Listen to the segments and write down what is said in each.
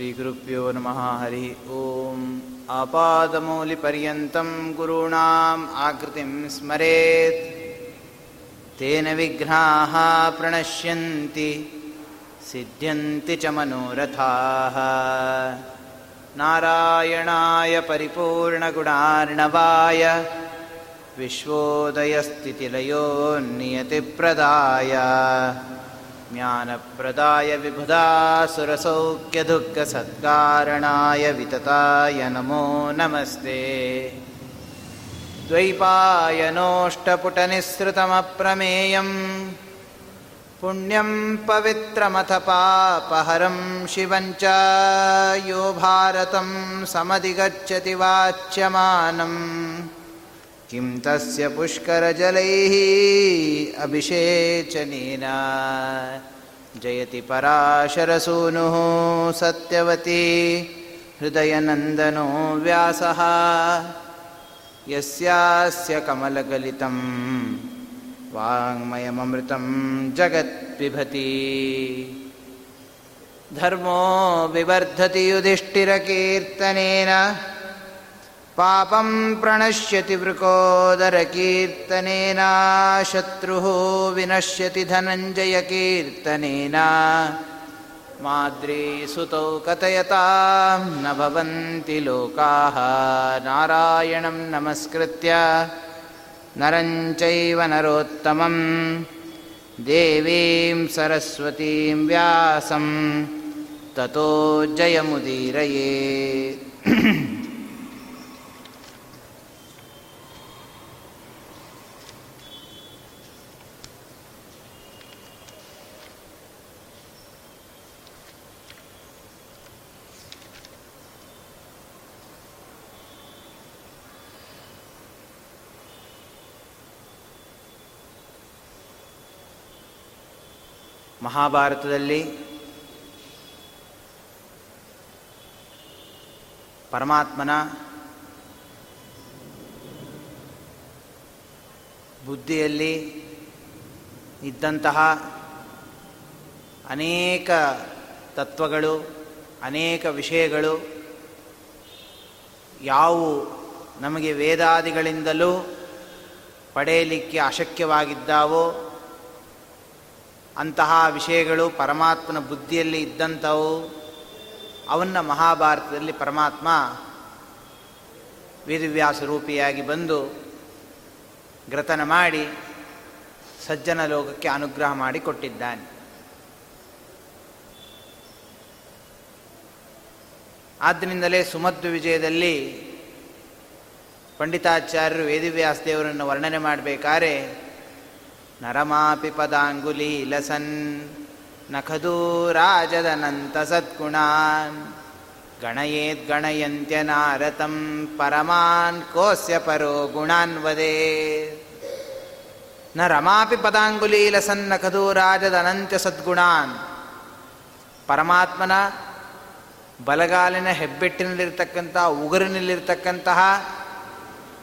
श्रीगुरुभ्यो नमः हरिः ॐ आपादमौलिपर्यन्तं गुरूणाम् आकृतिं स्मरेत्। तेन विघ्नाः प्रणश्यन्ति सिद्ध्यन्ति च मनोरथाः। नारायणाय परिपूर्णगुणार्णवाय विश्वोदयस्थितिलयोन्नियतिप्रदाय ज्ञानप्रदाय विबुधासुरसौख्यदुःखसत्कारणाय वितताय नमो नमस्ते। द्वैपायनोष्टपुटनिःसृतमप्रमेयम् पुण्यं पवित्रमथ पापहरं शिवं च यो भारतं समधिगच्छति वाच्यमानम् किं तस्य पुष्करजलैः अभिषेचनेन? जयति पराशरसूनुः सत्यवती हृदयनन्दनो व्यासः। यस्यास्य कमलगलितं वाङ्मयममृतं जगत्पिबति धर्मो विवर्धति युधिष्ठिरकीर्तनेन पापं प्रणश्यति वृकोदरकीर्तनेन शत्रुः विनश्यति धनञ्जयकीर्तनेन। माद्रीसुतौ कथयतां न भवन्ति लोकाः नारायणं नमस्कृत्य नरं चैव नरोत्तमं। देवीं सरस्वतीं व्यासं ततो जयमुदीरये ಮಹಾಭಾರತದಲ್ಲಿ ಪರಮಾತ್ಮನ ಬುದ್ಧಿಯಲ್ಲಿ ಇದ್ದಂತಹ ಅನೇಕ ತತ್ವಗಳು ಅನೇಕ ವಿಷಯಗಳು ಯಾವು ನಮಗೆ ವೇದಾದಿಗಳಿಂದಲೂ ಪಡೆಯಲಿಕ್ಕೆ ಅಶಕ್ಯವಾಗಿದ್ದಾವೋ? ಅಂತಹ ವಿಷಯಗಳು ಪರಮಾತ್ಮನ ಬುದ್ಧಿಯಲ್ಲಿ ಇದ್ದಂಥವು, ಅವನ್ನ ಮಹಾಭಾರತದಲ್ಲಿ ಪರಮಾತ್ಮ ವೇದವ್ಯಾಸ ರೂಪಿಯಾಗಿ ಬಂದು ಗ್ರತನ ಮಾಡಿ ಸಜ್ಜನ ಲೋಕಕ್ಕೆ ಅನುಗ್ರಹ ಮಾಡಿ ಕೊಟ್ಟಿದ್ದಾನೆ. ಆದ್ದರಿಂದಲೇ ಸುಮಧ್ವ ವಿಜಯದಲ್ಲಿ ಪಂಡಿತಾಚಾರ್ಯರು ವೇದವ್ಯಾಸ ದೇವರನ್ನು ವರ್ಣನೆ ಮಾಡಬೇಕಾದ್ರೆ ನರಮಾಪಿ ಪದಾಂಗುಲೀಲಸನ್ ನಖದೂ ರಾಜದನಂತ ಸದ್ಗುಣಾನ್. ನಾರತಂ ಪರಮಾನ್ ಕೋಸ್ಯ ಪರೋ ಗುಣಾನ್ ವದೇ. ನ ರಮಾಪಿ ಪದಾಂಗುಲಿ ಲಸನ್, ನಖದೂ ರಾಜದನಂತ್ಯ ಸದ್ಗುಣಾನ್. ಪರಮಾತ್ಮನ ಬಲಗಾಲಿನ ಹೆಬ್ಬೆಟ್ಟಿನಲ್ಲಿರ್ತಕ್ಕಂಥ ಉಗುರಿನಲ್ಲಿರ್ತಕ್ಕಂತಹ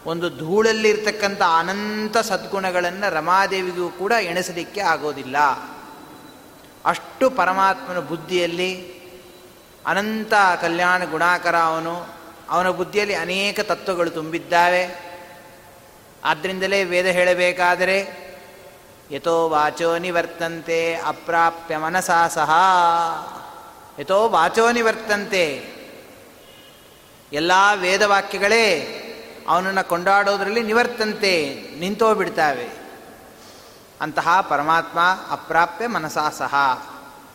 ಒಂದು ಧೂಳಲ್ಲಿರ್ತಕ್ಕಂಥ ಅನಂತ ಸದ್ಗುಣಗಳನ್ನು ರಮಾದೇವಿಗೂ ಕೂಡ ಎಣಿಸಲಿಕ್ಕೆ ಆಗೋದಿಲ್ಲ. ಅಷ್ಟು ಪರಮಾತ್ಮನ ಬುದ್ಧಿಯಲ್ಲಿ ಅನಂತ ಕಲ್ಯಾಣ ಗುಣಾಕರ ಅವನು, ಅವನ ಬುದ್ಧಿಯಲ್ಲಿ ಅನೇಕ ತತ್ವಗಳು ತುಂಬಿದ್ದಾವೆ. ಆದ್ದರಿಂದಲೇ ವೇದ ಹೇಳಬೇಕಾದರೆ, ಯಥೋ ವಾಚೋ ನಿವರ್ತಂತೆ ಅಪ್ರಾಪ್ಯ ಮನಸಾ ಸಹ. ಯಥೋ ವಾಚೋ ನಿವರ್ತಂತೆ. ಎಲ್ಲ ವೇದವಾಕ್ಯಗಳೇ ಅವನನ್ನು ಕೊಂಡಾಡೋದರಲ್ಲಿ ನಿವರ್ತಂತೆ ನಿಂತೋಗ್ಬಿಡ್ತಾವೆ ಅಂತಹ ಪರಮಾತ್ಮ ಅಪ್ರಾಪ್ಯ ಮನಸಾ ಸಹ.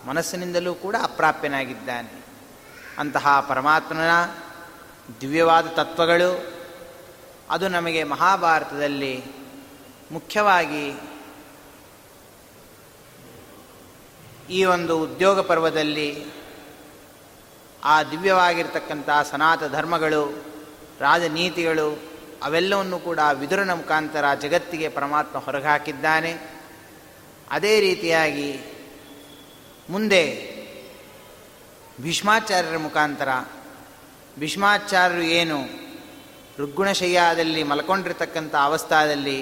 ಮನಸ್ಸಿನಿಂದಲೂ ಕೂಡ ಅಪ್ರಾಪ್ಯನಾಗಿದ್ದಾನೆ. ಅಂತಹ ಪರಮಾತ್ಮನ ದಿವ್ಯವಾದ ತತ್ವಗಳು ಅದು ನಮಗೆ ಮಹಾಭಾರತದಲ್ಲಿ ಮುಖ್ಯವಾಗಿ ಈ ಒಂದು ಉದ್ಯೋಗ ಪರ್ವದಲ್ಲಿ ಆ ದಿವ್ಯವಾಗಿರ್ತಕ್ಕಂಥ ಸನಾತ ಧರ್ಮಗಳು ರಾಜನೀತಿಗಳು ಅವೆಲ್ಲವನ್ನು ಕೂಡ ವಿದುರನ ಮುಖಾಂತರ ಜಗತ್ತಿಗೆ ಪರಮಾತ್ಮ ಹೊರಗಾಕಿದ್ದಾನೆ. ಅದೇ ರೀತಿಯಾಗಿ ಮುಂದೆ ಭೀಷ್ಮಾಚಾರ್ಯರ ಮುಖಾಂತರ, ಭೀಷ್ಮಾಚಾರ್ಯರು ಏನು ಋಗ್ಗುಣಶಯ್ಯದಲ್ಲಿ ಮಲ್ಕೊಂಡಿರ್ತಕ್ಕಂಥ ಅವಸ್ಥಾದಲ್ಲಿ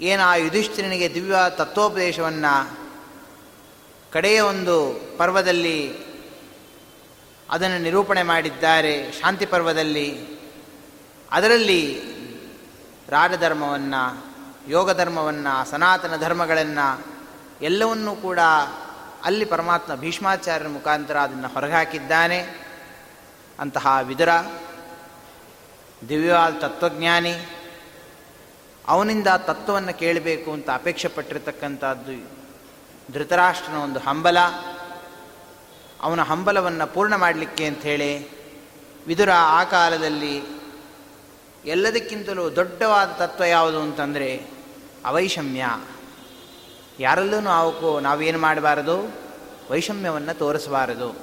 ಏನು ಆ ಯುಧಿಷ್ಠಿರನಿಗೆ ದಿವ್ಯ ತತ್ವೋಪದೇಶವನ್ನು ಕಡೆಯ ಒಂದು ಪರ್ವದಲ್ಲಿ ಅದನ್ನು ನಿರೂಪಣೆ ಮಾಡಿದ್ದಾರೆ, ಶಾಂತಿ ಪರ್ವದಲ್ಲಿ ಅದರಲ್ಲಿ ರಾಜಧರ್ಮವನ್ನು ಯೋಗ ಧರ್ಮವನ್ನು ಸನಾತನ ಧರ್ಮಗಳನ್ನು ಎಲ್ಲವನ್ನೂ ಕೂಡ ಅಲ್ಲಿ ಪರಮಾತ್ಮ ಭೀಷ್ಮಾಚಾರ್ಯರ ಮುಖಾಂತರ ಅದನ್ನು ಹೊರಗಾಕಿದ್ದಾನೆ ಅಂತಹ ವಿದುರ, ದಿವ್ಯವಾದ ತತ್ವಜ್ಞಾನಿ, ಅವನಿಂದ ತತ್ವವನ್ನು ಕೇಳಬೇಕು ಅಂತ ಅಪೇಕ್ಷೆ ಪಟ್ಟಿರತಕ್ಕಂಥದ್ದು ಧೃತರಾಷ್ಟ್ರನ ಒಂದು ಹಂಬಲ. ಅವನ ಹಂಬಲವನ್ನು ಪೂರ್ಣ ಮಾಡಲಿಕ್ಕೆ ಅಂಥೇಳಿ ವಿದುರ ಆ ಕಾಲದಲ್ಲಿ ಎಲ್ಲದಕ್ಕಿಂತಲೂ ದೊಡ್ಡವಾದ ತತ್ವ ಯಾವುದು ಅಂತಂದರೆ ಅವೈಷಮ್ಯ. ಯಾರಲ್ಲೂ ನಾವು ನಾವೇನು ಮಾಡಬಾರದು? ವೈಷಮ್ಯವನ್ನು ತೋರಿಸಬಾರದು.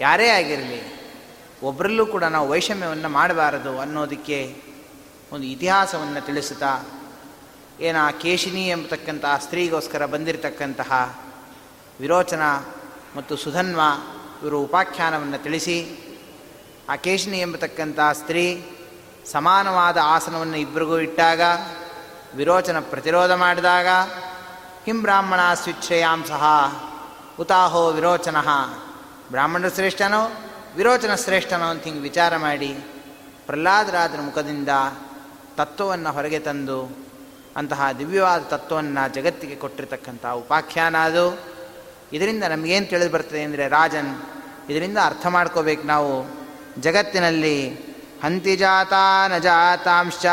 ಯಾರೇ ಆಗಿರಲಿ ಒಬ್ಬರಲ್ಲೂ ಕೂಡ ನಾವು ವೈಷಮ್ಯವನ್ನು ಮಾಡಬಾರದು ಅನ್ನೋದಕ್ಕೆ ಒಂದು ಇತಿಹಾಸವನ್ನು ತಿಳಿಸುತ್ತಾ, ಏನ ಕೇಶಿನಿ ಎಂಬತಕ್ಕಂತಹ ಸ್ತ್ರೀಗೋಸ್ಕರ ಬಂದಿರತಕ್ಕಂತಹ ವಿರೋಚನ ಮತ್ತು ಸುಧನ್ವ ಇವರು ಉಪಾಖ್ಯಾನವನ್ನು ತಿಳಿಸಿ ಆ ಕೇಶಿನಿ ಎಂಬತಕ್ಕಂಥ ಸ್ತ್ರೀ ಸಮಾನವಾದ ಆಸನವನ್ನು ಇಬ್ಬರಿಗೂ ಇಟ್ಟಾಗ, ವಿರೋಚನ ಪ್ರತಿರೋಧ ಮಾಡಿದಾಗ ಕಿಂ ಬ್ರಾಹ್ಮಣ ಸ್ವಿಚ್ಛಯಾಂಸಃ ಉತಾಹೋ ವಿರೋಚನ. ಬ್ರಾಹ್ಮಣರು ಶ್ರೇಷ್ಠನೋ, ವಿರೋಚನ ಶ್ರೇಷ್ಠನೋ ಅಂತ ಹಿಂಗೆ ವಿಚಾರ ಮಾಡಿ ಪ್ರಹ್ಲಾದರಾದ್ರ ಮುಖದಿಂದ ತತ್ವವನ್ನು ಹೊರಗೆ ತಂದು, ಅಂತಹ ದಿವ್ಯವಾದ ತತ್ವವನ್ನು ಜಗತ್ತಿಗೆ ಕೊಟ್ಟಿರತಕ್ಕಂಥ ಉಪಾಖ್ಯಾನ ಅದು. ಇದರಿಂದ ನಮಗೇನು ತಿಳಿದು ಬರ್ತದೆ ಅಂದರೆ ರಾಜನ್, ಇದರಿಂದ ಅರ್ಥ ಮಾಡ್ಕೋಬೇಕು ನಾವು. ಜಗತ್ತಿನಲ್ಲಿ ಹಂತಿ ಜಾತ ನ ಜಾತಾಂಶ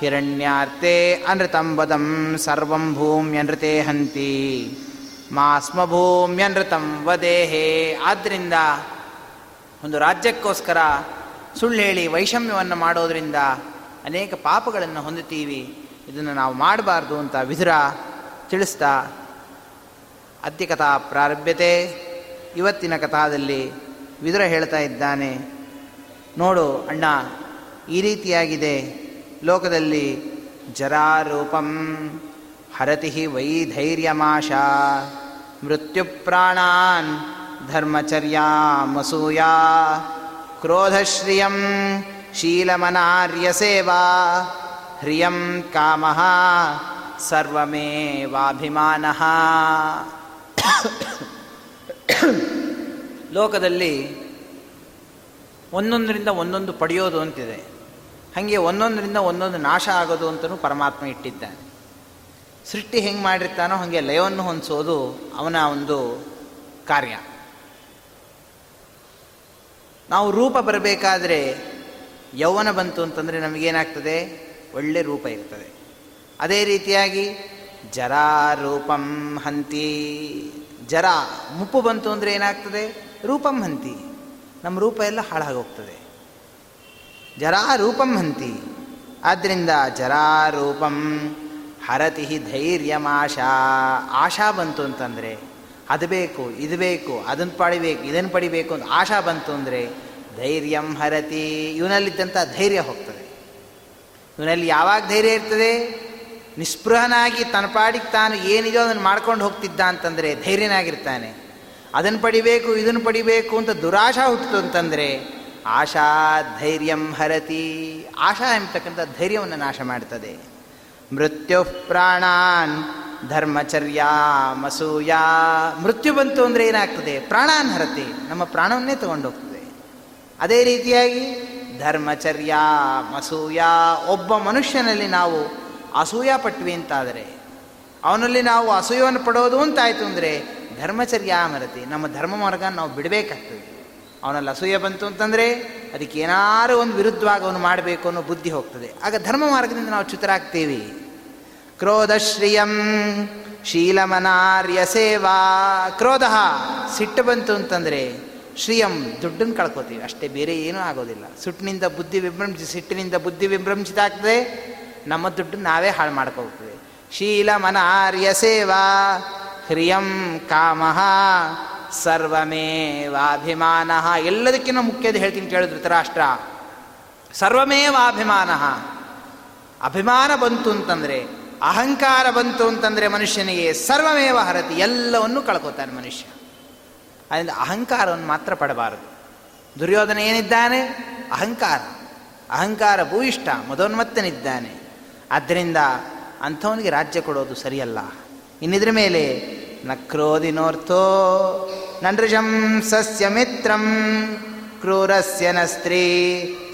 ಹಿರಣ್ಯಾರ್ತೆ ಅನೃತಂಬದಂ ಸರ್ವಂ ಭೂಮ್ಯನೃತೆ ಹಂತಿ ಮಾಸ್ಮ ಭೂಮ್ಯನೃತಂ ವದೇಹೇ. ಆದ್ದರಿಂದ ಒಂದು ರಾಜ್ಯಕ್ಕೋಸ್ಕರ ಸುಳ್ಳು ಹೇಳಿ ವೈಷಮ್ಯವನ್ನು ಮಾಡೋದರಿಂದ ಅನೇಕ ಪಾಪಗಳನ್ನು ಹೊಂದುತ್ತೀವಿ. ಇದನ್ನು ನಾವು ಮಾಡಬಾರ್ದು ಅಂತ ವಿಧುರ ತಿಳಿಸ್ತಾ ಅದ್ಯ ಕಥಾ ಪ್ರಾರಭ್ಯತೆ. ಇವತ್ತಿನ ಕಥಾದಲ್ಲಿ ವಿದುರ ಹೇಳ್ತಾ ಇದ್ದಾನೆ, ನೋಡು ಅಣ್ಣ, ಈ ರೀತಿಯಾಗಿದೆ ಲೋಕದಲ್ಲಿ ಜರಾರೂಪಂ ಹರತಿ ವೈಧೈರ್ಯಮಾಶ ಮೃತ್ಯುಪ್ರಾಣಾನ್ ಧರ್ಮಚರ್ಯಾಮಸೂಯಾ ಕ್ರೋಧಶ್ರಿಯಂ ಶೀಲಮನಾರ್ಯಸೇವಾ ಹ್ರಿಯಂ ಕಾಮಃ ಸರ್ವಮೇವಾಭಿಮಾನಃ. ಲೋಕದಲ್ಲಿ ಒಂದೊಂದರಿಂದ ಒಂದೊಂದು ಪಡೆಯೋದು ಅಂತಿದೆ. ಹಾಗೆ ಒಂದೊಂದರಿಂದ ಒಂದೊಂದು ನಾಶ ಆಗೋದು ಅಂತಲೂ ಪರಮಾತ್ಮ ಇಟ್ಟಿದ್ದಾನೆ. ಸೃಷ್ಟಿ ಹೆಂಗೆ ಮಾಡಿರ್ತಾನೋ ಹಾಗೆ ಲಯವನ್ನು ಹೊಂದಿಸೋದು ಅವನ ಒಂದು ಕಾರ್ಯ. ನಾವು ರೂಪ ಬರಬೇಕಾದ್ರೆ ಯೌವನ ಬಂತು ಅಂತಂದರೆ ನಮಗೇನಾಗ್ತದೆ? ಒಳ್ಳೆ ರೂಪ ಇರ್ತದೆ. ಅದೇ ರೀತಿಯಾಗಿ ಜರಾರೂಪಂ ಹಂತಿ. ಜರ ಮುಪ್ಪು ಬಂತು ಅಂದರೆ ಏನಾಗ್ತದೆ? ರೂಪಂ ಹಂತಿ. ನಮ್ಮ ರೂಪ ಎಲ್ಲ ಹಾಳಾಗೋಗ್ತದೆ. ಜರಾ ರೂಪಂ ಹಂತಿ. ಆದ್ದರಿಂದ ಜರಾ ರೂಪಂ ಹರತಿ ಧೈರ್ಯಮಾಶಾ. ಆಶಾ ಬಂತು ಅಂತಂದರೆ ಅದು ಬೇಕು, ಇದು ಬೇಕು, ಅದನ್ನು ಪಡಿಬೇಕು, ಇದನ್ನು ಪಡಿಬೇಕು ಅಂತ ಆಶಾ ಬಂತು ಅಂದರೆ ಧೈರ್ಯಂ ಹರತಿ. ಇವನಲ್ಲಿದ್ದಂಥ ಧೈರ್ಯ ಹೋಗ್ತದೆ. ಇವನಲ್ಲಿ ಯಾವಾಗ ಧೈರ್ಯ ಇರ್ತದೆ? ನಿಸ್ಪೃಹನಾಗಿ ತನ್ನ ಪಾಡಿಗೆ ತಾನು ಏನಿದೆಯೋ ಅದನ್ನು ಮಾಡ್ಕೊಂಡು ಹೋಗ್ತಿದ್ದ ಅಂತಂದರೆ ಧೈರ್ಯನಾಗಿರ್ತಾನೆ. ಅದನ್ನು ಪಡಿಬೇಕು ಇದನ್ನು ಪಡಿಬೇಕು ಅಂತ ದುರಾಶಾ ಹುಟ್ಟಿತು ಅಂತಂದರೆ ಆಶಾ ಧೈರ್ಯಂ ಹರತಿ. ಆಶಾ ಎಂಬತಕ್ಕಂಥ ಧೈರ್ಯವನ್ನು ನಾಶ ಮಾಡ್ತದೆ. ಮೃತ್ಯು ಪ್ರಾಣಾನ್ ಧರ್ಮಚರ್ಯ ಮಸೂಯ. ಮೃತ್ಯು ಬಂತು ಅಂದರೆ ಏನಾಗ್ತದೆ? ಪ್ರಾಣಾನ್ ಹರತಿ. ನಮ್ಮ ಪ್ರಾಣವನ್ನೇ ತಗೊಂಡೋಗ್ತದೆ. ಅದೇ ರೀತಿಯಾಗಿ ಧರ್ಮಚರ್ಯ ಮಸೂಯ. ಒಬ್ಬ ಮನುಷ್ಯನಲ್ಲಿ ನಾವು ಅಸೂಯ ಪಟ್ವಿ ಅಂತಾದರೆ, ಅವನಲ್ಲಿ ನಾವು ಅಸೂಯವನ್ನು ಪಡೋದು ಅಂತಾಯಿತು ಅಂದರೆ ಧರ್ಮಚರ್ಯ ಮರತಿ, ನಮ್ಮ ಧರ್ಮ ಮಾರ್ಗ ನಾವು ಬಿಡಬೇಕಾಗ್ತದೆ. ಅವನಲ್ಲಿ ಅಸೂಯ ಬಂತು ಅಂತಂದರೆ ಅದಕ್ಕೆ ಏನಾರು ಒಂದು ವಿರುದ್ಧವಾಗಿ ಅವನು ಮಾಡಬೇಕು ಅನ್ನೋ ಬುದ್ಧಿ ಹೋಗ್ತದೆ. ಆಗ ಧರ್ಮ ಮಾರ್ಗದಿಂದ ನಾವು ಚ್ಯುತರಾಗ್ತೀವಿ. ಕ್ರೋಧಶ್ರಿಯಂ ಶೀಲಮನಾರ್ಯ ಸೇವಾ ಕ್ರೋಧ ಸಿಟ್ಟು ಬಂತು ಅಂತಂದರೆ ಶ್ರೀಯಂ ದುಡ್ಡನ್ನು ಕಳ್ಕೊತೀವಿ. ಅಷ್ಟೇ ಬೇರೆ ಏನೂ ಆಗೋದಿಲ್ಲ. ಸುಟ್ಟಿನಿಂದ ಬುದ್ಧಿ ವಿಭ್ರಂಶಿ ಸಿಟ್ಟಿನಿಂದ ಬುದ್ಧಿ ವಿಭ್ರಂಶಿತ ಆಗ್ತದೆ. ನಮ್ಮ ದುಡ್ಡು ನಾವೇ ಹಾಳು ಮಾಡ್ಕೋಗ್ತದೆ ಶೀಲಮನಾರ್ಯ ಸೇವಾ ಹ್ರಿಯಂ ಕಾಮಃ ಸರ್ವಮೇವಾಭಿಮಾನ. ಎಲ್ಲದಕ್ಕಿಂತ ಮುಖ್ಯದ ಹೇಳ್ತೀನಿ ಕೇಳಿದ್ರು ಧೃತರಾಷ್ಟ್ರ. ಸರ್ವಮೇವಾಭಿಮಾನ. ಅಭಿಮಾನ ಬಂತು ಅಂತಂದರೆ, ಅಹಂಕಾರ ಬಂತು ಅಂತಂದರೆ ಮನುಷ್ಯನಿಗೆ ಸರ್ವಮೇವ ಹರತಿ, ಎಲ್ಲವನ್ನೂ ಕಳ್ಕೊತಾನೆ ಮನುಷ್ಯ. ಅದರಿಂದ ಅಹಂಕಾರವನ್ನು ಮಾತ್ರ ಪಡಬಾರದು. ದುರ್ಯೋಧನ ಏನಿದ್ದಾನೆ? ಅಹಂಕಾರ. ಅಹಂಕಾರ ಭೂಯಿಷ್ಠ, ಮದೋನ್ಮತ್ತನಿದ್ದಾನೆ. ಆದ್ದರಿಂದ ಅಂಥವನಿಗೆ ರಾಜ್ಯ ಕೊಡೋದು ಸರಿಯಲ್ಲ. ಇನ್ನಿದ್ರ ಮೇಲೆ ನ ಕ್ರೋಧಿನೋರ್ಥೋ ನೃಷಂ ಸಸ್ಯ ಮಿತ್ರಂ ಕ್ರೂರಸ್ಯ ನ ಸ್ತ್ರೀ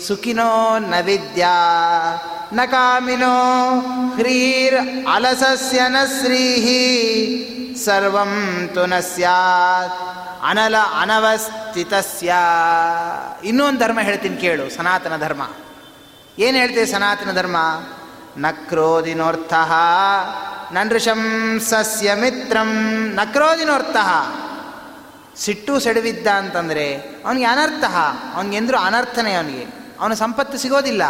ಸುಖಿನೋ ನ ವಿದ್ಯಾ ನ ಕಾಮಿನೋ ಹ್ರೀರ್ ಅಲಸಸ್ಯ ನ ಶ್ರೀಹಿ ಸರ್ವಂ ತು ನ ಸ್ಯಾತ್ ಅನಲ ಅನವಸ್ಥಿತಸ್ಯ. ಇನ್ನೊಂದು ಧರ್ಮ ಹೇಳ್ತೀನಿ ಕೇಳು, ಸನಾತನ ಧರ್ಮ. ಏನು ಹೇಳ್ತೀವಿ ಸನಾತನ ಧರ್ಮ? ನ ಕ್ರೋಧಿನೋರ್ಥ ನೃಷಂ ಸಸ್ಯ ಮಿತ್ರಂ ನ ಸಿಟ್ಟು ಸೆಡವಿದ್ದ ಅಂತಂದರೆ ಅವನಿಗೆ ಅನರ್ಥ. ಅವನಿಗೆಂದರೂ ಅನರ್ಥನೇ ಅವನಿಗೆ. ಅವನ ಸಂಪತ್ತು ಸಿಗೋದಿಲ್ಲ.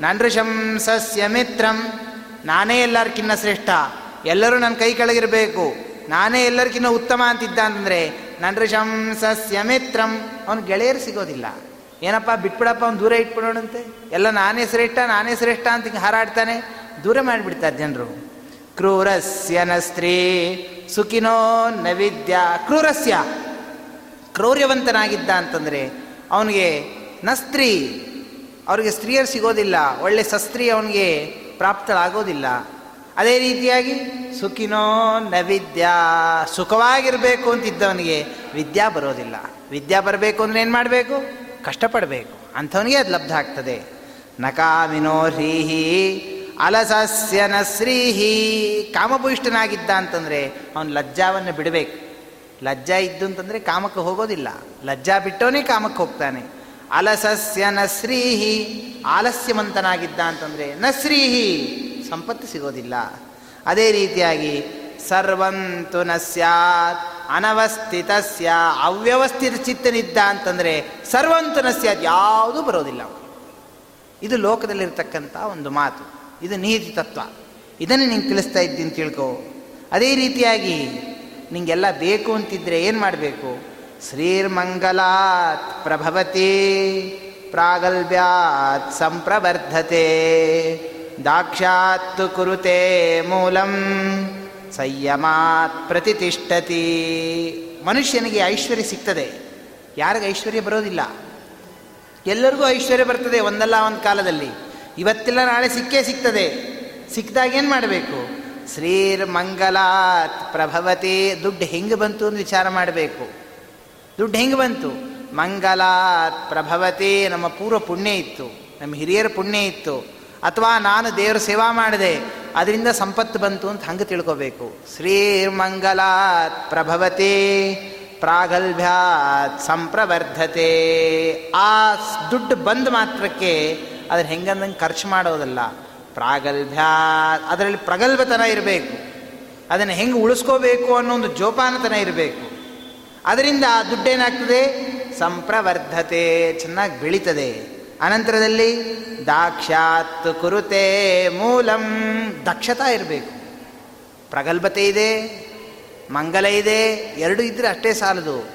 ನೃಷಂ ಸಸ್ಯ ಮಿತ್ರಂ, ನಾನೇ ಎಲ್ಲರಿಗಿನ್ನ ಶ್ರೇಷ್ಠ. ಎಲ್ಲರೂ ನನ್ನ ಕೈ ಕೆಳಗಿರಬೇಕು. ನಾನೇ ಎಲ್ಲರಿಗಿನ್ನ ಉತ್ತಮ ಅಂತಿದ್ದ ಅಂತಂದರೆ ನೃಷಂ ಸಸ್ಯ ಮಿತ್ರಂ ಅವನ ಗೆಳೆಯರು ಸಿಗೋದಿಲ್ಲ. ಏನಪ್ಪ, ಬಿಟ್ಬಿಡಪ್ಪ, ಅವ್ನು ದೂರ ಇಟ್ಬಿಡೋಣಂತೆ? ಎಲ್ಲ ನಾನೇ ಶ್ರೇಷ್ಠ ನಾನೇ ಶ್ರೇಷ್ಠ ಅಂತ ಹಿಂಗೆ ಹಾರಾಡ್ತಾನೆ. ದೂರ ಮಾಡಿಬಿಡ್ತಾರೆ ಜನರು. ಕ್ರೂರಸ್ಯ ನ ಸ್ತ್ರೀ ಸುಖಿನೋ ನ ವಿದ್ಯ ಕ್ರೂರಸ್ಯ. ಕ್ರೌರ್ಯವಂತನಾಗಿದ್ದ ಅಂತಂದರೆ ಅವನಿಗೆ ನ ಸ್ತ್ರೀ, ಅವರಿಗೆ ಸ್ತ್ರೀಯರು ಸಿಗೋದಿಲ್ಲ, ಒಳ್ಳೆ ಸಸ್ತ್ರೀ ಅವನಿಗೆ ಪ್ರಾಪ್ತಳಾಗೋದಿಲ್ಲ. ಅದೇ ರೀತಿಯಾಗಿ ಸುಖಿನೋ ನ ವಿದ್ಯಾ ಸುಖವಾಗಿರಬೇಕು ಅಂತಿದ್ದವನಿಗೆ ವಿದ್ಯಾ ಬರೋದಿಲ್ಲ. ವಿದ್ಯಾ ಬರಬೇಕು ಅಂದರೆ ಏನು ಮಾಡಬೇಕು? ಕಷ್ಟಪಡಬೇಕು. ಅಂಥವನಿಗೆ ಅದು ಲಬ್ಧ ಆಗ್ತದೆ. ನಕಾಮಿನೋ ಹ್ರೀಹಿ ಅಲಸಸ್ಯನ ಶ್ರೀಹಿ ಕಾಮಭೂಯಿಷ್ಠನಾಗಿದ್ದ ಅಂತಂದರೆ ಅವನು ಲಜ್ಜಾವನ್ನು ಬಿಡಬೇಕು. ಲಜ್ಜ ಇದ್ದು ಅಂತಂದರೆ ಕಾಮಕ್ಕೆ ಹೋಗೋದಿಲ್ಲ. ಲಜ್ಜಾ ಬಿಟ್ಟವನೇ ಕಾಮಕ್ಕೆ ಹೋಗ್ತಾನೆ. ಅಲಸಸ್ಯನ ಶ್ರೀಹಿ ಆಲಸ್ಯವಂತನಾಗಿದ್ದ ಅಂತಂದರೆ ನ ಶ್ರೀಹಿ ಸಂಪತ್ತು ಸಿಗೋದಿಲ್ಲ. ಅದೇ ರೀತಿಯಾಗಿ ಸರ್ವಂತು ನ ಸ್ಯಾತ್. ಅನವಸ್ಥಿತಸ್ಯ, ಅವ್ಯವಸ್ಥಿತ ಚಿತ್ತನಿದ್ದ ಅಂತಂದರೆ ಸರ್ವಂತನಸ್ಯ ಅದು ಯಾವುದೂ ಬರೋದಿಲ್ಲ ಇದು ಲೋಕದಲ್ಲಿರ್ತಕ್ಕಂಥ ಒಂದು ಮಾತು. ಇದು ನೀತಿ ತತ್ವ. ಇದನ್ನೇ ನಿಂಗೆ ತಿಳಿಸ್ತಾ ಇದ್ದೀನಿ ತಿಳ್ಕೊ. ಅದೇ ರೀತಿಯಾಗಿ ನಿಂಗೆಲ್ಲ ಬೇಕು ಅಂತಿದ್ರೆ ಏನು ಮಾಡಬೇಕು? ಶ್ರೀರ್ಮಂಗಲಾತ್ ಪ್ರಭವತಿ ಪ್ರಾಗಲ್ಭ್ಯಾತ್ ಸಂಪ್ರವರ್ಧತೆ. ದಾಕ್ಷಾತ್ ಕುರುತೆ ಮೂಲಂ. ಸಂಯಮಾತ್ ಪ್ರತಿಷ್ಠತಿ ಮನುಷ್ಯನಿಗೆ ಐಶ್ವರ್ಯ ಸಿಗ್ತದೆ. ಯಾರಿಗೆ ಐಶ್ವರ್ಯ ಬರೋದಿಲ್ಲ. ಎಲ್ಲರಿಗೂ ಐಶ್ವರ್ಯ ಬರ್ತದೆ ಒಂದಲ್ಲ ಒಂದು ಕಾಲದಲ್ಲಿ. ಇವತ್ತೆಲ್ಲ, ನಾಳೆ ಸಿಕ್ಕೇ ಸಿಗ್ತದೆ. ಸಿಕ್ಕಿದಾಗ ಏನು ಮಾಡಬೇಕು? ಶ್ರೀರ್ ಮಂಗಲಾತ್ ಪ್ರಭವತಿ, ದುಡ್ಡು ಹೆಂಗೆ ಬಂತು ಅಂತ ವಿಚಾರ ಮಾಡಬೇಕು. ದುಡ್ಡು ಹೆಂಗೆ ಬಂತು? ಮಂಗಲಾತ್ ಪ್ರಭವತಿ, ನಮ್ಮ ಪೂರ್ವ ಪುಣ್ಯ ಇತ್ತು. ನಮ್ಮ ಹಿರಿಯರ ಪುಣ್ಯ ಇತ್ತು. ಅಥವಾ ನಾನು ದೇವರ ಸೇವಾ ಮಾಡಿದೆ, ಅದರಿಂದ ಸಂಪತ್ತು ಬಂತು ಅಂತ ಹಂಗೆ ತಿಳ್ಕೋಬೇಕು. ಶ್ರೀರ್ಮಂಗಲಾತ್ ಪ್ರಭವತಿ, ಪ್ರಾಗಲ್ಭ್ಯಾತ್ ಸಂಪ್ರವರ್ಧತೆ. ಆ ದುಡ್ಡು ಬಂದ ಮಾತ್ರಕ್ಕೆ ಅದನ್ನು ಹೆಂಗಂದಂಗೆ ಖರ್ಚು ಮಾಡೋದಲ್ಲ. ಪ್ರಾಗಲ್ಭ್ಯಾತ್, ಅದರಲ್ಲಿ ಪ್ರಗಲ್ಭತನ ಇರಬೇಕು. ಅದನ್ನು ಹೆಂಗೆ ಉಳಿಸ್ಕೋಬೇಕು ಅನ್ನೋ ಒಂದು ಜೋಪಾನತನ ಇರಬೇಕು. ಅದರಿಂದ ಆ ದುಡ್ಡೇನಾಗ್ತದೆ? ಸಂಪ್ರವರ್ಧತೆ, ಚೆನ್ನಾಗಿ ಬೆಳೀತದೆ. ಅನಂತರದಲ್ಲಿ ದಾಕ್ಷಾತ್ ಕುರುತೆ ಮೂಲಂ. ದಕ್ಷತಾ ಇರಬೇಕು. ಪ್ರಗಲ್ಭತೆ ಇದೆ, ಮಂಗಲ ಇದೆ, ಎರಡು ಇದ್ದರೆ ಅಷ್ಟೇ ಸಾಲದು.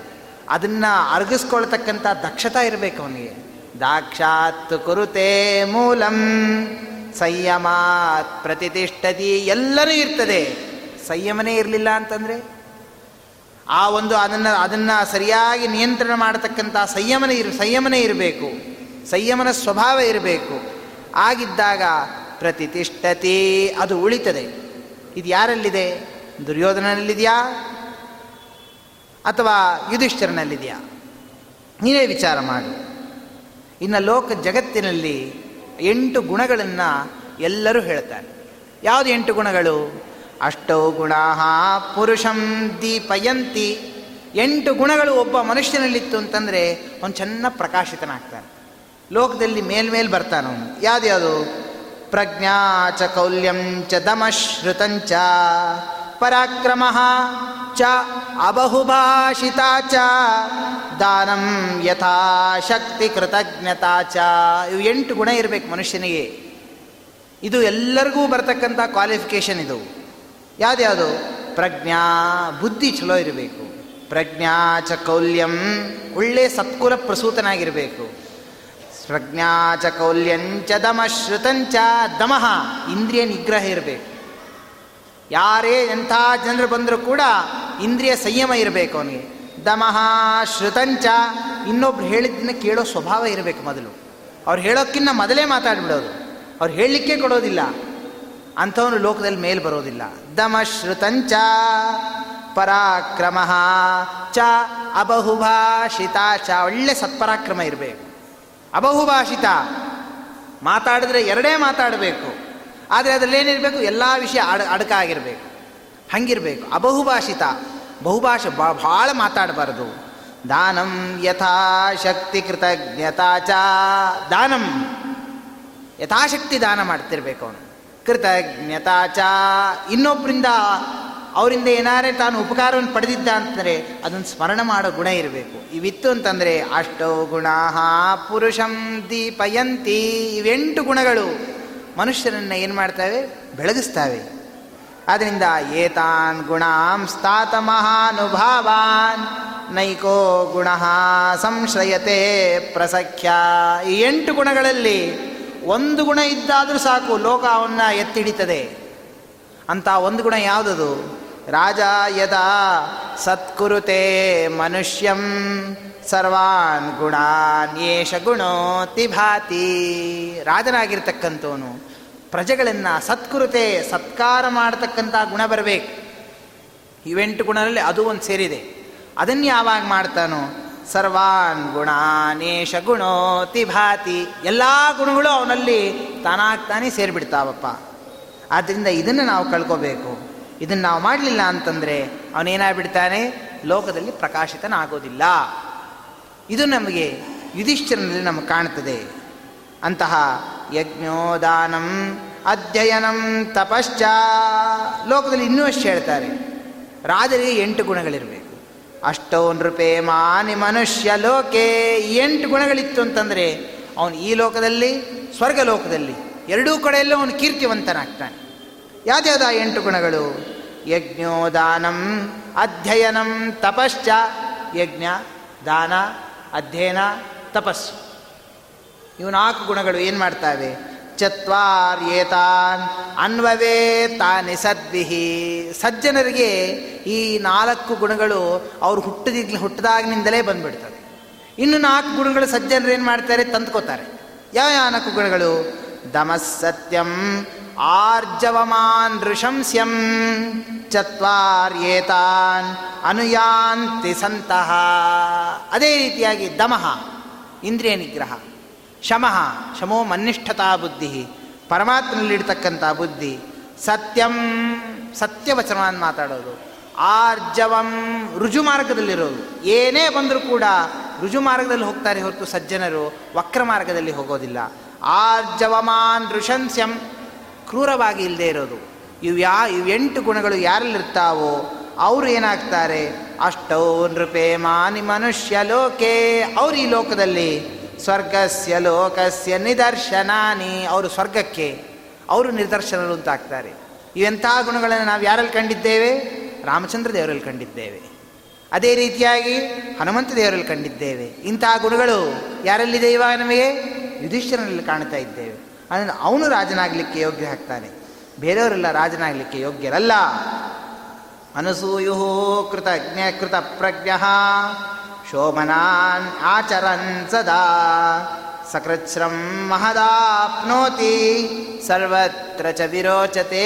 ಅದನ್ನು ಅರಗಿಸ್ಕೊಳ್ತಕ್ಕಂಥ ದಕ್ಷತಾ ಇರಬೇಕು ಅವನಿಗೆ. ದಾಕ್ಷಾತ್ ಕುರುತೆ ಮೂಲಂ. ಸಂಯಮಾತ್ ಪ್ರತಿತಿಷ್ಠತಿ ಎಲ್ಲರೂ ಇರ್ತದೆ. ಸಂಯಮನೇ ಇರಲಿಲ್ಲ ಅಂತಂದರೆ ಆ ಒಂದು ಅದನ್ನು ಅದನ್ನು ಸರಿಯಾಗಿ ನಿಯಂತ್ರಣ ಮಾಡತಕ್ಕಂಥ ಸಂಯಮನ ಇರ, ಸಂಯಮನೇ ಇರಬೇಕು. ಸಂಯಮನ ಸ್ವಭಾವ ಇರಬೇಕು. ಆಗಿದ್ದಾಗ ಪ್ರತಿಷ್ಠತಿ, ಅದು ಉಳಿತದೆ. ಇದು ಯಾರಲ್ಲಿದೆ? ದುರ್ಯೋಧನಲ್ಲಿದೆಯಾ ಅಥವಾ ಯುಧಿಷ್ಠರನಲ್ಲಿದೆಯಾ? ನೀನೇ ವಿಚಾರ ಮಾಡು. ಇನ್ನು ಲೋಕ ಜಗತ್ತಿನಲ್ಲಿ ಎಂಟು ಗುಣಗಳನ್ನು ಎಲ್ಲರೂ ಹೇಳ್ತಾರೆ. ಯಾವುದು ಎಂಟು ಗುಣಗಳು? ಅಷ್ಟೋ ಗುಣ ಪುರುಷಂ ದೀಪಯಂತಿ. ಎಂಟು ಗುಣಗಳು ಒಬ್ಬ ಮನುಷ್ಯನಲ್ಲಿತ್ತು ಅಂತಂದರೆ ಅವನು ಚೆನ್ನಾಗಿ ಪ್ರಕಾಶಿತನಾಗ್ತಾನೆ. ಲೋಕದಲ್ಲಿ ಮೇಲ್ಮೇಲೆ ಬರ್ತಾನವನು. ಯಾವ್ದ್ಯಾವುದು ಪ್ರಜ್ಞಾ ಚ ಕೌಲ್ಯಂ ಚ ದಮಶ್ರುತಂಚ ಪರಾಕ್ರಮ ಚ ಅಬಹುಭಾಷಿತ ಚ ದಾನಂ ಯಥಾಶಕ್ತಿ ಕೃತಜ್ಞತಾ ಚ. ಇವು ಎಂಟು ಗುಣ ಇರಬೇಕು ಮನುಷ್ಯನಿಗೆ. ಇದು ಎಲ್ಲರಿಗೂ ಬರ್ತಕ್ಕಂಥ ಕ್ವಾಲಿಫಿಕೇಷನ್ ಇದು. ಯಾವ್ದ್ಯಾವುದು ಪ್ರಜ್ಞಾ, ಬುದ್ಧಿ ಚಲೋ ಇರಬೇಕು. ಪ್ರಜ್ಞಾ ಚ ಕೌಲ್ಯಂ ಒಳ್ಳೆ ಸತ್ಕುಲ ಪ್ರಸೂತನಾಗಿರಬೇಕು. ಪ್ರಜ್ಞಾ ಚ ಕೌಲ್ಯಂಚ ದಮ ಶ್ರುತಂಚ ದಮಃ. ಇಂದ್ರಿಯ ನಿಗ್ರಹ ಇರಬೇಕು. ಯಾರೇ ಎಂಥ ಜನರು ಬಂದರೂ ಕೂಡ ಇಂದ್ರಿಯ ಸಂಯಮ ಇರಬೇಕು ಅವನಿಗೆ. ದಮಃ ಶ್ರುತಂಚ ಇನ್ನೊಬ್ರು ಹೇಳಿದ್ದನ್ನ ಕೇಳೋ ಸ್ವಭಾವ ಇರಬೇಕು ಮೊದಲು. ಅವ್ರು ಹೇಳೋಕ್ಕಿನ್ನ ಮೊದಲೇ ಮಾತಾಡ್ಬಿಡೋದು. ಅವ್ರು ಹೇಳಲಿಕ್ಕೆ ಕೊಡೋದಿಲ್ಲ. ಅಂಥವನು ಲೋಕದಲ್ಲಿ ಮೇಲೆ ಬರೋದಿಲ್ಲ. ದಮ ಶ್ರುತಂಚ ಪರಾಕ್ರಮ ಚ, ಅಬಹುಭಾಷಿತ ಚ, ಒಳ್ಳೆ ಸತ್ಪರಾಕ್ರಮ ಇರಬೇಕು. ಅಬಹುಭಾಷಿತ. ಮಾತಾಡಿದ್ರೆ ಎರಡೇ ಮಾತಾಡಬೇಕು. ಆದರೆ ಅದರಲ್ಲೇನಿರಬೇಕು? ಎಲ್ಲ ವಿಷಯ ಅಡ, ಅಡಕಾಗಿರಬೇಕು. ಹಂಗಿರಬೇಕು. ಅಬಹುಭಾಷಿತ. ಬಹುಭಾಷ ಭಾಳ ಮಾತಾಡಬಾರ್ದು. ದಾನಂ ಯಥಾಶಕ್ತಿ ಶಕ್ತಿ ಚ. ದಾನಂ. ಯಥಾಶಕ್ತಿ ದಾನ ಮಾಡ್ತಿರ್ಬೇಕು ಅವನು. ಕೃತಜ್ಞತಾಚ ಇನ್ನೊಬ್ಬರಿಂದ ಅವರಿಂದ ಏನಾರೇ ತಾನು ಉಪಕಾರವನ್ನು ಪಡೆದಿದ್ದ ಅಂತಂದರೆ ಅದನ್ನು ಸ್ಮರಣ ಮಾಡೋ ಗುಣ ಇರಬೇಕು. ಇವಿತ್ತು ಅಂತಂದರೆ ಅಷ್ಟೋ ಗುಣ ಪುರುಷಂ ದೀಪಯಂತಿ. ಇವೆಂಟು ಗುಣಗಳು ಮನುಷ್ಯರನ್ನು ಏನು ಮಾಡ್ತವೆ? ಬೆಳಗಿಸ್ತಾವೆ. ಆದ್ದರಿಂದ ಏತಾನ್ ಗುಣಾಂ ಸ್ಥಾತ ಮಹಾನುಭಾವಾನ್. ನೈಕೋ ಗುಣ ಸಂಶ್ರಯತೆ ಪ್ರಸಖ್ಯ. ಈ ಎಂಟು ಗುಣಗಳಲ್ಲಿ ಒಂದು ಗುಣ ಇದ್ದಾದರೂ ಸಾಕು, ಲೋಕ ಅವನ್ನ ಎತ್ತಿಡಿತದೆ ಅಂತ ಒಂದು ಗುಣ ಯಾವುದದು? ರಾಜ ಯದಾ ಸತ್ಕುರುತೆ ಮನುಷ್ಯಂ ಸರ್ವಾನ್ ಗುಣಾನ್ ಏಷ ಗುಣೋತಿ ಭಾತಿ. ರಾಜನಾಗಿರ್ತಕ್ಕಂಥವನು ಪ್ರಜೆಗಳನ್ನು ಸತ್ಕುರುತೆ ಸತ್ಕಾರ ಮಾಡತಕ್ಕಂಥ ಗುಣ ಬರಬೇಕು. ಇವೆಂಟು ಗುಣದಲ್ಲಿ ಅದು ಒಂದು ಸೇರಿದೆ. ಅದನ್ನು ಯಾವಾಗ ಮಾಡ್ತಾನೋ? ಸರ್ವಾನ್ ಗುಣಾನೇಶ ಗುಣೋತಿ ಭಾತಿ. ಎಲ್ಲ ಗುಣಗಳು ಅವನಲ್ಲಿ ತಾನಾಗ್ತಾನೆ ಸೇರಿಬಿಡ್ತಾವಪ್ಪ. ಆದ್ದರಿಂದ ಇದನ್ನು ನಾವು ಕಳ್ಕೋಬೇಕು. ಇದನ್ನು ನಾವು ಮಾಡಲಿಲ್ಲ ಅಂತಂದರೆ ಅವನೇನಾಗ್ಬಿಡ್ತಾನೆ? ಲೋಕದಲ್ಲಿ ಪ್ರಕಾಶಿತನಾಗೋದಿಲ್ಲ. ಇದು ನಮಗೆ ಯುಧಿಷ್ಠಿರನಲ್ಲಿ ನಮಗೆ ಕಾಣ್ತದೆ. ಅಂತಹ ಯಜ್ಞೋದಾನಂ, ಅಧ್ಯಯನಂ, ತಪಶ್ಚ. ಲೋಕದಲ್ಲಿ ಇನ್ನೂ ಅಷ್ಟು ಹೇಳ್ತಾರೆ. ರಾಜರಿಗೆ ಎಂಟು ಗುಣಗಳಿರಬೇಕು. ಅಷ್ಟೋ ನೃಪೇ ಮಾನಿ ಮನುಷ್ಯ ಲೋಕೆ. ಎಂಟು ಗುಣಗಳಿತ್ತು ಅಂತಂದರೆ ಅವನು ಈ ಲೋಕದಲ್ಲಿ ಸ್ವರ್ಗ ಲೋಕದಲ್ಲಿ ಎರಡೂ ಕಡೆಯಲ್ಲೂ ಅವನು ಕೀರ್ತಿವಂತನಾಗ್ತಾನೆ. ಯಾವ್ದ್ಯಾವ್ದ ಎಂಟು ಗುಣಗಳು? ಯಜ್ಞೋದಾನಂ, ಅಧ್ಯಯನಂ, ತಪಶ್ಚ. ಯಜ್ಞ, ದಾನ, ಅಧ್ಯಯನ, ತಪಸ್ಸು. ಇವು ನಾಲ್ಕು ಗುಣಗಳು ಏನು ಮಾಡ್ತಾವೆ? ಚತ್ವಾರ್ಯೇತಾನ್ ಅನ್ವವೇ ತಾನಿ ಸದ್ವಿಹಿ ಸಜ್ಜನರಿಗೆ ಈ ನಾಲ್ಕು ಗುಣಗಳು ಅವ್ರು ಹುಟ್ಟದಿಗ್ಲಿ, ಹುಟ್ಟದಾಗಿನಿಂದಲೇ ಬಂದ್ಬಿಡ್ತವೆ. ಇನ್ನು ನಾಲ್ಕು ಗುಣಗಳು ಸಜ್ಜನರು ಏನು ಮಾಡ್ತಾರೆ? ತಂದ್ಕೋತಾರೆ. ಯಾವ ಯಾವ ನಾಲ್ಕು ಗುಣಗಳು? ದಮಸ್ಸತ್ಯಂ ಆರ್ಜವಮಾನ್ ಋಷಂಸ್ಯಂ ಚತ್ವಾರ್ಯೇತಾನ್ ಅನುಯಾಂತಿ ಸಂತಹ ಅದೇ ರೀತಿಯಾಗಿ ದಮಃ, ಇಂದ್ರಿಯ ನಿಗ್ರಹ, ಶಮಃ, ಶಮೋ ಮನ್ನಿಷ್ಠತಾ ಬುದ್ಧಿ ಪರಮಾತ್ಮನಲ್ಲಿಡ್ತಕ್ಕಂಥ ಬುದ್ಧಿ, ಸತ್ಯಂ ಸತ್ಯವಚನವನ್ನು ಮಾತಾಡೋದು, ಆರ್ಜವಂ ರುಜು ಮಾರ್ಗದಲ್ಲಿರೋದು ಏನೇ ಬಂದರೂ ಕೂಡ ರುಜು ಮಾರ್ಗದಲ್ಲಿ ಹೋಗ್ತಾರೆ ಹೊರತು ಸಜ್ಜನರು ವಕ್ರ ಮಾರ್ಗದಲ್ಲಿ ಹೋಗೋದಿಲ್ಲ. ಆರ್ಜವಮಾನ್ ಋಷಂಸ್ಯಂ ಕ್ರೂರವಾಗಿ ಇಲ್ಲದೆ ಇರೋದು. ಇವು ಯಾ ಇವೆಂಟು ಗುಣಗಳು ಯಾರಲ್ಲಿರ್ತಾವೋ ಅವರು ಏನಾಗ್ತಾರೆ? ಅಷ್ಟೋ ನೃಪೇ ಮಾನಿ ಮನುಷ್ಯ ಲೋಕೆ. ಅವರು ಈ ಲೋಕದಲ್ಲಿ ಸ್ವರ್ಗಸ್ಯ ಲೋಕಸ್ಯ ನಿದರ್ಶನಾನಿ. ಅವರು ಸ್ವರ್ಗಕ್ಕೆ ಅವರು ನಿದರ್ಶನರು ಅಂತ ಆಗ್ತಾರೆ. ಇವೆಂಥ ಗುಣಗಳನ್ನು ನಾವು ಯಾರಲ್ಲಿ ಕಂಡಿದ್ದೇವೆ? ರಾಮಚಂದ್ರ ದೇವರಲ್ಲಿ ಕಂಡಿದ್ದೇವೆ. ಅದೇ ರೀತಿಯಾಗಿ ಹನುಮಂತ ದೇವರಲ್ಲಿ ಕಂಡಿದ್ದೇವೆ. ಇಂತಹ ಗುಣಗಳು ಯಾರಲ್ಲಿದೆ ಇವಾಗ ನಮಗೆ? ಯುಧಿಷ್ಠಿರನಲ್ಲಿ ಕಾಣ್ತಾ ಇದ್ದೇವೆ. ಅಂದರೆ ಅವನು ರಾಜನಾಗಲಿಕ್ಕೆ ಯೋಗ್ಯ ಹಾಕ್ತಾನೆ ಬೇರೆಯವರೆಲ್ಲ ರಾಜನಾಗಲಿಕ್ಕೆ ಯೋಗ್ಯರಲ್ಲ. ಅನಸೂಯು ಕೃತಜ್ಞ ಕೃತ ಪ್ರಜ್ಞ ಶೋಭನಾನ್ ಆಚರನ್ ಸದಾ ಸಕೃಶ್ರಂ ಮಹದಾಪ್ನೋತಿ ಸರ್ವತ್ರ ಚ ವಿರೋಚತೆ.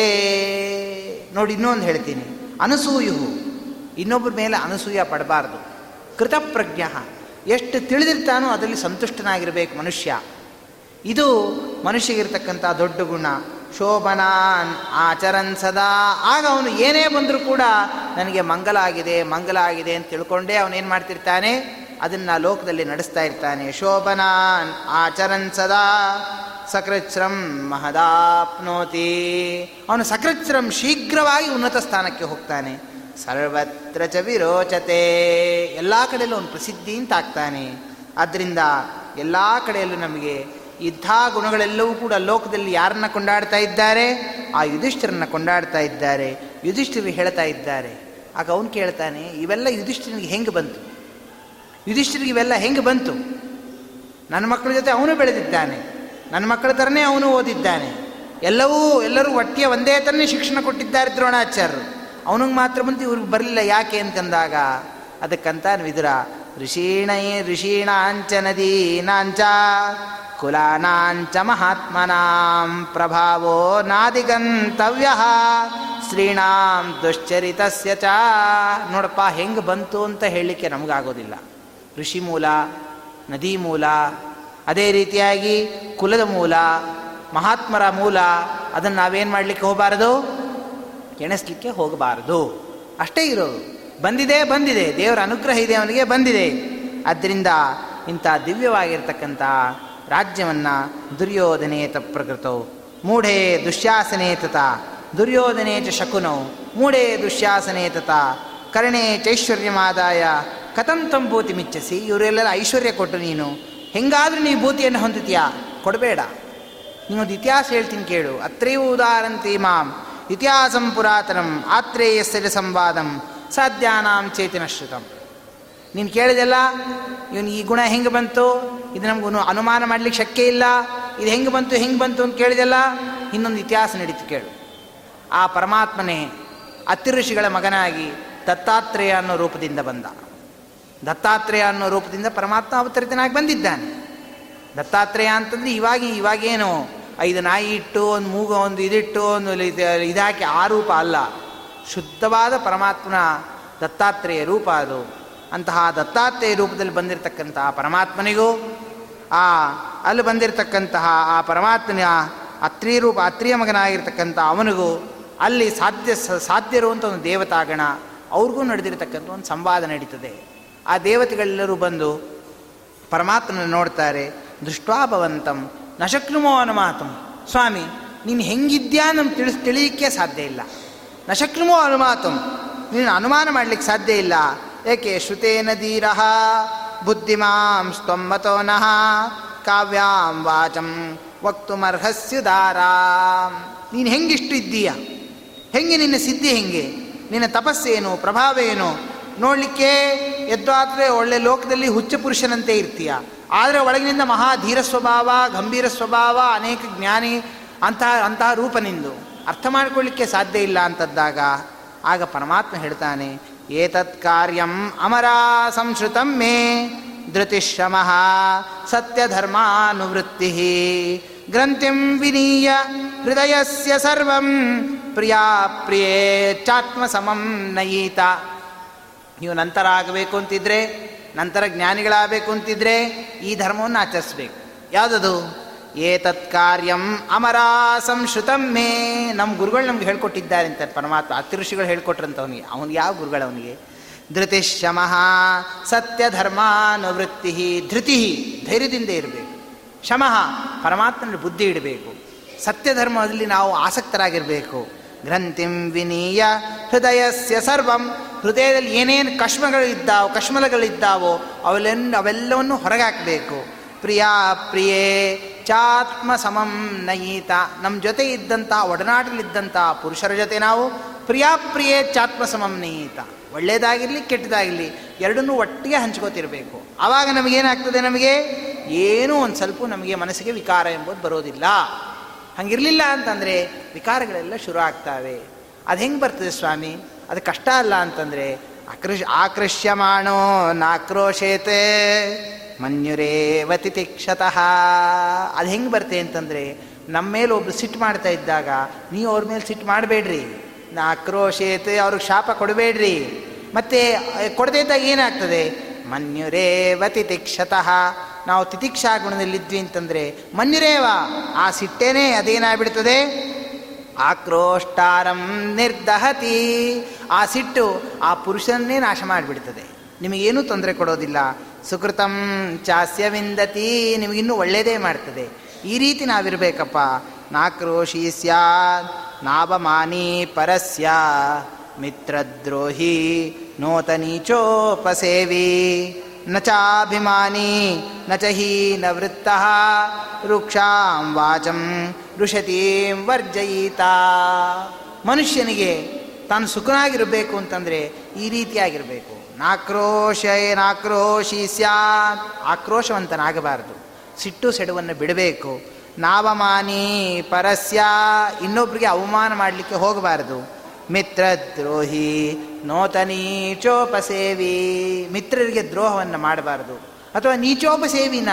ನೋಡಿ ಇನ್ನೊಂದು ಹೇಳ್ತೀನಿ. ಅನಸೂಯು, ಇನ್ನೊಬ್ಬರ ಮೇಲೆ ಅನಸೂಯ ಪಡಬಾರ್ದು. ಕೃತಪ್ರಜ್ಞ, ಎಷ್ಟು ತಿಳಿದಿರ್ತಾನೋ ಅದರಲ್ಲಿ ಸಂತುಷ್ಟನಾಗಿರಬೇಕು ಮನುಷ್ಯ. ಇದು ಮನುಷ್ಯಗಿರ್ತಕ್ಕಂಥ ದೊಡ್ಡ ಗುಣ. ಶೋಭನಾನ್ ಆಚರನ್ ಸದಾ. ಆಗ ಅವನು ಏನೇ ಬಂದರೂ ಕೂಡ ನನಗೆ ಮಂಗಲ ಆಗಿದೆ ಮಂಗಲ ಆಗಿದೆ ಅಂತ ತಿಳ್ಕೊಂಡೇ ಅವನೇನು ಮಾಡ್ತಿರ್ತಾನೆ? ಅದನ್ನು ಲೋಕದಲ್ಲಿ ನಡೆಸ್ತಾ ಇರ್ತಾನೆ. ಶೋಭನಾನ್ ಆಚರನ್ ಸದಾ. ಸಕೃಚ್ರಂ ಮಹದಾಪ್ನೋತಿ. ಅವನು ಸಕೃಚ್ರಂ ಶೀಘ್ರವಾಗಿ ಉನ್ನತ ಸ್ಥಾನಕ್ಕೆ ಹೋಗ್ತಾನೆ. ಸರ್ವತ್ರ ಚ ವಿರೋಚತೆ. ಎಲ್ಲ ಕಡೆಯಲ್ಲೂ ಅವನು ಪ್ರಸಿದ್ಧಿ ಅಂತ ಆಗ್ತಾನೆ. ಆದ್ದರಿಂದ ಎಲ್ಲ ಕಡೆಯಲ್ಲೂ ನಮಗೆ ಇಂಥ ಗುಣಗಳೆಲ್ಲವೂ ಕೂಡ ಲೋಕದಲ್ಲಿ ಯಾರನ್ನ ಕೊಂಡಾಡ್ತಾ ಇದ್ದಾರೆ? ಆ ಯುಧಿಷ್ಠಿರನ್ನ ಕೊಂಡಾಡ್ತಾ ಇದ್ದಾರೆ. ಯುಧಿಷ್ಠಿರು ಹೇಳ್ತಾ ಇದ್ದಾರೆ. ಆಗ ಅವನು ಕೇಳ್ತಾನೆ, ಇವೆಲ್ಲ ಯುಧಿಷ್ಠಿರನಿಗೆ ಹೆಂಗೆ ಬಂತು? ಯುಧಿಷ್ಠಿರಿಗೆ ಇವೆಲ್ಲ ಹೆಂಗೆ ಬಂತು? ನನ್ನ ಮಕ್ಕಳ ಜೊತೆ ಅವನು ಬೆಳೆದಿದ್ದಾನೆ. ನನ್ನ ಮಕ್ಕಳ ಥರನೇ ಅವನು ಓದಿದ್ದಾನೆ. ಎಲ್ಲವೂ, ಎಲ್ಲರೂ ಒಟ್ಟಿಗೆ ಒಂದೇ ಥರನೇ ಶಿಕ್ಷಣ ಕೊಟ್ಟಿದ್ದಾರೆ ದ್ರೋಣಾಚಾರ್ಯರು. ಅವನಿಗೆ ಮಾತ್ರ ಬಂತು ಇವ್ರಿಗೆ ಬರಲಿಲ್ಲ ಯಾಕೆ ಅಂತಂದಾಗ, ಅದಕ್ಕಂತ ವಿದುರ ಋಷೀಣೈ ಋಷೀಣಾಂಚ ನದೀನಾಂಚ ಕುಲಾನಾಂಚ ಮಹಾತ್ಮನಾಂ ಪ್ರಭಾವೋ ನಾದಿಗಂತವ್ಯ ಶ್ರೀನಾಂ ದುಶ್ಚರಿತಸ್ಯ ಚ ನೋಡಪ್ಪ, ಹೆಂಗೆ ಬಂತು ಅಂತ ಹೇಳಲಿಕ್ಕೆ ನಮಗಾಗೋದಿಲ್ಲ. ಋಷಿ ಮೂಲ, ನದಿ ಮೂಲ, ಅದೇ ರೀತಿಯಾಗಿ ಕುಲದ ಮೂಲ, ಮಹಾತ್ಮರ ಮೂಲ, ಅದನ್ನು ನಾವೇನು ಮಾಡಲಿಕ್ಕೆ ಹೋಗಬಾರದು? ಎಣಿಸ್ಲಿಕ್ಕೆ ಹೋಗಬಾರದು. ಅಷ್ಟೇ ಇರೋದು ಬಂದಿದೆ ಬಂದಿದೆ, ದೇವರ ಅನುಗ್ರಹ ಇದೆ ಅವನಿಗೆ, ಬಂದಿದೆ. ಆದ್ದರಿಂದ ಇಂಥ ದಿವ್ಯವಾಗಿರ್ತಕ್ಕಂಥ ರಾಜ್ಯವನ್ನು ದುರ್ಯೋಧನೇತ ಪ್ರಕೃತೌ. ಮೂಢೇ ದುಶ್ಯಾಸನೇತತ ದುರ್ಯೋಧನೇ ಚ ಶಕುನೌ. ಮೂಢೇ ದುಶ್ಯಾಸನೇತತ ಕರ್ಣೇ ಚೈಶ್ವರ್ಯಮಾದಾಯ. ಕಥಂ ತಂಬೂತಿ ಮಿಚ್ಚಸಿ ಇವರೆಲ್ಲ ಐಶ್ವರ್ಯ ಕೊಟ್ಟು ನೀನು. ಹೆಂಗಾದರೂ ನೀವು ಭೂತಿಯನ್ನು ಹೊಂದಿದ್ಯಾ ಕೊಡಬೇಡ. ನಿಮ್ಮದು ಇತಿಹಾಸ ಹೇಳ್ತೀನಿ ಕೇಳು. ಅತ್ರೇಯೂ ಉದಾಹರಂತಿ ಮಾಂ. ಇತಿಹಾಸಂ ಪುರಾತನಂ. ಆತ್ರೇಯಸ್ಯ ಸಂವಾದಂ. ಸಾಧ್ಯಾನಾಂ ಚೇತನ ಶ್ರುತಂ ನೀನು ಕೇಳಿದೆಲ್ಲ, ಇವನು ಈ ಗುಣ ಹೆಂಗೆ ಬಂತು? ಇದು ನಮಗೂ ಅನುಮಾನ ಮಾಡಲಿಕ್ಕೆ ಶಕ್ಯ ಇಲ್ಲ. ಇದು ಹೆಂಗೆ ಬಂತು ಹೆಂಗೆ ಬಂತು ಅಂತ ಕೇಳಿದೆಲ್ಲ, ಇನ್ನೊಂದು ಇತಿಹಾಸ ನಡೀತು ಕೇಳು. ಆ ಪರಮಾತ್ಮನೇ ಅತಿಋಷಿಗಳ ಮಗನಾಗಿ ದತ್ತಾತ್ರೇಯ ಅನ್ನೋ ರೂಪದಿಂದ ಬಂದ. ದತ್ತಾತ್ರೇಯ ಅನ್ನೋ ರೂಪದಿಂದ ಪರಮಾತ್ಮ ಅವತರಿತನಾಗಿ ಬಂದಿದ್ದಾನೆ. ದತ್ತಾತ್ರೇಯ ಅಂತಂದ್ರೆ ಇವಾಗ, ಇವಾಗೇನು? ಐದು ನಾಯಿ ಇಟ್ಟು, ಒಂದು ಮೂಗ, ಒಂದು ಇದಿಟ್ಟು, ಒಂದು ಇದಾಕಿ ಆ ರೂಪ ಅಲ್ಲ. ಶುದ್ಧವಾದ ಪರಮಾತ್ಮನ ದತ್ತಾತ್ರೇಯ ರೂಪ ಅದು. ಅಂತಹ ದತ್ತಾತ್ರೇಯ ರೂಪದಲ್ಲಿ ಬಂದಿರತಕ್ಕಂತಹ ಪರಮಾತ್ಮನಿಗೂ, ಆ ಅಲ್ಲಿ ಬಂದಿರತಕ್ಕಂತಹ ಆ ಪರಮಾತ್ಮನ ಅತ್ರಿ ರೂಪ ಅತ್ರಿಯ ಮಗನಾಗಿರ್ತಕ್ಕಂಥ ಅವನಿಗೂ ಅಲ್ಲಿ ಸಾಧ್ಯ ಸಾಧ್ಯ ಇರುವಂಥ ಒಂದು ದೇವತಾಗಣ, ಅವ್ರಿಗೂ ನಡೆದಿರತಕ್ಕಂಥ ಒಂದು ಸಂವಾದ ನಡೀತದೆ. ಆ ದೇವತೆಗಳೆಲ್ಲರೂ ಬಂದು ಪರಮಾತ್ಮನ ನೋಡ್ತಾರೆ. ದೃಷ್ಟ್ವಾಭವಂತಂ ನಶಕ್ನುಮೋ ಅನುಮಾತಂ. ಸ್ವಾಮಿ, ನೀನು ಹೆಂಗಿದ್ಯಾ ನಮ್ಗೆ ತಿಳಿಸ್ ತಿಳಿಯಕ್ಕೆ ಸಾಧ್ಯ ಇಲ್ಲ. ನಶಕ್ನುಮೋ ಅನುಮಾತಂ. ನೀನು ಅನುಮಾನ ಮಾಡಲಿಕ್ಕೆ ಸಾಧ್ಯ ಇಲ್ಲ. ಏಕೆ ಶ್ರುತೇನ ಧೀರ ಬುದ್ಧಿಮಾಂ ಸ್ತೊಮ್ಮತೋ ನಃ. ಕಾವ್ಯಾಂ ವಾಚಂ ವಕ್ತುಮರ್ಹಸ್ಯುದಾರಾಂ ನೀನು ಹೆಂಗಿಷ್ಟು ಇದ್ದೀಯ? ಹೆಂಗೆ ನಿನ್ನ ಸಿದ್ಧಿ ಹೆಂಗೆ? ನಿನ್ನ ತಪಸ್ಸೇನು? ಪ್ರಭಾವ ಏನು ನೋಡಲಿಕ್ಕೆ ಎದ್ದಾದರೆ ಒಳ್ಳೆ ಲೋಕದಲ್ಲಿ ಹುಚ್ಚ ಪುರುಷನಂತೆ ಇರ್ತೀಯ. ಆದರೆ ಒಳಗಿನಿಂದ ಮಹಾಧೀರ ಸ್ವಭಾವ, ಗಂಭೀರ ಸ್ವಭಾವ, ಅನೇಕ ಜ್ಞಾನಿ ಅಂತಹ ಅಂತಹ ರೂಪ ನಿಂದು. ಅರ್ಥ ಮಾಡಿಕೊಳ್ಳಿಕ್ಕೆ ಸಾಧ್ಯ ಇಲ್ಲ ಅಂತದ್ದಾಗ ಆಗ ಪರಮಾತ್ಮ ಹೇಳ್ತಾನೆ ಏತತ್ ಕಾರ್ಯಂ ಅಮರಾ ಸಂಶ್ರುತಂ ಮೇ ಧೃತಿಶ್ರಮ ಸತ್ಯಧರ್ಮಾನುವೃತ್ತಿ. ಗ್ರಂಥಿಂ ವಿನೀಯ ಹೃದಯಸ್ಯ ಸರ್ವಂ ಪ್ರಿಯಾ ಪ್ರಿಯೇ ಚಾತ್ಮ ಸಮಂ ನಯೀತ. ನೀವು ನಂತರ ಆಗಬೇಕು ಅಂತಿದ್ರೆ, ನಂತರ ಜ್ಞಾನಿಗಳಾಗಬೇಕು ಅಂತಿದ್ರೆ ಈ ಧರ್ಮವನ್ನು ಆಚರಿಸ್ಬೇಕು. ಯಾವುದದು? ಏತತ್ ಕಾರ್ಯಂ ಅಮರ ಸಂಶ್ರುತಂ ಮೇ. ನಮ್ಮ ಗುರುಗಳು ನಮ್ಗೆ ಹೇಳ್ಕೊಟ್ಟಿದ್ದಾರೆ ಅಂತ ಪರಮಾತ್ಮ ಅತಿ ಋಷಿಗಳು ಹೇಳ್ಕೊಟ್ರಂತ ಅವನಿಗೆ. ಅವನಿಗೆ ಯಾವ ಗುರುಗಳು ಅವನಿಗೆ? ಧೃತಿಶಮಃ ಸತ್ಯ ಧರ್ಮಾನುವೃತ್ತಿ ಧೃತಿ ಧೈರ್ಯದಿಂದ ಇರಬೇಕು. ಶಮಃ ಪರಮಾತ್ಮನಲ್ಲಿ ಬುದ್ಧಿ ಇಡಬೇಕು. ಸತ್ಯ ಧರ್ಮದಲ್ಲಿ ನಾವು ಆಸಕ್ತರಾಗಿರಬೇಕು. ಗ್ರಂಥಿಂ ವಿನೀಯ ಹೃದಯಸ್ಯ ಸರ್ವಂ. ಹೃದಯದಲ್ಲಿ ಏನೇನು ಕಶ್ಮಗಳಿದ್ದಾವೋ, ಕಶ್ಮಲಗಳಿದ್ದಾವೋ ಅವೆಲ್ಲ ಅವೆಲ್ಲವನ್ನು ಹೊರಗಾಕಬೇಕು. ಪ್ರಿಯಾ, ಪ್ರಿಯೇ ಚಾತ್ಮ ಸಮಂ ನಯೀತ. ನಮ್ಮ ಜೊತೆ ಇದ್ದಂಥ ಒಡನಾಟಲಿದ್ದಂಥ ಪುರುಷರ ಜೊತೆ ನಾವು ಪ್ರಿಯಾಪ್ರಿಯ ಚಾತ್ಮ ಸಮಂ ನಯೀತ. ಒಳ್ಳೆಯದಾಗಿರಲಿ ಕೆಟ್ಟದಾಗಿರಲಿ, ಎರಡನ್ನೂ ಒಟ್ಟಿಗೆ ಹಂಚ್ಕೋತಿರಬೇಕು. ಆವಾಗ ನಮಗೇನಾಗ್ತದೆ ನಮಗೆ? ಏನೂ ಒಂದು ಸ್ವಲ್ಪ ನಮಗೆ ಮನಸ್ಸಿಗೆ ವಿಕಾರ ಎಂಬುದು ಬರೋದಿಲ್ಲ. ಹಂಗಿರಲಿಲ್ಲ ಅಂತಂದರೆ ವಿಕಾರಗಳೆಲ್ಲ ಶುರು ಆಗ್ತಾವೆ. ಅದು ಹೆಂಗೆ ಬರ್ತದೆ ಸ್ವಾಮಿ? ಅದು ಕಷ್ಟ ಅಲ್ಲ ಅಂತಂದರೆ ಆಕೃಷ್ ಆಕೃಷ್ಯಮಾಣೋ ನಾಕ್ರೋಶೇತೆ. ಮನ್ಯುರೇವತಿ ತಿಕ್ಷತಃ. ಅದು ಹೆಂಗೆ ಬರ್ತೆ ಅಂತಂದರೆ ನಮ್ಮ ಮೇಲೆ ಒಬ್ರು ಸಿಟ್ಟು ಮಾಡ್ತಾ ಇದ್ದಾಗ, ನೀವು ಅವ್ರ ಮೇಲೆ ಸಿಟ್ಟು ಮಾಡಬೇಡ್ರಿ. ನಾ ಆಕ್ರೋಶೇತೆ ಅವ್ರಿಗೆ ಶಾಪ ಕೊಡಬೇಡ್ರಿ. ಮತ್ತೆ ಕೊಡದೇ ಇದ್ದಾಗ ಏನಾಗ್ತದೆ? ಮನ್ಯುರೇವ ತಿತಿಕ್ಷತಃ ನಾವು ತಿತಿಕ್ಷಾ ಗುಣದಲ್ಲಿದ್ವಿ ಅಂತಂದರೆ, ಮನ್ಯುರೇವ, ಆ ಸಿಟ್ಟೇನೆ ಅದೇನಾಗ್ಬಿಡ್ತದೆ? ಆಕ್ರೋಷ್ಟಾರಂ ನಿರ್ದಹತಿ. ಆ ಸಿಟ್ಟು ಆ ಪುರುಷನ್ನೇ ನಾಶ ಮಾಡಿಬಿಡ್ತದೆ. ನಿಮಗೇನೂ ತೊಂದರೆ ಕೊಡೋದಿಲ್ಲ. ಸುಕೃತಂ ಚಾಸ್ಯವಿಂದತಿ ನಿಮಗಿನ್ನೂ ಒಳ್ಳೆಯದೇ ಮಾಡ್ತದೆ. ಈ ರೀತಿ ನಾವಿರಬೇಕಪ್ಪ. ನಾಕ್ರೋಶಿ ಸ್ಯಾತ್ ನಾವಮಾನಿ ಪರಸ್ಯ, ಮಿತ್ರದ್ರೋಹಿ ನೋತನೀಚೋಪಸೇವಿ ನ ಚಾಭಿಮಾನಿ, ನ ಚ ಹೀನವೃತ್ತ ವೃಕ್ಷಾಂ ವಾಚಂ ಋಷತೀಂ ವರ್ಜಯಿತ. ಮನುಷ್ಯನಿಗೆ ತಾನು ಸುಖನಾಗಿರಬೇಕು ಅಂತಂದರೆ ಈ ರೀತಿಯಾಗಿರಬೇಕು. ನಾಕ್ರೋಶ ನಾಕ್ರೋಶಿ ಸ್ಯಾತ್. ಆಕ್ರೋಶವಂತನಾಗಬಾರದು. ಸಿಟ್ಟು ಸೆಡುವನ್ನು ಬಿಡಬೇಕು. ನಾವಮಾನಿ ಪರಸ್ಯ. ಇನ್ನೊಬ್ಬರಿಗೆ ಅವಮಾನ ಮಾಡಲಿಕ್ಕೆ ಹೋಗಬಾರದು. ಮಿತ್ರದ್ರೋಹಿ ನೋತ ನೀಚೋಪಸೇವಿ ಮಿತ್ರರಿಗೆ ದ್ರೋಹವನ್ನು ಮಾಡಬಾರದು. ಅಥವಾ ನೀಚೋಪಸೇವಿನ.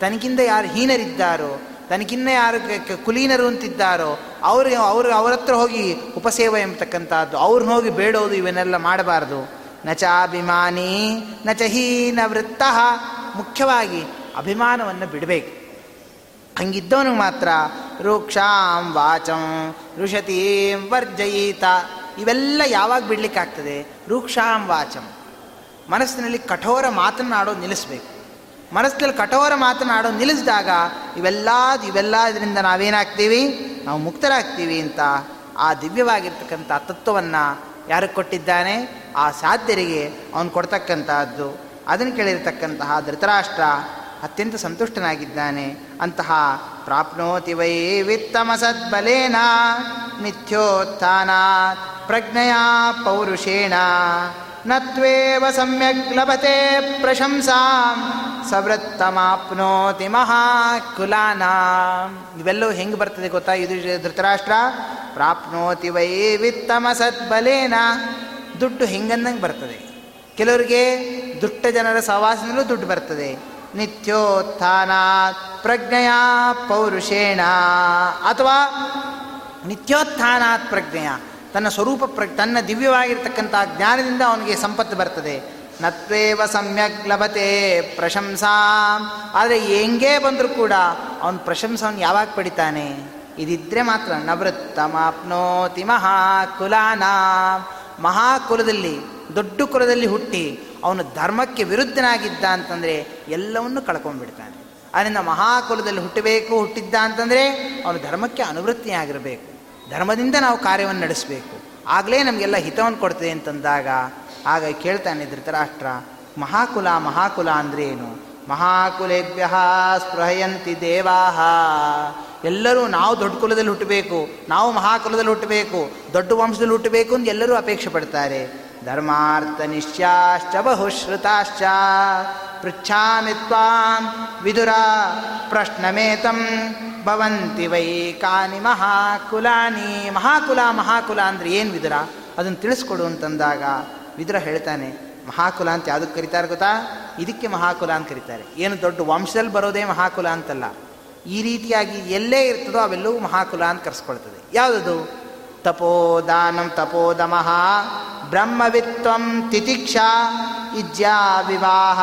ತನಗಿಂತ ಯಾರು ಹೀನರಿದ್ದಾರೋ, ತನಗಿನ್ನ ಯಾರು ಕುಲೀನರು ಅಂತಿದ್ದಾರೋ ಅವ್ರಿಗೆ ಅವರು, ಅವ್ರ ಹತ್ರ ಹೋಗಿ ಉಪಸೇವ ಎಂಬತಕ್ಕಂಥದ್ದು. ಅವ್ರನ್ನ ಹೋಗಿ ಬೇಡೋದು, ಇವನ್ನೆಲ್ಲ ಮಾಡಬಾರ್ದು. ನಚಾಭಿಮಾನಿ ನಚಹೀನ ವೃತ್ತ. ಮುಖ್ಯವಾಗಿ ಅಭಿಮಾನವನ್ನು ಬಿಡಬೇಕು. ಹಂಗಿದ್ದವನಿಗೆ ಮಾತ್ರ ರೂಕ್ಷಾಂ ವಾಚಂ ಋಷತೀಂ ವರ್ಜಯೀತ. ಇವೆಲ್ಲ ಯಾವಾಗ ಬಿಡ್ಲಿಕ್ಕಾಗ್ತದೆ ರೂಕ್ಷಾಂ ವಾಚಂ. ಮನಸ್ಸಿನಲ್ಲಿ ಕಠೋರ ಮಾತನಾಡೋದು ನಿಲ್ಲಿಸ್ಬೇಕು. ಮನಸ್ಸಿನಲ್ಲಿ ಕಠೋರ ಮಾತನಾಡೋದು ನಿಲ್ಲಿಸಿದಾಗ ಇವೆಲ್ಲ ಇವೆಲ್ಲ ಇದರಿಂದ ನಾವೇನಾಗ್ತೀವಿ? ನಾವು ಮುಕ್ತರಾಗ್ತೀವಿ ಅಂತ ಆ ದಿವ್ಯವಾಗಿರ್ತಕ್ಕಂಥ ತತ್ವವನ್ನು ಯಾರಿಗೆ ಕೊಟ್ಟಿದ್ದಾನೆ? ಆ ಸಾಧ್ಯರಿಗೆ ಅವನು ಕೊಡ್ತಕ್ಕಂತಹದ್ದು, ಅದನ್ನು ಕೇಳಿರ್ತಕ್ಕಂತಹ ಧೃತರಾಷ್ಟ್ರ ಅತ್ಯಂತ ಸಂತುಷ್ಟನಾಗಿದ್ದಾನೆ. ಅಂತಹ ಪ್ರಾಪ್ನೋತಿ ವೈ ವಿತ್ತಮ ಸದ್ಬಲೇನ ಮಿಥ್ಯೋತ್ಥಾನ ಪ್ರಜ್ಞೆಯ ಪೌರುಷೇಣ. ನತ್ವೇವ ಸಮ್ಯಕ್ ಲಭತೆ ಪ್ರಶಂಸಾ ಸವೃತ್ತಮಾಪ್ನೋತಿ ಮಹಾಕುಲಾನ. ಇವೆಲ್ಲವೂ ಹೆಂಗೆ ಬರ್ತದೆ ಗೊತ್ತಾ? ಇದು ಧೃತರಾಷ್ಟ್ರ ಪ್ರಾಪ್ನೋತಿ ವೈ ವಿತ್ತಮ ಸದ್ಬಲೇನ. ದುಡ್ಡು ಹೆಂಗನ್ನಂಗೆ ಬರ್ತದೆ? ಕೆಲವರಿಗೆ ದುಷ್ಟ ಜನರ ಸಹವಾಸದಲ್ಲೂ ದುಡ್ಡು ಬರ್ತದೆ. ನಿತ್ಯೋತ್ಥಾನ ಪ್ರಜ್ಞೆಯ ಪೌರುಷೇಣ. ಅಥವಾ ನಿತ್ಯೋತ್ಥಾನಾತ್ ಪ್ರಜ್ಞೆಯ. ತನ್ನ ಸ್ವರೂಪ ಪ್ರ ತನ್ನ ದಿವ್ಯವಾಗಿರ್ತಕ್ಕಂಥ ಜ್ಞಾನದಿಂದ ಅವನಿಗೆ ಸಂಪತ್ತು ಬರ್ತದೆ. ನತ್ವೇವ ಸಮ್ಯಕ್ ಲಭತೆ ಪ್ರಶಂಸಾ. ಆದರೆ ಹೆಂಗೇ ಬಂದರೂ ಕೂಡ ಅವನ ಪ್ರಶಂಸವನ್ನು ಯಾವಾಗ ಪಡಿತಾನೆ? ಇದಿದ್ರೆ ಮಾತ್ರ ನವೃತ್ತಮಾಪ್ನೋತಿ ಮಹಾಕುಲಾನ. ಮಹಾಕುಲದಲ್ಲಿ, ದೊಡ್ಡ ಕುಲದಲ್ಲಿ ಹುಟ್ಟಿ ಅವನು ಧರ್ಮಕ್ಕೆ ವಿರುದ್ಧನಾಗಿದ್ದ ಅಂತಂದರೆ ಎಲ್ಲವನ್ನು ಕಳ್ಕೊಂಡ್ಬಿಡ್ತಾನೆ. ಅದರಿಂದ ಮಹಾಕುಲದಲ್ಲಿ ಹುಟ್ಟಬೇಕು, ಹುಟ್ಟಿದ್ದ ಅಂತಂದರೆ ಅವನು ಧರ್ಮಕ್ಕೆ ಅನುವೃತ್ತಿಯಾಗಿರಬೇಕು. ಧರ್ಮದಿಂದ ನಾವು ಕಾರ್ಯವನ್ನು ನಡೆಸಬೇಕು. ಆಗಲೇ ನಮಗೆಲ್ಲ ಹಿತವನ್ನು ಕೊಡ್ತದೆ ಅಂತಂದಾಗ ಆಗ ಕೇಳ್ತಾನೆ ಧೃತರಾಷ್ಟ್ರ ಮಹಾಕುಲ ಮಹಾಕುಲ ಅಂದರೆ ಏನು? ಮಹಾಕುಲೇಭ್ಯ ಸ್ಪೃಹಯಂತಿ ದೇವಾಹ. ಎಲ್ಲರೂ ನಾವು ದೊಡ್ಡ ಕುಲದಲ್ಲಿ ಹುಟ್ಟಬೇಕು, ನಾವು ಮಹಾಕುಲದಲ್ಲಿ ಹುಟ್ಟಬೇಕು, ದೊಡ್ಡ ವಂಶದಲ್ಲಿ ಹುಟ್ಟಬೇಕು ಅಂತ ಎಲ್ಲರೂ ಅಪೇಕ್ಷೆ ಪಡ್ತಾರೆ. ಧರ್ಮಾರ್ಥ ನಿಶ್ಚಾಶ್ಚ ಬಹುಶ್ರುತಾಶ್ಚ. ಪೃಚ್ಛಾಮಿ ತ್ವಾಂ ವಿದುರ ಪ್ರಶ್ನಮೇತಂ ಭವಂತಿ ವೈ ಕಾನಿ ಮಹಾಕುಲಾನಿ. ಮಹಾಕುಲ ಮಹಾಕುಲ ಅಂದರೆ ಏನು ವಿದುರ? ಅದನ್ನು ತಿಳಿಸ್ಕೊಡು ಅಂತಂದಾಗ ವಿದುರ ಹೇಳ್ತಾನೆ, ಮಹಾಕುಲ ಅಂತ ಯಾವುದಕ್ಕೆ ಕರೀತಾರೆ ಗೊತ್ತಾ? ಇದಕ್ಕೆ ಮಹಾಕುಲ ಅಂತ ಕರೀತಾರೆ. ಏನು ದೊಡ್ಡ ವಂಶದಲ್ಲಿ ಬರೋದೇ ಮಹಾಕುಲ ಅಂತಲ್ಲ. ಈ ರೀತಿಯಾಗಿ ಎಲ್ಲೇ ಇರ್ತದೋ ಅವೆಲ್ಲವೂ ಮಹಾಕುಲ ಅಂತ ಕರೆಸ್ಕೊಳ್ತದೆ. ಯಾವುದದು? ತಪೋದಾನಂ ತಪೋದಮಃ. ಬ್ರಹ್ಮವಿತ್ವಂ ತಿತಿಕ್ಷಾ ಇಜ್ಯಾ ವಿವಾಹ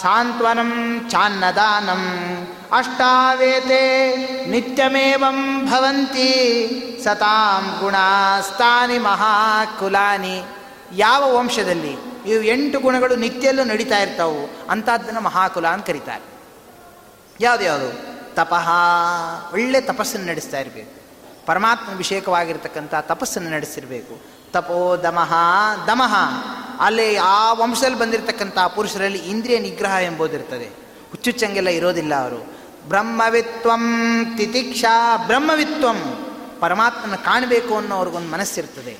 ಸಾಂತ್ವನಂ ಚಾನ್ನದಾನಂ. ಅಷ್ಟಾವೇತೆ ನಿತ್ಯಮೇವಂ ಭವಂತಿ. ಸತಾಂ ಗುಣಾಸ್ತಾನಿ ಮಹಾಕುಲಾನಿ. ಯಾವ ವಂಶದಲ್ಲಿ? ಇವು ಎಂಟು ಗುಣಗಳು ನಿತ್ಯಲ್ಲೂ ನಡೀತಾ ಇರ್ತಾವು. ಅಂಥದ್ದನ್ನು ಮಹಾಕುಲ ಅಂತ ಕರೀತಾರೆ. ಯಾವುದ್ಯಾವುದು ತಪಃ. ಒಳ್ಳೆ ತಪಸ್ಸನ್ನು ನಡೆಸ್ತಾ ಇರಬೇಕು. ಪರಮಾತ್ಮ ಅಭಿಷೇಕವಾಗಿರ್ತಕ್ಕಂಥ ತಪಸ್ಸನ್ನು ನಡೆಸಿರಬೇಕು. ತಪೋ ದಮಃ ದಮಃ. ಅಲ್ಲಿ ಆ ವಂಶದಲ್ಲಿ ಬಂದಿರತಕ್ಕಂಥ ಪುರುಷರಲ್ಲಿ ಇಂದ್ರಿಯ ನಿಗ್ರಹ ಎಂಬುದಿರ್ತದೆ ಹುಚ್ಚುಚ್ಚಂಗೆಲ್ಲ ಇರೋದಿಲ್ಲ ಅವರು. ಬ್ರಹ್ಮವಿತ್ವಂ ತಿತಿಕ್ಷಾ, ಬ್ರಹ್ಮವಿತ್ವಂ. ಪರಮಾತ್ಮನ ಕಾಣಬೇಕು ಅನ್ನೋ ಅವ್ರಿಗೊಂದು ಮನಸ್ಸಿರ್ತದೆ.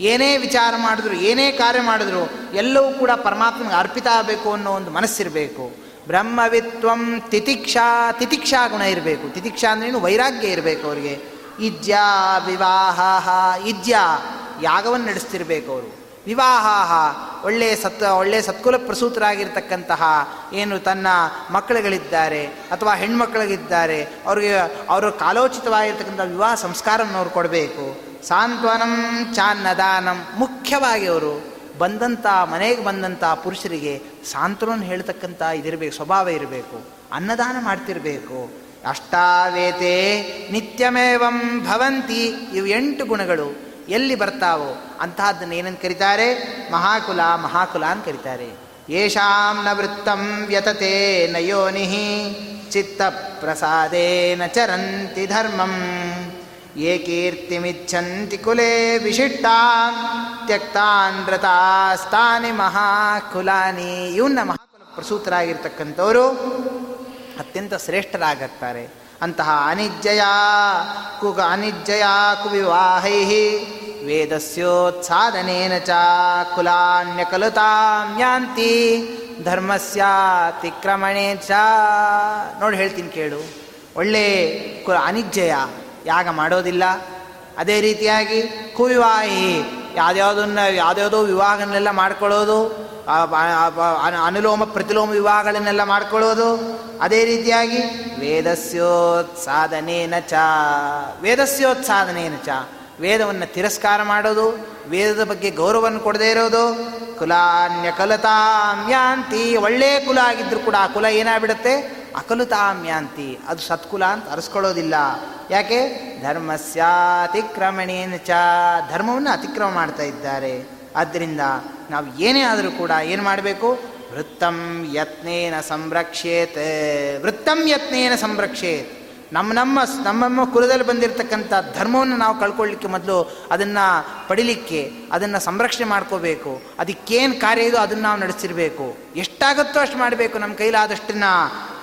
ಏನೇ ವಿಚಾರ ಮಾಡಿದ್ರು, ಏನೇ ಕಾರ್ಯ ಮಾಡಿದ್ರು, ಎಲ್ಲವೂ ಕೂಡ ಪರಮಾತ್ಮನಿಗೆ ಅರ್ಪಿತ ಆಗಬೇಕು ಅನ್ನೋ ಒಂದು ಮನಸ್ಸಿರಬೇಕು. ಬ್ರಹ್ಮವಿತ್ವಂ ತಿತಿಕ್ಷಾ ತಿತಿಕ್ಷಾ ಗುಣ ಇರಬೇಕು. ತಿತಿಕ್ಷಾ ಅಂದ್ರೇನು ವೈರಾಗ್ಯ ಇರಬೇಕು ಅವರಿಗೆ. ಇಜ್ಯಾ ವಿವಾಹ ಇಜ್ಯಾ ಯಾಗವನ್ನು ನಡೆಸ್ತಿರ್ಬೇಕು ಅವರು. ವಿವಾಹ ಒಳ್ಳೆಯ ಸತ್ ಒಳ್ಳೆಯ ಸತ್ಕುಲ ಪ್ರಸೂತರಾಗಿರ್ತಕ್ಕಂತಹ ಏನು ತನ್ನ ಮಕ್ಕಳುಗಳಿದ್ದಾರೆ ಅಥವಾ ಹೆಣ್ಮಕ್ಳಿಗಿದ್ದಾರೆ ಅವ್ರಿಗೆ, ಅವರು ಕಾಲೋಚಿತವಾಗಿರ್ತಕ್ಕಂಥ ವಿವಾಹ ಸಂಸ್ಕಾರವನ್ನು ಅವ್ರು ಕೊಡಬೇಕು. ಸಾಂತ್ವನಂ ಚಾನ್ನದಾನಂ ಮುಖ್ಯವಾಗಿ ಅವರು ಬಂದಂಥ, ಮನೆಗೆ ಬಂದಂಥ ಪುರುಷರಿಗೆ ಸಾಂತ್ವನ ಹೇಳ್ತಕ್ಕಂಥ ಇದಿರಬೇಕು, ಸ್ವಭಾವ ಇರಬೇಕು. ಅನ್ನದಾನ ಮಾಡ್ತಿರಬೇಕು. ಅಷ್ಟಾವೇತೆ ನಿತ್ಯಮೇವಂ ಭವಂತಿ. ಇವು ಎಂಟು ಗುಣಗಳು. ಎಲ್ಲಿ ಬರ್ತಾವೋ ಅಂತಹದ್ದನ್ನು ಏನಂತ ಕರೀತಾರೆ? ಮಹಾಕುಲ ಮಹಾಕುಲ ಅಂತ ಕರೀತಾರೆ. ಯೇಷಾಂ ನ ವೃತ್ತಂ ವ್ಯತತೆ ನಯೋನಿ ಚಿತ್ತ ಪ್ರಸಾದೇನ ಚರಂತಿ ಧರ್ಮಂ. ಯೇ ಕೀರ್ತಿಮಿಚ್ಛಂತಿ ಕುಲೇ ವಿಶಿಷ್ಟಾ ತ್ಯಕ್ತಾನ್ ವ್ರತಾಸ್ತಾನಿ ಮಹಾಕುಲಾನಿ. ಇವನ್ನ ಮಹಾಕುಲ ಪ್ರಸೂತರಾಗಿರ್ತಕ್ಕಂಥವರು ಅತ್ಯಂತ ಶ್ರೇಷ್ಠರಾಗುತ್ತಾರೆ. ಅಂತಹ ಅನಿಜ್ಜಯ ಕುಗ ಅನಿಜ್ಜಯ ಕುವಿವಾಹೈ ವೇದಸ್ಯೋತ್ಸಾದನೇನ ಚ ಕುಲಾನ್ಯಕಲುತಾಮ್ಯಾಂತಿ ಧರ್ಮಸ್ಯಾತಿಕ್ರಮಣೆ ಚ. ನೋಡಿ ಹೇಳ್ತೀನಿ ಕೇಳು. ಒಳ್ಳೆ ಕು ಅನಿಜ್ಜಯ ಯಾಗ ಮಾಡೋದಿಲ್ಲ. ಅದೇ ರೀತಿಯಾಗಿ ಕುವಿವಾಹಿ ಯಾವ್ದ್ಯಾವುದನ್ನ ಯಾವ್ದ್ಯಾವುದೋ ವಿವಾಹನೆಲ್ಲ ಮಾಡ್ಕೊಳ್ಳೋದು. ಅನುಲೋಮ ಪ್ರತಿಲೋಮ ವಿವಾಹಗಳನ್ನೆಲ್ಲ ಮಾಡ್ಕೊಳ್ಳೋದು? ಅದೇ ರೀತಿಯಾಗಿ ವೇದಸ್ಯೋತ್ಸಾಧನೇನ ಚ ವೇದಸ್ಯೋತ್ಸಾಧನೇನ ಚ, ವೇದವನ್ನು ತಿರಸ್ಕಾರ ಮಾಡೋದು, ವೇದದ ಬಗ್ಗೆ ಗೌರವವನ್ನು ಕೊಡದೇ ಇರೋದು ಕುಲಾನ್ಯ ಕಲತಾಮ್ಯಾಂತಿ ಒಳ್ಳೆ ಕುಲ ಆಗಿದ್ರು ಕೂಡ ಆ ಕುಲ ಏನಾಗ್ಬಿಡುತ್ತೆ? ಅಕಲುತಾಮ್ಯಾಂತಿ, ಅದು ಸತ್ಕುಲ ಅಂತ ಅರಸ್ಕೊಳ್ಳೋದಿಲ್ಲ. ಯಾಕೆ? ಧರ್ಮಸ್ಯಾತಿಕ್ರಮಣೇನ ಚ, ಧರ್ಮವನ್ನು ಅತಿಕ್ರಮ ಮಾಡ್ತಾ ಇದ್ದಾರೆ. ಆದ್ದರಿಂದ ನಾವು ಏನೇ ಆದರೂ ಕೂಡ ಏನು ಮಾಡಬೇಕು? ವೃತ್ತಂ ಯತ್ನೇನ ಸಂರಕ್ಷೇತ್ ವೃತ್ತಂ ಯತ್ನೇನ ಸಂರಕ್ಷೇತ್ ನಮ್ಮ ನಮ್ಮ ನಮ್ಮಮ್ಮ ಕುಲದಲ್ಲಿ ಬಂದಿರತಕ್ಕಂಥ ಧರ್ಮವನ್ನು ನಾವು ಕಳ್ಕೊಳ್ಳಿಕ್ಕೆ ಮೊದಲು ಅದನ್ನು ಪಡಿಲಿಕ್ಕೆ, ಅದನ್ನು ಸಂರಕ್ಷಣೆ ಮಾಡ್ಕೋಬೇಕು. ಅದಕ್ಕೇನು ಕಾರ್ಯ ಇದೋ ಅದನ್ನು ನಾವು ನಡೆಸಿರಬೇಕು ಎಷ್ಟಾಗುತ್ತೋ ಅಷ್ಟು ಮಾಡಬೇಕು ನಮ್ಮ ಕೈಲಾದಷ್ಟನ್ನ.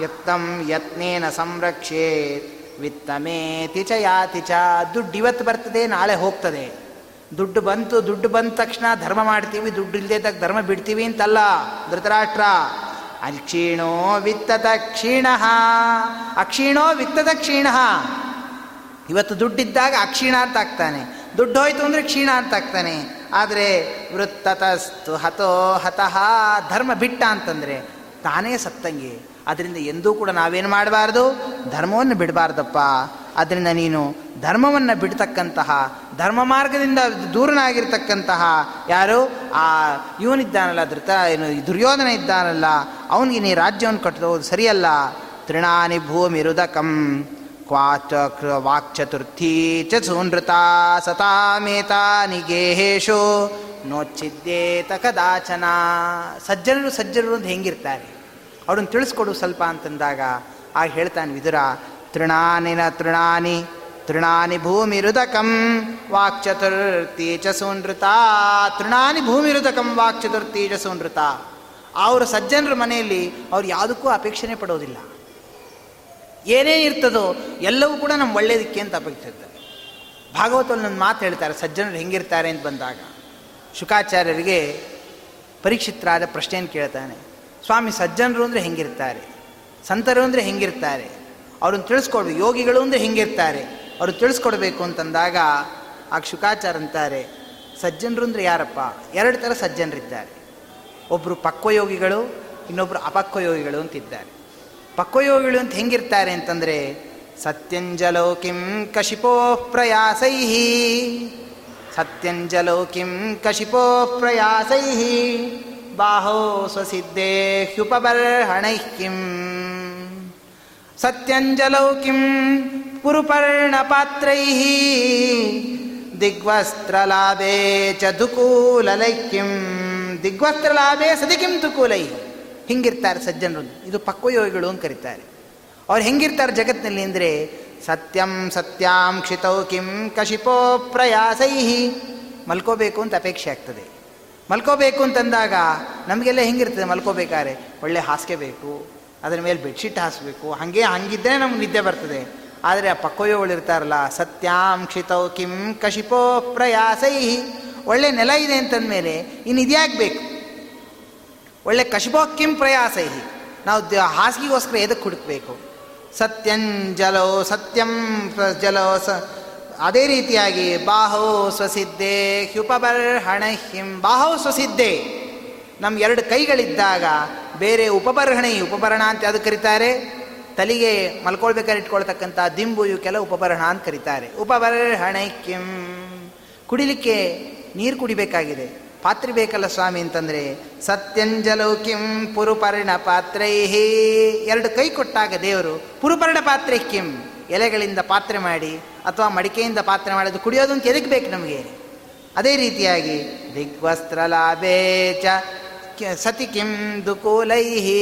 ಯತ್ನಂ ಯತ್ನೇನ ಸಂರಕ್ಷೇತ್ ವಿತ್ತಮೇ ತಿಚ ಯಾತಿಚ ದುಡ್ಡು ಇವತ್ತು ಬರ್ತದೆ, ನಾಳೆ ಹೋಗ್ತದೆ. ದುಡ್ಡು ಬಂತು, ದುಡ್ಡು ಬಂದ ತಕ್ಷಣ ಧರ್ಮ ಮಾಡ್ತೀವಿ, ದುಡ್ಡು ಇಲ್ಲದೆ ಧರ್ಮ ಬಿಡ್ತೀವಿ ಅಂತಲ್ಲ, ಧೃತರಾಷ್ಟ್ರ. ಅಕ್ಷೀಣೋ ವಿತ್ತದ ಕ್ಷೀಣ, ಅಕ್ಷೀಣೋ ವಿತ್ತದ ಕ್ಷೀಣ. ಇವತ್ತು ದುಡ್ಡಿದ್ದಾಗ ಅಕ್ಷೀಣ ಅಂತ ಆಗ್ತಾನೆ. ದುಡ್ಡು ಹೋಯ್ತು ಅಂದರೆ ಕ್ಷೀಣ ಅಂತ ಆಗ್ತಾನೆ. ಆದರೆ ವೃತ್ತತಸ್ತು ಹತೋ ಹತಃ, ಧರ್ಮ ಬಿಟ್ಟ ಅಂತಂದರೆ ತಾನೇ ಸತ್ತಂಗೆ. ಅದರಿಂದ ಎಂದೂ ಕೂಡ ನಾವೇನು ಮಾಡಬಾರ್ದು? ಧರ್ಮವನ್ನು ಬಿಡಬಾರ್ದಪ್ಪ. ಅದರಿಂದ ನೀನು ಧರ್ಮವನ್ನು ಬಿಡ್ತಕ್ಕಂತಹ, ಧರ್ಮ ಮಾರ್ಗದಿಂದ ದೂರನಾಗಿರ್ತಕ್ಕಂತಹ ಯಾರು? ಆ ಇವನಿದ್ದಾನಲ್ಲ ಧೃತ, ಏನು ದುರ್ಯೋಧನ ಇದ್ದಾನಲ್ಲ, ಅವನಿಗೆ ನೀ ರಾಜ್ಯವನ್ನು ಕಟ್ಟೋದು ಸರಿಯಲ್ಲ. ತೃಣಾನಿ ಭೂಮಿರುದಕಂ ಕ್ವಾಚ ವಾಕ್ಚತುರ್ಥಿ ಚ ಸೂನೃತ ಸತಾಮೇತಾ ನಿಗೇಹೇಶು ನೋಚ್ಚಿದ್ದೇತ ಕದಾಚನ. ಸಜ್ಜನರು ಸಜ್ಜನರು ಅಂತ ಹೆಂಗಿರ್ತಾರೆ? ಅವ್ರನ್ನ ತಿಳಿಸ್ಕೊಡು ಸ್ವಲ್ಪ ಅಂತಂದಾಗ, ಆಗ ಹೇಳ್ತಾನೆ ವಿದುರ, ತೃಣಾನಿನ ತೃಣಾನಿ ತೃಣಾನಿ ಭೂಮಿರುದಕಂ ವಾಕ್ಚತುರ್ಥಿ ಚ ಸೂನೃತ ತೃಣಾನಿ ಭೂಮಿರುದಕಂ ವಾಕ್ಚತುರ್ಥಿ ಚ ಸೂನೃತ ಅವರು ಸಜ್ಜನರ ಮನೆಯಲ್ಲಿ ಅವ್ರು ಯಾವುದಕ್ಕೂ ಅಪೇಕ್ಷಣೆ ಪಡೋದಿಲ್ಲ. ಏನೇನು ಇರ್ತದೋ ಎಲ್ಲವೂ ಕೂಡ ನಮ್ಮ ಒಳ್ಳೇದಕ್ಕೆ ಅಂತ ಅಪೇಕ್ಷಿಸ್ತಾರೆ ಭಾಗವತಲ್ಲಿ ನನ್ನ ಮಾತು ಹೇಳ್ತಾರೆ, ಸಜ್ಜನರು ಹೆಂಗಿರ್ತಾರೆ ಅಂತ ಬಂದಾಗ. ಶುಕಾಚಾರ್ಯರಿಗೆ ಪರೀಕ್ಷಿತರಾದ ಪ್ರಶ್ನೆಯನ್ನು ಕೇಳ್ತಾನೆ, ಸ್ವಾಮಿ, ಸಜ್ಜನರು ಅಂದರೆ ಹೆಂಗಿರ್ತಾರೆ? ಸಂತರು ಅಂದರೆ ಹೆಂಗಿರ್ತಾರೆ? ಅವ್ರನ್ನ ತಿಳಿಸ್ಕೊಡ್ಬೇಕು ಯೋಗಿಗಳು ಅಂದರೆ ಹೆಂಗಿರ್ತಾರೆ? ಅವರು ತಿಳಿಸ್ಕೊಡ್ಬೇಕು ಅಂತಂದಾಗ ಆ ಶುಕಾಚಾರ ಅಂತಾರೆ, ಸಜ್ಜನರು ಅಂದರೆ ಯಾರಪ್ಪ? ಎರಡು ಥರ ಸಜ್ಜನರಿದ್ದಾರೆ. ಒಬ್ಬರು ಪಕ್ವಯೋಗಿಗಳು ಇನ್ನೊಬ್ಬರು ಅಪಕ್ವಯೋಗಿಗಳು ಅಂತಿದ್ದಾರೆ. ಪಕ್ವಯೋಗಿಗಳು ಅಂತ ಹೆಂಗಿರ್ತಾರೆ ಅಂತಂದರೆ, ಸತ್ಯಂಜಲೋ ಕಿಂ ಕಶಿಪೋ ಪ್ರಯಾಸೈ ಸತ್ಯಂಜಲೋ ಕಿಂ ಕಶಿಪೋ ಪ್ರಯಾಸೈಹಿ, ಬಾಹೋ ಸ್ವಸಿದ್ಧೇ ಹ್ಯುಪಬರ್ಹಣೈ ಕಿಂ. ಸತ್ಯಂಜಲೌ ಕಿಂ ಪುರುಪರ್ಣಪಾತ್ರೈ ದಿಗ್ವಸ್ತ್ರಲಾಭೇ ಚ ದುಕೂಲಲೈ ಕಿಂ. ದಿಗ್ವಸ್ತ್ರಲಾಭೇ ಸದಿ ಕಿಂ ತುಕೂಲೈ ಹಿಂಗಿರ್ತಾರೆ ಸಜ್ಜನರು. ಇದು ಪಕ್ವಯೋಗಿಗಳು ಅಂತ ಕರೀತಾರೆ. ಅವ್ರು ಹೆಂಗಿರ್ತಾರೆ ಜಗತ್ತಿನಲ್ಲಿ ಅಂದರೆ ಸತ್ಯಂ ಸತ್ಯಾಂ ಕ್ಷಿತೌ ಕಿಂ ಕಶಿಪೋ ಪ್ರಯಾಸೈ. ಮಲ್ಕೋಬೇಕು ಅಂತ ಅಪೇಕ್ಷೆ ಆಗ್ತದೆ. ಮಲ್ಕೋಬೇಕು ಅಂತಂದಾಗ ನಮಗೆಲ್ಲ ಹೆಂಗಿರ್ತದೆ ಮಲ್ಕೋಬೇಕಾದ್ರೆ? ಒಳ್ಳೆ ಹಾಸಿಗೆ ಬೇಕು ಅದರ ಮೇಲೆ ಬೆಡ್ಶೀಟ್ ಹಾಸಬೇಕು. ಹಾಗೆ ಹಂಗಿದ್ದರೆ ನಮ್ಗೆ ನಿದ್ದೆ ಬರ್ತದೆ. ಆದರೆ ಆ ಪಕ್ವಯೋಗಳು ಇರ್ತಾರಲ್ಲ ಸತ್ಯಾಂಕ್ಷಿತೌ ಕಿಂ ಕಶಿಪೋ ಪ್ರಯಾಸೈ ಒಳ್ಳೆ ನೆಲ ಇದೆ ಅಂತಂದಮೇಲೆ ಇನ್ನು ಇದ್ಯಾಕೆ ಒಳ್ಳೆ ಕಶಿಪೋ ಕಿಂ ಪ್ರಯಾಸೈ ನಾವು ಹಾಸಿಗೆಗೋಸ್ಕರ ಎದಕ್ಕೆ ಹುಡುಕ್ಬೇಕು? ಸತ್ಯಂಜಲೋ ಸತ್ಯಂ ಜಲೋ ಸ ಅದೇ ರೀತಿಯಾಗಿ ಬಾಹೋ ಸ್ವಸಿದ್ಧೆ ಹ್ಯುಪಬರ್ಹಣ ಹಿಂ. ಬಾಹೋ ಸ್ವಸಿದ್ಧೆ. ನಮ್ಮ ಎರಡು ಕೈಗಳಿದ್ದಾಗ ಬೇರೆ ಉಪಬರ್ಹಣಿ, ಉಪಬರಣ ಅಂತ ಅದು ಕರೀತಾರೆ? ತಲೆಗೆ ಮಲ್ಕೊಳ್ಬೇಕಾದ್ರೆ ಇಟ್ಕೊಳ್ತಕ್ಕಂಥ ದಿಂಬು ಇವಕ್ಕೆಲ್ಲ ಉಪಬರಣ ಅಂತ ಕರೀತಾರೆ. ಉಪಬರ್ಹಣೆ ಕಿಂ. ಕುಡಿಲಿಕ್ಕೆ ನೀರು ಕುಡಿಬೇಕಾಗಿದೆ. ಪಾತ್ರೆ ಬೇಕಲ್ಲ ಸ್ವಾಮಿ ಅಂತಂದರೆ, ಸತ್ಯಂಜಲೋ ಕಿಂ ಪುರುಪರ್ಣ ಪಾತ್ರೈಹಿ. ಎರಡು ಕೈ ಕೊಟ್ಟಾಗ ದೇವರು, ಪುರುಪರ್ಣ ಪಾತ್ರೆ ಕಿಂ. ಎಲೆಗಳಿಂದ ಪಾತ್ರೆ ಮಾಡಿ, ಅಥವಾ ಮಡಿಕೆಯಿಂದ ಪಾತ್ರೆ ಮಾಡೋದು ಕುಡಿಯೋದು ಅಂತ ಎದಕ್ಕೆ ಬೇಕು ನಮಗೆ? ಅದೇ ರೀತಿಯಾಗಿ ದಿಗ್ವಸ್ತ್ರ ಲಾಭೇ ಸತಿ ಕಿಂ ದುಕೂಲೈಹಿ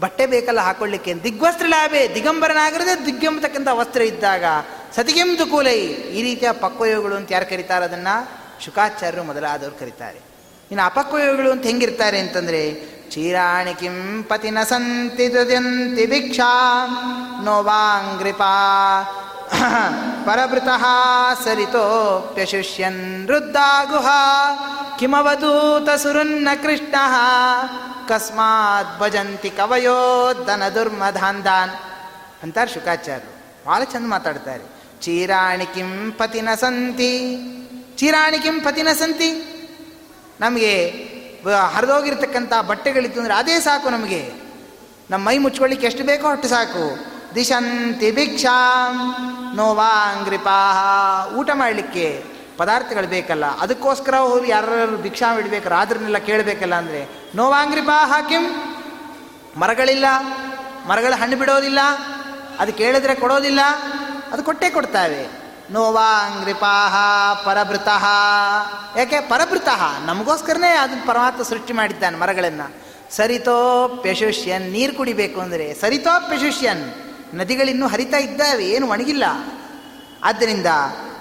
ಬಟ್ಟೆ ಬೇಕಲ್ಲ ಹಾಕೊಳ್ಳಿಕ್ಕೆ. ದಿಗ್ವಸ್ತ್ರ ಲಾಭೆ, ದಿಗಂಬರನಾಗಿರದೆ ದಿಗ್ಗಂಬತಕ್ಕಂಥ ವಸ್ತ್ರ ಇದ್ದಾಗ ಸತಿಗೆಂ ದುಕೂಲೈ ಈ ರೀತಿಯ ಪಕ್ವಯೋಗಗಳು ಅಂತ ಯಾರು ಕರೀತಾರೆ ಅದನ್ನು? ಶುಕಾಚಾರ್ಯರು ಮೊದಲಾದವರು ಕರೀತಾರೆ. ಇನ್ನು ಅಪಕ್ವಯೋಗಗಳು ಅಂತ ಹೆಂಗಿರ್ತಾರೆ ಅಂತಂದರೆ, ಚೀರಾಣಿ ಕಿಂ ಪತಿನ ಸಂತಿ ದುದ್ಯಂತಿ ಭಿಕ್ಷಾ, ನೋವಾಂಗ್ರಿಪಾ ಪರಭೃತಃ ಸರಿತೋಪ್ಯಶಿಷ್ಯನ್ ವೃದ್ಧಾ ಗುಹಾ ಕಿಮವಧೂತ ಸುರುನ್ನ ಕೃಷ್ಣ. ಕಸ್ಮಾತ್ ಭಜಂತಿ ದನ ದುರ್ಮಧಾಂದಾನ್. ಅಂತಾರೆ ಶುಕಾಚಾರ್ಯರು. ಭಾಳ ಚಂದ ಮಾತಾಡ್ತಾರೆ. ಚೀರಾಣಿ ಕಿಂ ಪತಿನ ಸಂತಿ ಚೀರಾಣಿ ಕಿಂ ಪತಿನ ಸಂತಿ ನಮಗೆ ಹರಿದೋಗಿರ್ತಕ್ಕಂಥ ಬಟ್ಟೆಗಳಿತ್ತು ಅಂದರೆ ಅದೇ ಸಾಕು ನಮಗೆ. ನಮ್ಮ ಮೈ ಮುಚ್ಕೊಳ್ಳಿಕ್ಕೆ ಎಷ್ಟು ಬೇಕೋ ಅಷ್ಟು ಸಾಕು. ದಿಶಂತಿ ಭಿಕ್ಷಾಂ ನೋವಾಂಗ್ರಿಪಾಹ ಊಟ ಮಾಡಲಿಕ್ಕೆ ಪದಾರ್ಥಗಳು ಬೇಕಲ್ಲ, ಅದಕ್ಕೋಸ್ಕರ ಹೋಗಿ ಯಾರು ಭಿಕ್ಷಾ ಇಡಬೇಕು ಆದ್ರನ್ನೆಲ್ಲ ಕೇಳಬೇಕಲ್ಲ ಅಂದರೆ ನೋವಾಂಗ್ರಿಪಾಹ ಕಿಂ? ಮರಗಳಿಲ್ಲ, ಮರಗಳ ಹಣ್ಣು ಬಿಡೋದಿಲ್ಲ, ಅದು ಕೇಳಿದ್ರೆ ಕೊಡೋದಿಲ್ಲ, ಅದು ಕೊಟ್ಟೇ ಕೊಡ್ತಾವೆ. ನೋವಾಂಗ್ರಿಪಾಹ ಪರಭೃತಃ. ಯಾಕೆ? ಪರಭೃತಃ. ನಮಗೋಸ್ಕರನೇ ಅದನ್ನು ಪರಮಾತ್ಮ ಸೃಷ್ಟಿ ಮಾಡಿದ್ದಾನೆ ಮರಗಳನ್ನು. ಸರಿತೋಪ್ಯಶುಷ್ಯನ್, ನೀರು ಕುಡಿಬೇಕು ಅಂದರೆ, ಸರಿತೋಪ್ಯಶುಷ್ಯನ್. ನದಿಗಳಿನ್ನೂ ಹರಿತಾ ಇದ್ದಾವೆ, ಏನು ಒಣಗಿಲ್ಲ. ಆದ್ದರಿಂದ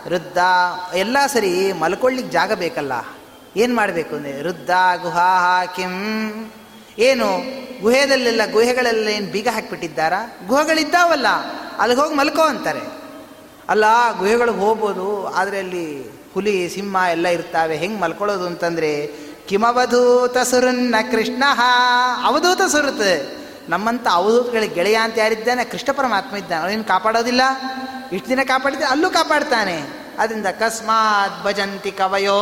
ವೃದ್ಧ, ಎಲ್ಲ ಸರಿ ಮಲ್ಕೊಳ್ಳಿಕ್ಕೆ ಜಾಗ ಬೇಕಲ್ಲ. ಏನು ಮಾಡಬೇಕು ಅಂದರೆ, ವೃದ್ಧ, ಗುಹಾ ಕಿಂ ಏನು, ಗುಹೆದಲ್ಲೆಲ್ಲ ಗುಹೆಗಳೆಲ್ಲ ಏನು ಬೀಗ ಹಾಕಿಬಿಟ್ಟಿದ್ದಾರಾ? ಗುಹೆಗಳಿದ್ದಾವಲ್ಲ, ಅಲ್ಲಿಗೆ ಹೋಗಿ ಮಲ್ಕೋ ಅಂತಾರೆ. ಅಲ್ಲ ಗುಹೆಗಳಿಗೆ ಹೋಗ್ಬೋದು, ಆದರೆ ಅಲ್ಲಿ ಹುಲಿ, ಸಿಂಹ ಎಲ್ಲ ಇರ್ತಾವೆ, ಹೆಂಗೆ ಮಲ್ಕೊಳ್ಳೋದು ಅಂತಂದರೆ, ಕಿಮವಧೂತ ಸುರನ್ನ ಕೃಷ್ಣ, ಅವಧೂತ ಸುರುತ್. ನಮ್ಮಂಥ ಅವಧೂತಗಳ ಗೆಳೆಯ ಅಂತ ಯಾರಿದ್ದಾನೆ? ಕೃಷ್ಣ ಪರಮಾತ್ಮ ಇದ್ದಾನೆ. ಅವನೇನು ಕಾಪಾಡೋದಿಲ್ಲ? ಇಷ್ಟು ದಿನ ಕಾಪಾಡಿದ್ರೆ ಅಲ್ಲೂ ಕಾಪಾಡ್ತಾನೆ. ಅದರಿಂದ ಅಕಸ್ಮಾತ್ ಭಜಂತಿ ಕವಯೋ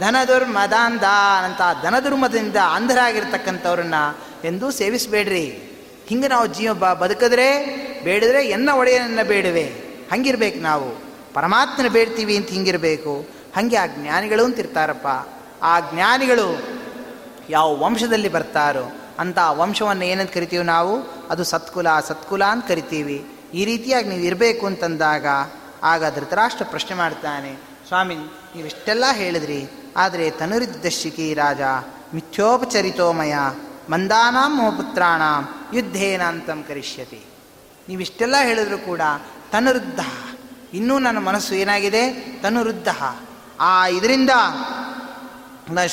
ಧನದುರ್ಮದಾಂಧ ಅಂತ ಧನದುರ್ಮದಿಂದ ಅಂಧರಾಗಿರ್ತಕ್ಕಂಥವ್ರನ್ನ ಎಂದೂ ಸೇವಿಸಬೇಡ್ರಿ. ಹಿಂಗೆ ನಾವು ಜೀವ ಬ, ಬದುಕಿದ್ರೆ, ಬೇಡಿದ್ರೆ ಎನ್ನ ಒಡೆಯನನ್ನ ಬೇಡುವೆ. ಹಂಗಿರ್ಬೇಕು ನಾವು. ಪರಮಾತ್ಮನ ಬೇಡ್ತೀವಿ ಅಂತ ಹಿಂಗಿರಬೇಕು. ಹಾಗೆ ಆ ಜ್ಞಾನಿಗಳು ಅಂತಿರ್ತಾರಪ್ಪ. ಆ ಜ್ಞಾನಿಗಳು ಯಾವ ವಂಶದಲ್ಲಿ ಬರ್ತಾರೋ ಅಂತ ವಂಶವನ್ನು ಏನಂತ ಕರಿತೀವಿ ನಾವು? ಅದು ಸತ್ಕುಲ. ಸತ್ಕುಲ ಅಂತ ಕರಿತೀವಿ. ಈ ರೀತಿಯಾಗಿ ನೀವು ಇರಬೇಕು ಅಂತಂದಾಗ ಆಗ ಧೃತರಾಷ್ಟ್ರ ಪ್ರಶ್ನೆ ಮಾಡ್ತಾನೆ. ಸ್ವಾಮಿ, ನೀವಿಷ್ಟೆಲ್ಲ ಹೇಳಿದ್ರಿ. ಆದರೆ ತನುರಿದ್ದಶಿಕಿ ರಾಜ, ಮಿಥ್ಯೋಪಚರಿತೋಮಯ, ಮಂದಾನಾಂ ಮೋ ಯುದ್ಧೇನ ಯುದ್ಧೇನಾಂತಂ ಕರಿಷ್ಯತಿ. ನೀವಿಷ್ಟೆಲ್ಲ ಹೇಳಿದ್ರು ಕೂಡ ತನುರುದ್ಧ. ಇನ್ನೂ ನನ್ನ ಮನಸ್ಸು ಏನಾಗಿದೆ? ತನುರುದ್ಧ. ಆ ಇದರಿಂದ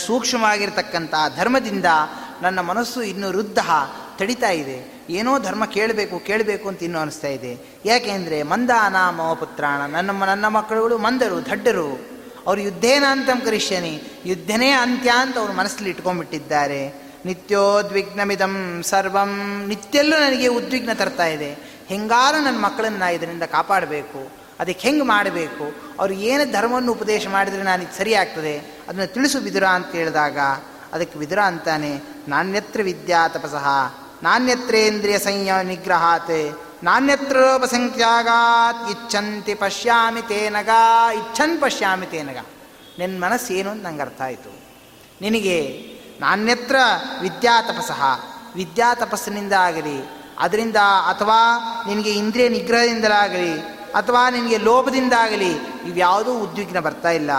ಸೂಕ್ಷ್ಮವಾಗಿರ್ತಕ್ಕಂಥ ಧರ್ಮದಿಂದ ನನ್ನ ಮನಸ್ಸು ಇನ್ನೂ ವೃದ್ಧ ತಡಿತಾ ಇದೆ. ಏನೋ ಧರ್ಮ ಕೇಳಬೇಕು ಕೇಳಬೇಕು ಅಂತ ಇನ್ನೂ ಅನಿಸ್ತಾ ಇದೆ. ಯಾಕೆಂದರೆ ಮಂದ ಅನಾಮ ಪುತ್ರಾಣ. ನನ್ನ ನನ್ನ ಮಕ್ಕಳುಗಳು ಮಂದರು, ದಡ್ಡರು. ಅವರು ಯುದ್ಧೇನ ಅಂತಂ ಕರಿಷ್ಯನಿ. ಯುದ್ಧನೇ ಅಂತ್ಯ ಅಂತ ಅವರು ಮನಸ್ಸಲ್ಲಿ ಇಟ್ಕೊಂಡ್ಬಿಟ್ಟಿದ್ದಾರೆ. ನಿತ್ಯೋದ್ವಿಗ್ನಮಿದಂ ಸರ್ವಂ. ನಿತ್ಯಲ್ಲೂ ನನಗೆ ಉದ್ವಿಗ್ನ ತರ್ತಾ ಇದೆ. ಹೆಂಗಾರು ನನ್ನ ಮಕ್ಕಳನ್ನು ಇದರಿಂದ ಕಾಪಾಡಬೇಕು. ಅದಕ್ಕೆ ಹೆಂಗೆ ಮಾಡಬೇಕು? ಅವ್ರು ಏನು ಧರ್ಮವನ್ನು ಉಪದೇಶ ಮಾಡಿದರೆ ನಾನು ಇದು ಸರಿ ಆಗ್ತದೆ? ಅದನ್ನು ತಿಳಿಸು ವಿದುರ ಅಂತ ಹೇಳಿದಾಗ ಅದಕ್ಕೆ ವಿದುರ ಅಂತಾನೆ. ನಾಣ್ಯತ್ರ ವಿದ್ಯಾ ತಪಸಃ ನಾಣ್ಯತ್ರೇಂದ್ರಿಯ ಸಂಯ ನಿಗ್ರಹಾತ್. ನಾಣ್ಯತ್ರೋಪಸಂಖ್ಯಾಗಾತ್ ಇಚ್ಛಂತಿ ಪಶ್ಯಾಮಿ ತೇನಗ, ಇಚ್ಛನ್ ಪಶ್ಯಾಮಿ ತೇನಗ. ನಿನ್ನ ಮನಸ್ಸು ಏನು ಅಂತ ನಂಗೆ ಅರ್ಥ ಆಯಿತು. ನಿನಗೆ ನಾಣ್ಯತ್ರ ವಿದ್ಯಾ ತಪಸಃ ವಿದ್ಯಾ ತಪಸ್ಸಿನಿಂದ ಆಗಲಿ, ಅದರಿಂದ ಅಥವಾ ನಿನಗೆ ಇಂದ್ರಿಯ ನಿಗ್ರಹದಿಂದಲಾಗಲಿ, ಅಥವಾ ನಿನಗೆ ಲೋಭದಿಂದಾಗಲಿ ಇವ್ಯಾವುದೂ ಉದ್ವಿಗ್ನ ಬರ್ತಾ ಇಲ್ಲ.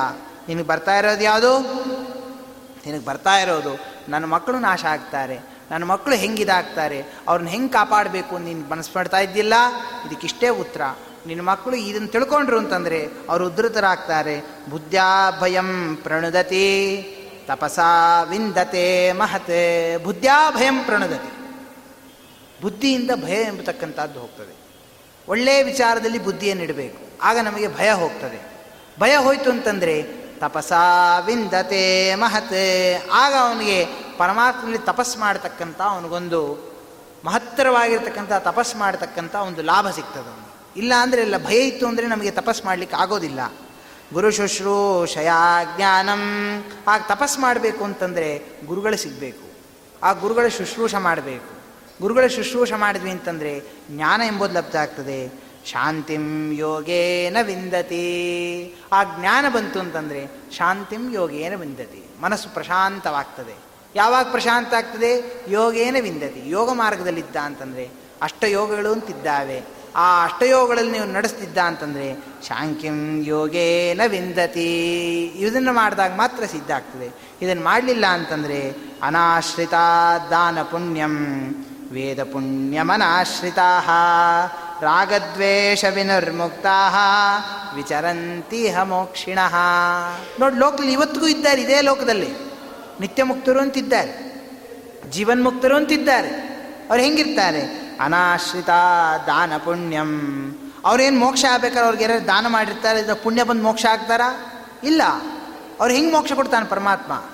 ನಿನಗೆ ಬರ್ತಾ ಇರೋದು ಯಾವುದು? ನಿನಗೆ ಬರ್ತಾ ಇರೋದು, ನನ್ನ ಮಕ್ಕಳು ನಾಶ ಆಗ್ತಾರೆ, ನನ್ನ ಮಕ್ಕಳು ಹೆಂಗಿದಾಗ್ತಾರೆ, ಅವ್ರನ್ನ ಹೆಂಗೆ ಕಾಪಾಡಬೇಕು ನೀನು ಮನಸ್ಸು ಮಾಡ್ತಾ ಇದ್ದಿಲ್ಲ? ಇದಕ್ಕಿಷ್ಟೇ ಉತ್ತರ. ನಿನ್ನ ಮಕ್ಕಳು ಇದನ್ನು ತಿಳ್ಕೊಂಡ್ರು ಅಂತಂದರೆ ಅವರು ಉದ್ಧತರಾಗ್ತಾರೆ. ಬುದ್ಧ್ಯಾ ಭಯಂ ಪ್ರಣುದತಿ, ತಪಸಾ ವಿಂದತೆ ಮಹತೆ. ಬುದ್ಧ್ಯಾ ಭಯಂ ಪ್ರಣುದತಿ. ಬುದ್ಧಿಯಿಂದ ಭಯ ಎಂಬತಕ್ಕಂಥದ್ದು ಹೋಗ್ತದೆ. ಒಳ್ಳೆಯ ವಿಚಾರದಲ್ಲಿ ಬುದ್ಧಿಯನ್ನು ಇಡಬೇಕು ಆಗ ನಮಗೆ ಭಯ ಹೋಗ್ತದೆ. ಭಯ ಹೋಯಿತು ಅಂತಂದರೆ ತಪಸಾ ವಿಂದತೆ ಮಹತ್. ಆಗ ಅವನಿಗೆ ಪರಮಾತ್ಮನಲ್ಲಿ ತಪಸ್ ಮಾಡತಕ್ಕಂಥ ಅವನಿಗೊಂದು ಮಹತ್ತರವಾಗಿರ್ತಕ್ಕಂಥ ತಪಸ್ ಮಾಡತಕ್ಕಂಥ ಒಂದು ಲಾಭ ಸಿಗ್ತದೆ ಅವನಿಗೆ. ಇಲ್ಲ ಅಂದರೆ ಇಲ್ಲ ಭಯ ಇತ್ತು ಅಂದರೆ ನಮಗೆ ತಪಸ್ ಮಾಡಲಿಕ್ಕೆ ಆಗೋದಿಲ್ಲ. ಗುರು ಶುಶ್ರೂಷಯ ಜ್ಞಾನಂ. ಆಗ ತಪಸ್ ಮಾಡಬೇಕು ಅಂತಂದರೆ ಗುರುಗಳು ಸಿಗಬೇಕು. ಆ ಗುರುಗಳ ಶುಶ್ರೂಷ ಮಾಡಬೇಕು. ಗುರುಗಳ ಶುಶ್ರೂಷ ಮಾಡಿದ್ವಿ ಅಂತಂದರೆ ಜ್ಞಾನ ಎಂಬುದು ಲಬ್ಧ ಆಗ್ತದೆ. ಶಾಂತಿಂ ಯೋಗೇನ ವಿಂದತಿ. ಆ ಜ್ಞಾನ ಬಂತು ಅಂತಂದರೆ ಶಾಂತಿಂ ಯೋಗೇನ ವಿಂದತಿ. ಮನಸ್ಸು ಪ್ರಶಾಂತವಾಗ್ತದೆ. ಯಾವಾಗ ಪ್ರಶಾಂತ ಆಗ್ತದೆ? ಯೋಗೇನ ವಿಂದತಿ. ಯೋಗ ಮಾರ್ಗದಲ್ಲಿದ್ದ ಅಂತಂದರೆ ಅಷ್ಟಯೋಗಗಳು ಅಂತಿದ್ದಾವೆ. ಆ ಅಷ್ಟಯೋಗಗಳಲ್ಲಿ ನೀವು ನಡೆಸ್ತಿದ್ದ ಅಂತಂದರೆ ಶಾಂಕಿಂ ಯೋಗೇನ ವಿಂದತಿ. ಇದನ್ನು ಮಾಡಿದಾಗ ಮಾತ್ರ ಸಿದ್ಧ ಆಗ್ತದೆ. ಇದನ್ನು ಮಾಡಲಿಲ್ಲ ಅಂತಂದರೆ ಅನಾಶ್ರಿತ ದಾನ ಪುಣ್ಯಂ, ವೇದ ಪುಣ್ಯಮನಾಶ್ರಿತಾ ರಾಗದ್ವೇಷ ವಿನಿರ್ಮುಕ್ತಾ ಹ ಮೋಕ್ಷಿಣ. ನೋಡಿ ಲೋಕದಲ್ಲಿ ಇವತ್ತಿಗೂ ಇದ್ದಾರೆ, ಇದೇ ಲೋಕದಲ್ಲಿ. ನಿತ್ಯ ಮುಕ್ತರು ಅಂತಿದ್ದಾರೆ, ಜೀವನ್ಮುಕ್ತರು ಅಂತಿದ್ದಾರೆ. ಅವ್ರು ಹೆಂಗಿರ್ತಾರೆ? ಅನಾಶ್ರಿತ ದಾನ ಪುಣ್ಯಂ. ಅವ್ರೇನು ಮೋಕ್ಷ ಆಗ್ಬೇಕಾದ್ರೆ ಅವ್ರಿಗೆ ಯಾರು ದಾನ ಮಾಡಿರ್ತಾರೆ, ಇದ್ರ ಪುಣ್ಯ ಬಂದು ಮೋಕ್ಷ ಆಗ್ತಾರಾ? ಇಲ್ಲ. ಅವ್ರು ಹೆಂಗೆ ಮೋಕ್ಷ ಕೊಡ್ತಾನೆ ಪರಮಾತ್ಮ?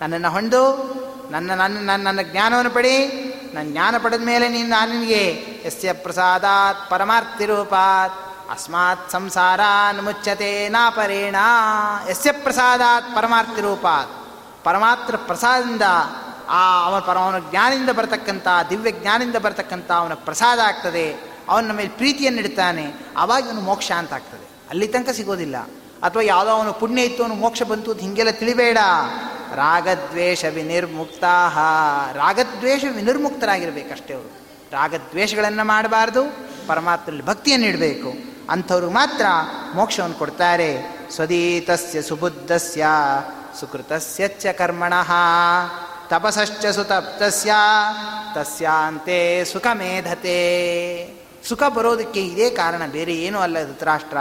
ನನ್ನನ್ನು ಹೊಂದು, ನನ್ನ ನನ್ನ ನನ್ನ ನನ್ನ ಜ್ಞಾನವನ್ನು ಪಡಿ ನನ್ನ ಜ್ಞಾನ ಪಡೆದ ಮೇಲೆ ನೀನು ನಾನು ನಿನಗೆ ಯಸ್ಯ ಪ್ರಸಾದಾತ್ ಪರಮಾರ್ಥಿ ರೂಪಾತ್. ಅಸ್ಮಾತ್ ಸಂಸಾರಾನ್ ಮುಚ್ಚತೆ ನಾಪರೇಣ. ಯಸ್ಯ ಪ್ರಸಾದಾತ್ ಪರಮಾರ್ಥಿ ರೂಪಾತ್. ಪರಮಾತ್ರ ಪ್ರಸಾದದಿಂದ ಆ ಅವನ ಪರ ಅವನ ಜ್ಞಾನದಿಂದ ಬರತಕ್ಕಂಥ, ದಿವ್ಯ ಜ್ಞಾನದಿಂದ ಬರತಕ್ಕಂಥ ಅವನ ಪ್ರಸಾದ ಆಗ್ತದೆ. ಅವನ ಮೇಲೆ ಪ್ರೀತಿಯನ್ನು ಇಡ್ತಾನೆ. ಆವಾಗ ಅವನು ಮೋಕ್ಷ ಅಂತ ಆಗ್ತದೆ. ಅಲ್ಲಿ ತನಕ ಸಿಗೋದಿಲ್ಲ. ಅಥವಾ ಯಾವುದೋ ಅವನು ಪುಣ್ಯ ಇತ್ತು ಅವನು ಮೋಕ್ಷ ಬಂತು ಅಂತ ಹಿಂಗೆಲ್ಲ ತಿಳಿಬೇಡ. ರಾಗದ್ವೇಷ ವಿನಿರ್ಮುಕ್ತ ರಾಗದ್ವೇಷ ವಿನಿರ್ಮುಕ್ತರಾಗಿರ್ಬೇಕಷ್ಟೇ ಅವರು. ರಾಗದ್ವೇಷಗಳನ್ನು ಮಾಡಬಾರ್ದು ಪರಮಾತ್ಮಲ್ಲಿ ಭಕ್ತಿಯನ್ನು ಇಡಬೇಕು. ಅಂಥವ್ರಿಗೆ ಮಾತ್ರ ಮೋಕ್ಷವನ್ನು ಕೊಡ್ತಾರೆ. ಸ್ವದೀತಸ್ಯ ಸುಬುದ್ಧಸ್ಯ ಸುಕೃತಸ್ಯ ಚ ಕರ್ಮಣಃ. ತಪಸಶ್ಚ ಸುತಪ್ತಸ್ಯ, ತಸ್ಯಾಂತೆ ಸುಖ ಮೇಧತೆ ಸುಖ ಬರೋದಕ್ಕೆ ಇದೇ ಕಾರಣ, ಬೇರೆ ಏನೂ ಅಲ್ಲ ಧೃತರಾಷ್ಟ್ರ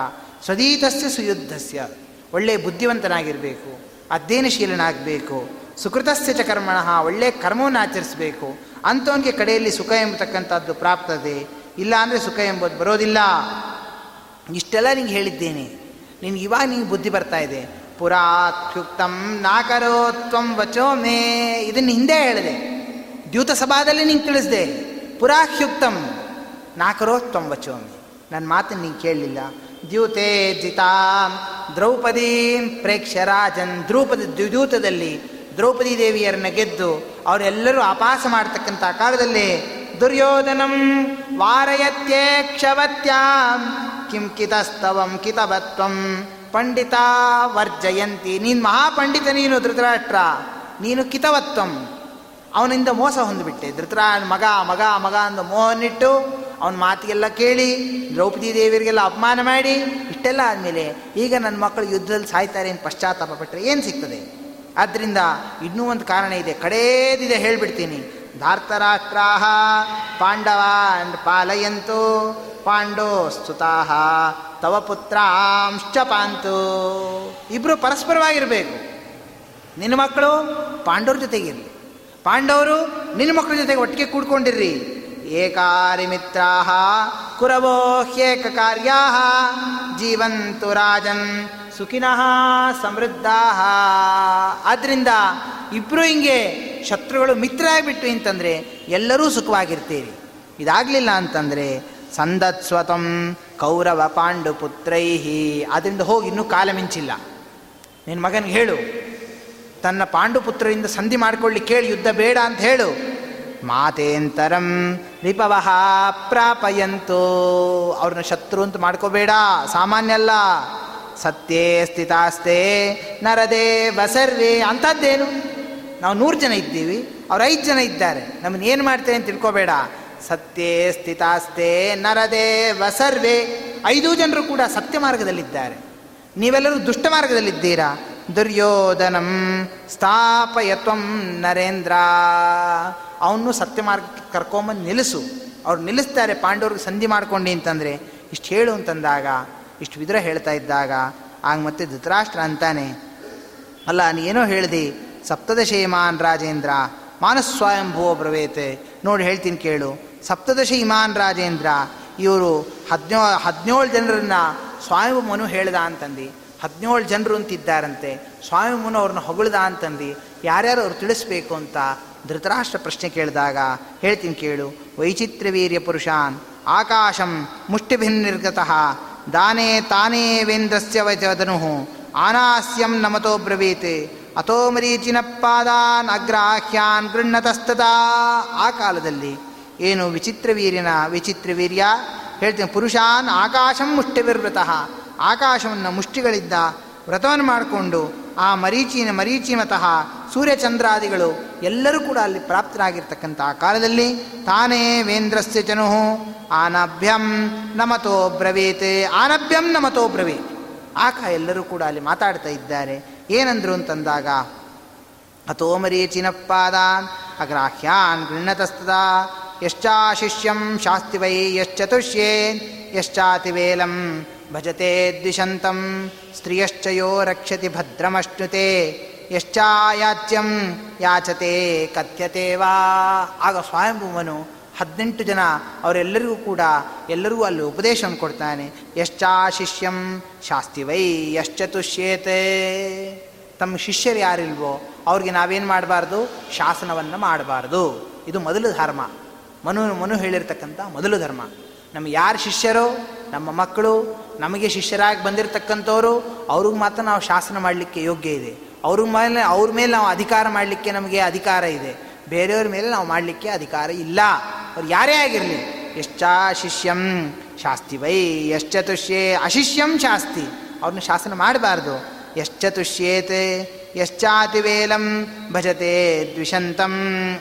ಸ್ವದೀತಸ್ಯ ಸುಯುದ್ಧಸ್ಯ. ಒಳ್ಳೆಯ ಬುದ್ಧಿವಂತನಾಗಿರಬೇಕು, ಅಧ್ಯಯನಶೀಲನಾಗಬೇಕು, ಸುಕೃತಸ್ಯ ಚ ಕರ್ಮಣಃ ಒಳ್ಳೆಯ ಕರ್ಮವನ್ನು ಆಚರಿಸಬೇಕು. ಅಂಥವನಿಗೆ ಕಡೆಯಲ್ಲಿ ಸುಖ ಎಂಬತಕ್ಕಂಥದ್ದು ಪ್ರಾಪ್ತದೆ. ಇಲ್ಲ ಅಂದರೆ ಸುಖ ಎಂಬುದು ಬರೋದಿಲ್ಲ. ಇಷ್ಟೆಲ್ಲ ನಿಂಗೆ ಹೇಳಿದ್ದೇನೆ. ನಿನ್ಗೆ ಇವಾಗ ನಿಂಗೆ ಬುದ್ಧಿ ಬರ್ತಾ ಇದೆ. ಪುರಾತ್ಯುಕ್ತಂ ನಾಕರೋತ್ವಂ ವಚೋ ಮೇ. ಇದನ್ನು ಹಿಂದೆ ಹೇಳಿದೆ. ದ್ಯೂತ ಸಭಾದಲ್ಲಿ ನಿಂಗೆ ತಿಳಿಸಿದೆ. ಪುರಾಹ್ಯುಕ್ತಂ ನಾಕರೋತ್ವಂ ವಚೋ ಮೇ. ನನ್ನ ಮಾತನ್ನು ನೀನು ಕೇಳಲಿಲ್ಲ. ದ್ಯೂತೆ ಜಿತಾಂ ದ್ರೌಪದಿ ಪ್ರೇಕ್ಷ ರಾಜನ್. ದ್ರೌಪದಿ ದ್ಯೂತದಲ್ಲಿ ದ್ರೌಪದಿ ದೇವಿಯರನ್ನ ಗೆದ್ದು ಅವರೆಲ್ಲರೂ ಅಪಾಸ ಮಾಡ್ತಕ್ಕಂಥ ಕಾಲದಲ್ಲಿ ದುರ್ಯೋಧನಂ ವಾರಯತ್ಯೇಕ್ಷವತ್ಯಾಂ. ಕಿಂ ಕಿತಸ್ತವಂ ಕಿತವತ್ವಂ. ಪಂಡಿತಾ ವರ್ಜಯಂತಿ. ನೀನು ಮಹಾಪಂಡಿತ ನೀನು ಧೃತರಾಷ್ಟ್ರ. ನೀನು ಕಿತವತ್ವಂ. ಅವನಿಂದ ಮೋಸ ಹೊಂದ್ಬಿಟ್ಟೆ. ಧೃತರಾ ಮಗ ಮಗ ಮಗ ಅಂದ ಮೋಹನಿಟ್ಟು ಅವನ ಮಾತಿಗೆಲ್ಲ ಕೇಳಿ, ದ್ರೌಪದಿ ದೇವಿಯರಿಗೆಲ್ಲ ಅಪಮಾನ ಮಾಡಿ, ಇಷ್ಟೆಲ್ಲ ಆದಮೇಲೆ ಈಗ ನನ್ನ ಮಕ್ಕಳು ಯುದ್ಧದಲ್ಲಿ ಸಾಯ್ತಾರೆ ಅಂತ ಪಶ್ಚಾತ್ತಾಪ ಪಟ್ಟರೆ ಏನು ಸಿಗ್ತದೆ? ಆದ್ದರಿಂದ ಇನ್ನೂ ಒಂದು ಕಾರಣ ಇದೆ. ಕಡೇದಿದೆ ಹೇಳಿಬಿಡ್ತೀನಿ. ಧಾರ್ತರಾಷ್ಟ್ರಾಹ ಅಂಡ್ ಪಾಲಯಂತು ಪಾಂಡೋ ಸ್ತುತಾಹ ತವ ಪುತ್ರಾಂಶ್ಚ ಪಾಂತು. ಇಬ್ಬರು ಪರಸ್ಪರವಾಗಿರಬೇಕು. ನಿನ್ನ ಮಕ್ಕಳು ಪಾಂಡವ್ರ ಜೊತೆಗಿರಲಿ. ಪಾಂಡವರು ನಿನ್ನ ಮಕ್ಕಳ ಜೊತೆಗೆ ಒಟ್ಟಿಗೆ ಕೂಡ್ಕೊಂಡಿರ್ರಿ. ಏಕಾರಿ ಮಿತ್ರಾಹ, ಕುರವೋ ಹ್ಯೇಕ ಕಾರ್ಯಾ ಜೀವಂತು ರಾಜನ್ ಸುಖಿನಃ ಸಮೃದ್ಧ ಆದ್ದರಿಂದ ಇಬ್ಬರು ಹಿಂಗೆ ಶತ್ರುಗಳು ಮಿತ್ರ ಆಗಿಬಿಟ್ಟು ಅಂತಂದರೆ ಎಲ್ಲರೂ ಸುಖವಾಗಿರ್ತೀರಿ. ಇದಾಗಲಿಲ್ಲ ಅಂತಂದರೆ ಸಂದತ್ಸ್ವತಂ ಕೌರವ ಪಾಂಡು ಪುತ್ರೈಹಿ ಅದರಿಂದ ಹೋಗಿ ಇನ್ನೂ ಕಾಲ ಮಿಂಚಿಲ್ಲ. ನಿನ್ನ ಮಗನಿಗೆ ಹೇಳು ತನ್ನ ಪಾಂಡುಪುತ್ರರಿಂದ ಸಂಧಿ ಮಾಡಿಕೊಳ್ಳಿ ಕೇಳಿ ಯುದ್ಧ ಬೇಡ ಅಂತ ಹೇಳು. ಮಾತೇಂತರಂ ರಿಪವಹ ಪ್ರಾಪಯಂತೋ. ಅವ್ರನ್ನ ಶತ್ರು ಅಂತ ಮಾಡ್ಕೋಬೇಡ, ಸಾಮಾನ್ಯ ಅಲ್ಲ. ಸತ್ಯೇ ಸ್ಥಿತಾಸ್ತೆ ನರದೇ ಬಸರ್ವೇ ಅಂಥದ್ದೇನು ನಾವು ನೂರು ಜನ ಇದ್ದೀವಿ, ಅವ್ರು ಐದು ಜನ ಇದ್ದಾರೆ. ನಮ್ಮನ್ನ ಏನು ಮಾಡ್ತೇವೆ ಅಂತ ತಿಳ್ಕೊಬೇಡ. ಸತ್ಯೇ ಸ್ಥಿತಾಸ್ತೆ ನರದೇ ಸರ್ವೇ. ಐದು ಜನರು ಕೂಡ ಸತ್ಯ ಮಾರ್ಗದಲ್ಲಿದ್ದಾರೆ. ನೀವೆಲ್ಲರೂ ದುಷ್ಟ ಮಾರ್ಗದಲ್ಲಿದ್ದೀರಾ? ದುರ್ಯೋಧನಂ ಸ್ಥಾಪಯತ್ವಂ ನರೇಂದ್ರ. ಅವನು ಸತ್ಯ ಮಾರ್ಗಕ್ಕೆ ಕರ್ಕೊಂಬಂದು ನಿಲ್ಲಿಸು. ಅವ್ರು ನಿಲ್ಲಿಸ್ತಾರೆ, ಪಾಂಡವ್ರಿಗೆ ಸಂಧಿ ಮಾಡ್ಕೊಂಡು ಅಂತಂದರೆ. ಇಷ್ಟು ಹೇಳು ಅಂತಂದಾಗ, ಇಷ್ಟು ವಿದ್ರ ಹೇಳ್ತಾ ಇದ್ದಾಗ, ಆಗ ಮತ್ತೆ ಧೃತರಾಷ್ಟ್ರ ಅಂತಾನೆ, ಅಲ್ಲ ಏನೋ ಹೇಳಿದೆ? ಸಪ್ತದಶೇಮಾನ್ ರಾಜೇಂದ್ರ. ಮಾನಸ್ವಯಂಭೂ ಬ್ರವೇತೆ. ನೋಡಿ ಹೇಳ್ತೀನಿ ಕೇಳು. ಸಪ್ತದಶ ಇಮಾನ್ ರಾಜೇಂದ್ರ, ಇವರು ಹದಿನೋ ಹದಿನೇಳು ಜನರನ್ನು ಸ್ವಾಮಿ ಮನು ಹೇಳ್ದ ಅಂತಂದು. ಹದಿನೇಳು ಜನರು ಅಂತಿದ್ದಾರಂತೆ. ಸ್ವಾಮಿ ಮುನು ಅವ್ರನ್ನ ಹೊಗಳ್ದ ಅಂತಂದು ಯಾರ್ಯಾರು ಅವ್ರು ತಿಳಿಸ್ಬೇಕು ಅಂತ ಧೃತರಾಷ್ಟ್ರ ಪ್ರಶ್ನೆ ಕೇಳಿದಾಗ ಹೇಳ್ತೀನಿ ಕೇಳು. ವೈಚಿತ್ರ್ಯವೀರ್ಯ ಪುರುಷಾನ್, ಆಕಾಶಂ ಮುಷ್ಟಿಭಿನ್ನಿರ್ಗತಃ, ದಾನೇ ತಾನೇ ವೇಂದ್ರಸ್ಯ ವಚದನು ಆನಾಸ್ಯಂ ನಮತೋ ಬ್ರವೀತ್, ಅಥೋ ಮರೀಚಿನ ಪಾದಾನ್ ಅಗ್ರಾಹ್ಯಾನ್ ಗೃಣ್ಣತಸ್ತತಾ ಆ ಕಾಲದಲ್ಲಿ ಏನು ವಿಚಿತ್ರ ವೀರ್ಯನ ವಿಚಿತ್ರ ವೀರ್ಯ ಹೇಳ್ತೀನಿ, ಪುರುಷಾನ್, ಆಕಾಶಂ ಮುಷ್ಟಿವಿರ್ವೃತಃ ಆಕಾಶವನ್ನು ಮುಷ್ಟಿಗಳಿದ್ದ ವ್ರತವನ್ನು ಮಾಡಿಕೊಂಡು ಆ ಮರೀಚಿನ ಮರೀಚಿಮತಃ ಸೂರ್ಯಚಂದ್ರಾದಿಗಳು ಎಲ್ಲರೂ ಕೂಡ ಅಲ್ಲಿ ಪ್ರಾಪ್ತರಾಗಿರ್ತಕ್ಕಂಥ ಆ ಕಾಲದಲ್ಲಿ ತಾನೇ ವೇಂದ್ರಸ್ಯ ಚನು ಆನಭ್ಯಂ ನಮತೋ ಬ್ರವೀತ್, ಆನಭ್ಯಂ ನಮತೋ ಬ್ರವೀತ್. ಆಕ ಎಲ್ಲರೂ ಕೂಡ ಅಲ್ಲಿ ಮಾತಾಡ್ತಾ ಇದ್ದಾರೆ. ಏನಂದ್ರು ಅಂತಂದಾಗ, ಅಥೋ ಮರೀಚಿನ ಪಾದಾನ್ ಅಗ್ರಾಹ್ಯಾನ್ ಗೃಹತಸ್ತದ ಯಶ್ಚಾಶಿಷ್ಯಂ ಶಾಸ್ತಿ ವೈ ಯಶ್ಚತುಷ್ಯೇನ್ ಯಶ್ಚಾತಿವೇಲಂ ಭಜತೆ ದ್ವಿಷಂತಂ ಸ್ತ್ರಿಯಶ್ಚಯೋ ರಕ್ಷತಿ ಭದ್ರಮಶ್ನುತೆ ಯಶ್ಚಾಯಾಚ್ಯಂ ಯಾಚತೆ ಕಥ್ಯತೆ ವಾ. ಆಗ ಸ್ವಯಂಭೂಮನು ಹದಿನೆಂಟು ಜನ ಅವರೆಲ್ಲರಿಗೂ ಕೂಡ ಎಲ್ಲರಿಗೂ ಅಲ್ಲಿ ಉಪದೇಶವನ್ನು ಕೊಡ್ತಾನೆ. ಯಶ್ಚಾ ಶಿಷ್ಯಂ ಶಾಸ್ತಿ ವೈ ಯಶ್ಚತುಷ್ಯೇತೆ ತಮ್ಮ ಶಿಷ್ಯರು ಯಾರಿಲ್ವೋ ಅವ್ರಿಗೆ ನಾವೇನು ಮಾಡಬಾರ್ದು? ಶಾಸನವನ್ನು ಮಾಡಬಾರ್ದು. ಇದು ಮೊದಲು ಧರ್ಮ. ಮನು ಮನು ಹೇಳಿರ್ತಕ್ಕಂಥ ಮೊದಲು ಧರ್ಮ. ನಮ್ಮ ಯಾರು ಶಿಷ್ಯರು? ನಮ್ಮ ಮಕ್ಕಳು? ನಮಗೆ ಶಿಷ್ಯರಾಗಿ ಬಂದಿರತಕ್ಕಂಥವರು, ಅವ್ರಿಗೆ ಮಾತ್ರ ನಾವು ಶಾಸನ ಮಾಡಲಿಕ್ಕೆ ಯೋಗ್ಯ ಇದೆ. ಅವ್ರ ಮೇಲೆ ಅವ್ರ ಮೇಲೆ ನಾವು ಅಧಿಕಾರ ಮಾಡಲಿಕ್ಕೆ ನಮಗೆ ಅಧಿಕಾರ ಇದೆ. ಬೇರೆಯವ್ರ ಮೇಲೆ ನಾವು ಮಾಡಲಿಕ್ಕೆ ಅಧಿಕಾರ ಇಲ್ಲ. ಅವ್ರು ಯಾರೇ ಆಗಿರಲಿ ಎಷ್ಟಾ ಶಿಷ್ಯಂ ಶಾಸ್ತಿ ವೈ ಎಷ್ಟುಷ್ಯೇ ಅಶಿಷ್ಯಂ ಶಾಸ್ತಿ. ಅವ್ರನ್ನ ಶಾಸನ ಮಾಡಬಾರ್ದು. ಎಷ್ಟುಷ್ಯೇತೆ ವೇಲಂ ಭಜತೆ ದ್ವಿಷಂತಂ.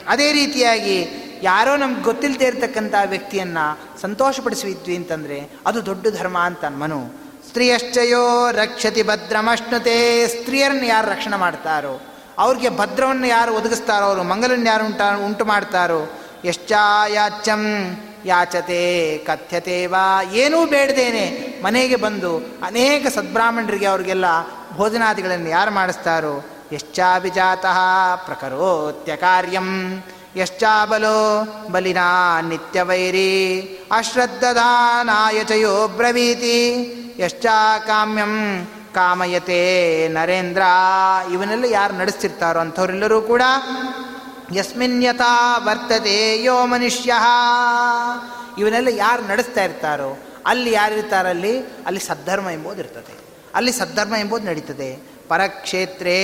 ಅದೇ ರೀತಿಯಾಗಿ ಯಾರೋ ನಮ್ಗೆ ಗೊತ್ತಿಲ್ಲದೆ ಇರತಕ್ಕಂಥ ವ್ಯಕ್ತಿಯನ್ನು ಸಂತೋಷಪಡಿಸಿದ್ವಿ ಅಂತಂದರೆ ಅದು ದೊಡ್ಡ ಧರ್ಮ ಅಂತ ಮನು ಸ್ತ್ರೀಯಶ್ಚಯೋ ರಕ್ಷತಿ ಭದ್ರಮಶ್ನುತೆ. ಸ್ತ್ರೀಯರನ್ನು ಯಾರು ರಕ್ಷಣೆ ಮಾಡ್ತಾರೋ, ಅವ್ರಿಗೆ ಭದ್ರವನ್ನು ಯಾರು ಒದಗಿಸ್ತಾರೋ, ಅವರು ಮಂಗಲನ್ನು ಯಾರು ಉಂಟ, ಉಂಟು ಮಾಡ್ತಾರೋ ಎಷ್ಟಾಯಾಚಂ ಯಾಚತೆ ಕಥ್ಯತೆ ವಾ. ಏನೂ ಬೇಡದೇನೆ. ಮನೆಗೆ ಬಂದು ಅನೇಕ ಸದ್ಬ್ರಾಹ್ಮಣರಿಗೆ ಅವ್ರಿಗೆಲ್ಲ ಭೋಜನಾದಿಗಳನ್ನು ಯಾರು ಮಾಡಿಸ್ತಾರೋ, ಯಶ್ಚಾಭಿಜಾತಃ ಪ್ರಕರೋತ್ಯ ಕಾರ್ಯಂ. ಯಶ್ಚಾಬಲೋ ಬಲಿನಾ ನಿತ್ಯವೈರಿ ಅಶ್ರದ್ಧದಾನಾಯ ಚಯೋ ಬ್ರವೀತಿ ಯಶ್ಚಾ ಕಾಮ್ಯಂ ಕಾಮಯತೆ ನರೇಂದ್ರ ಇವನೆಲ್ಲ ಯಾರು ನಡೆಸ್ತಿರ್ತಾರೋ ಅಂಥವರೆಲ್ಲರೂ ಕೂಡ ಯಸ್ಮಿನ್ಯತಾ ವರ್ತತೆ ಯೋ ಮನುಷ್ಯ ಇವನೆಲ್ಲ ಯಾರು ನಡೆಸ್ತಾ ಇರ್ತಾರೋ ಅಲ್ಲಿ ಯಾರಿರ್ತಾರಲ್ಲಿ ಅಲ್ಲಿ ಸದ್ಧರ್ಮ ಎಂಬುದು ಇರ್ತದೆ ಅಲ್ಲಿ ಸದ್ಧರ್ಮ ಎಂಬುದು ನಡೀತದೆ ಪರಕ್ಷೇತ್ರೇ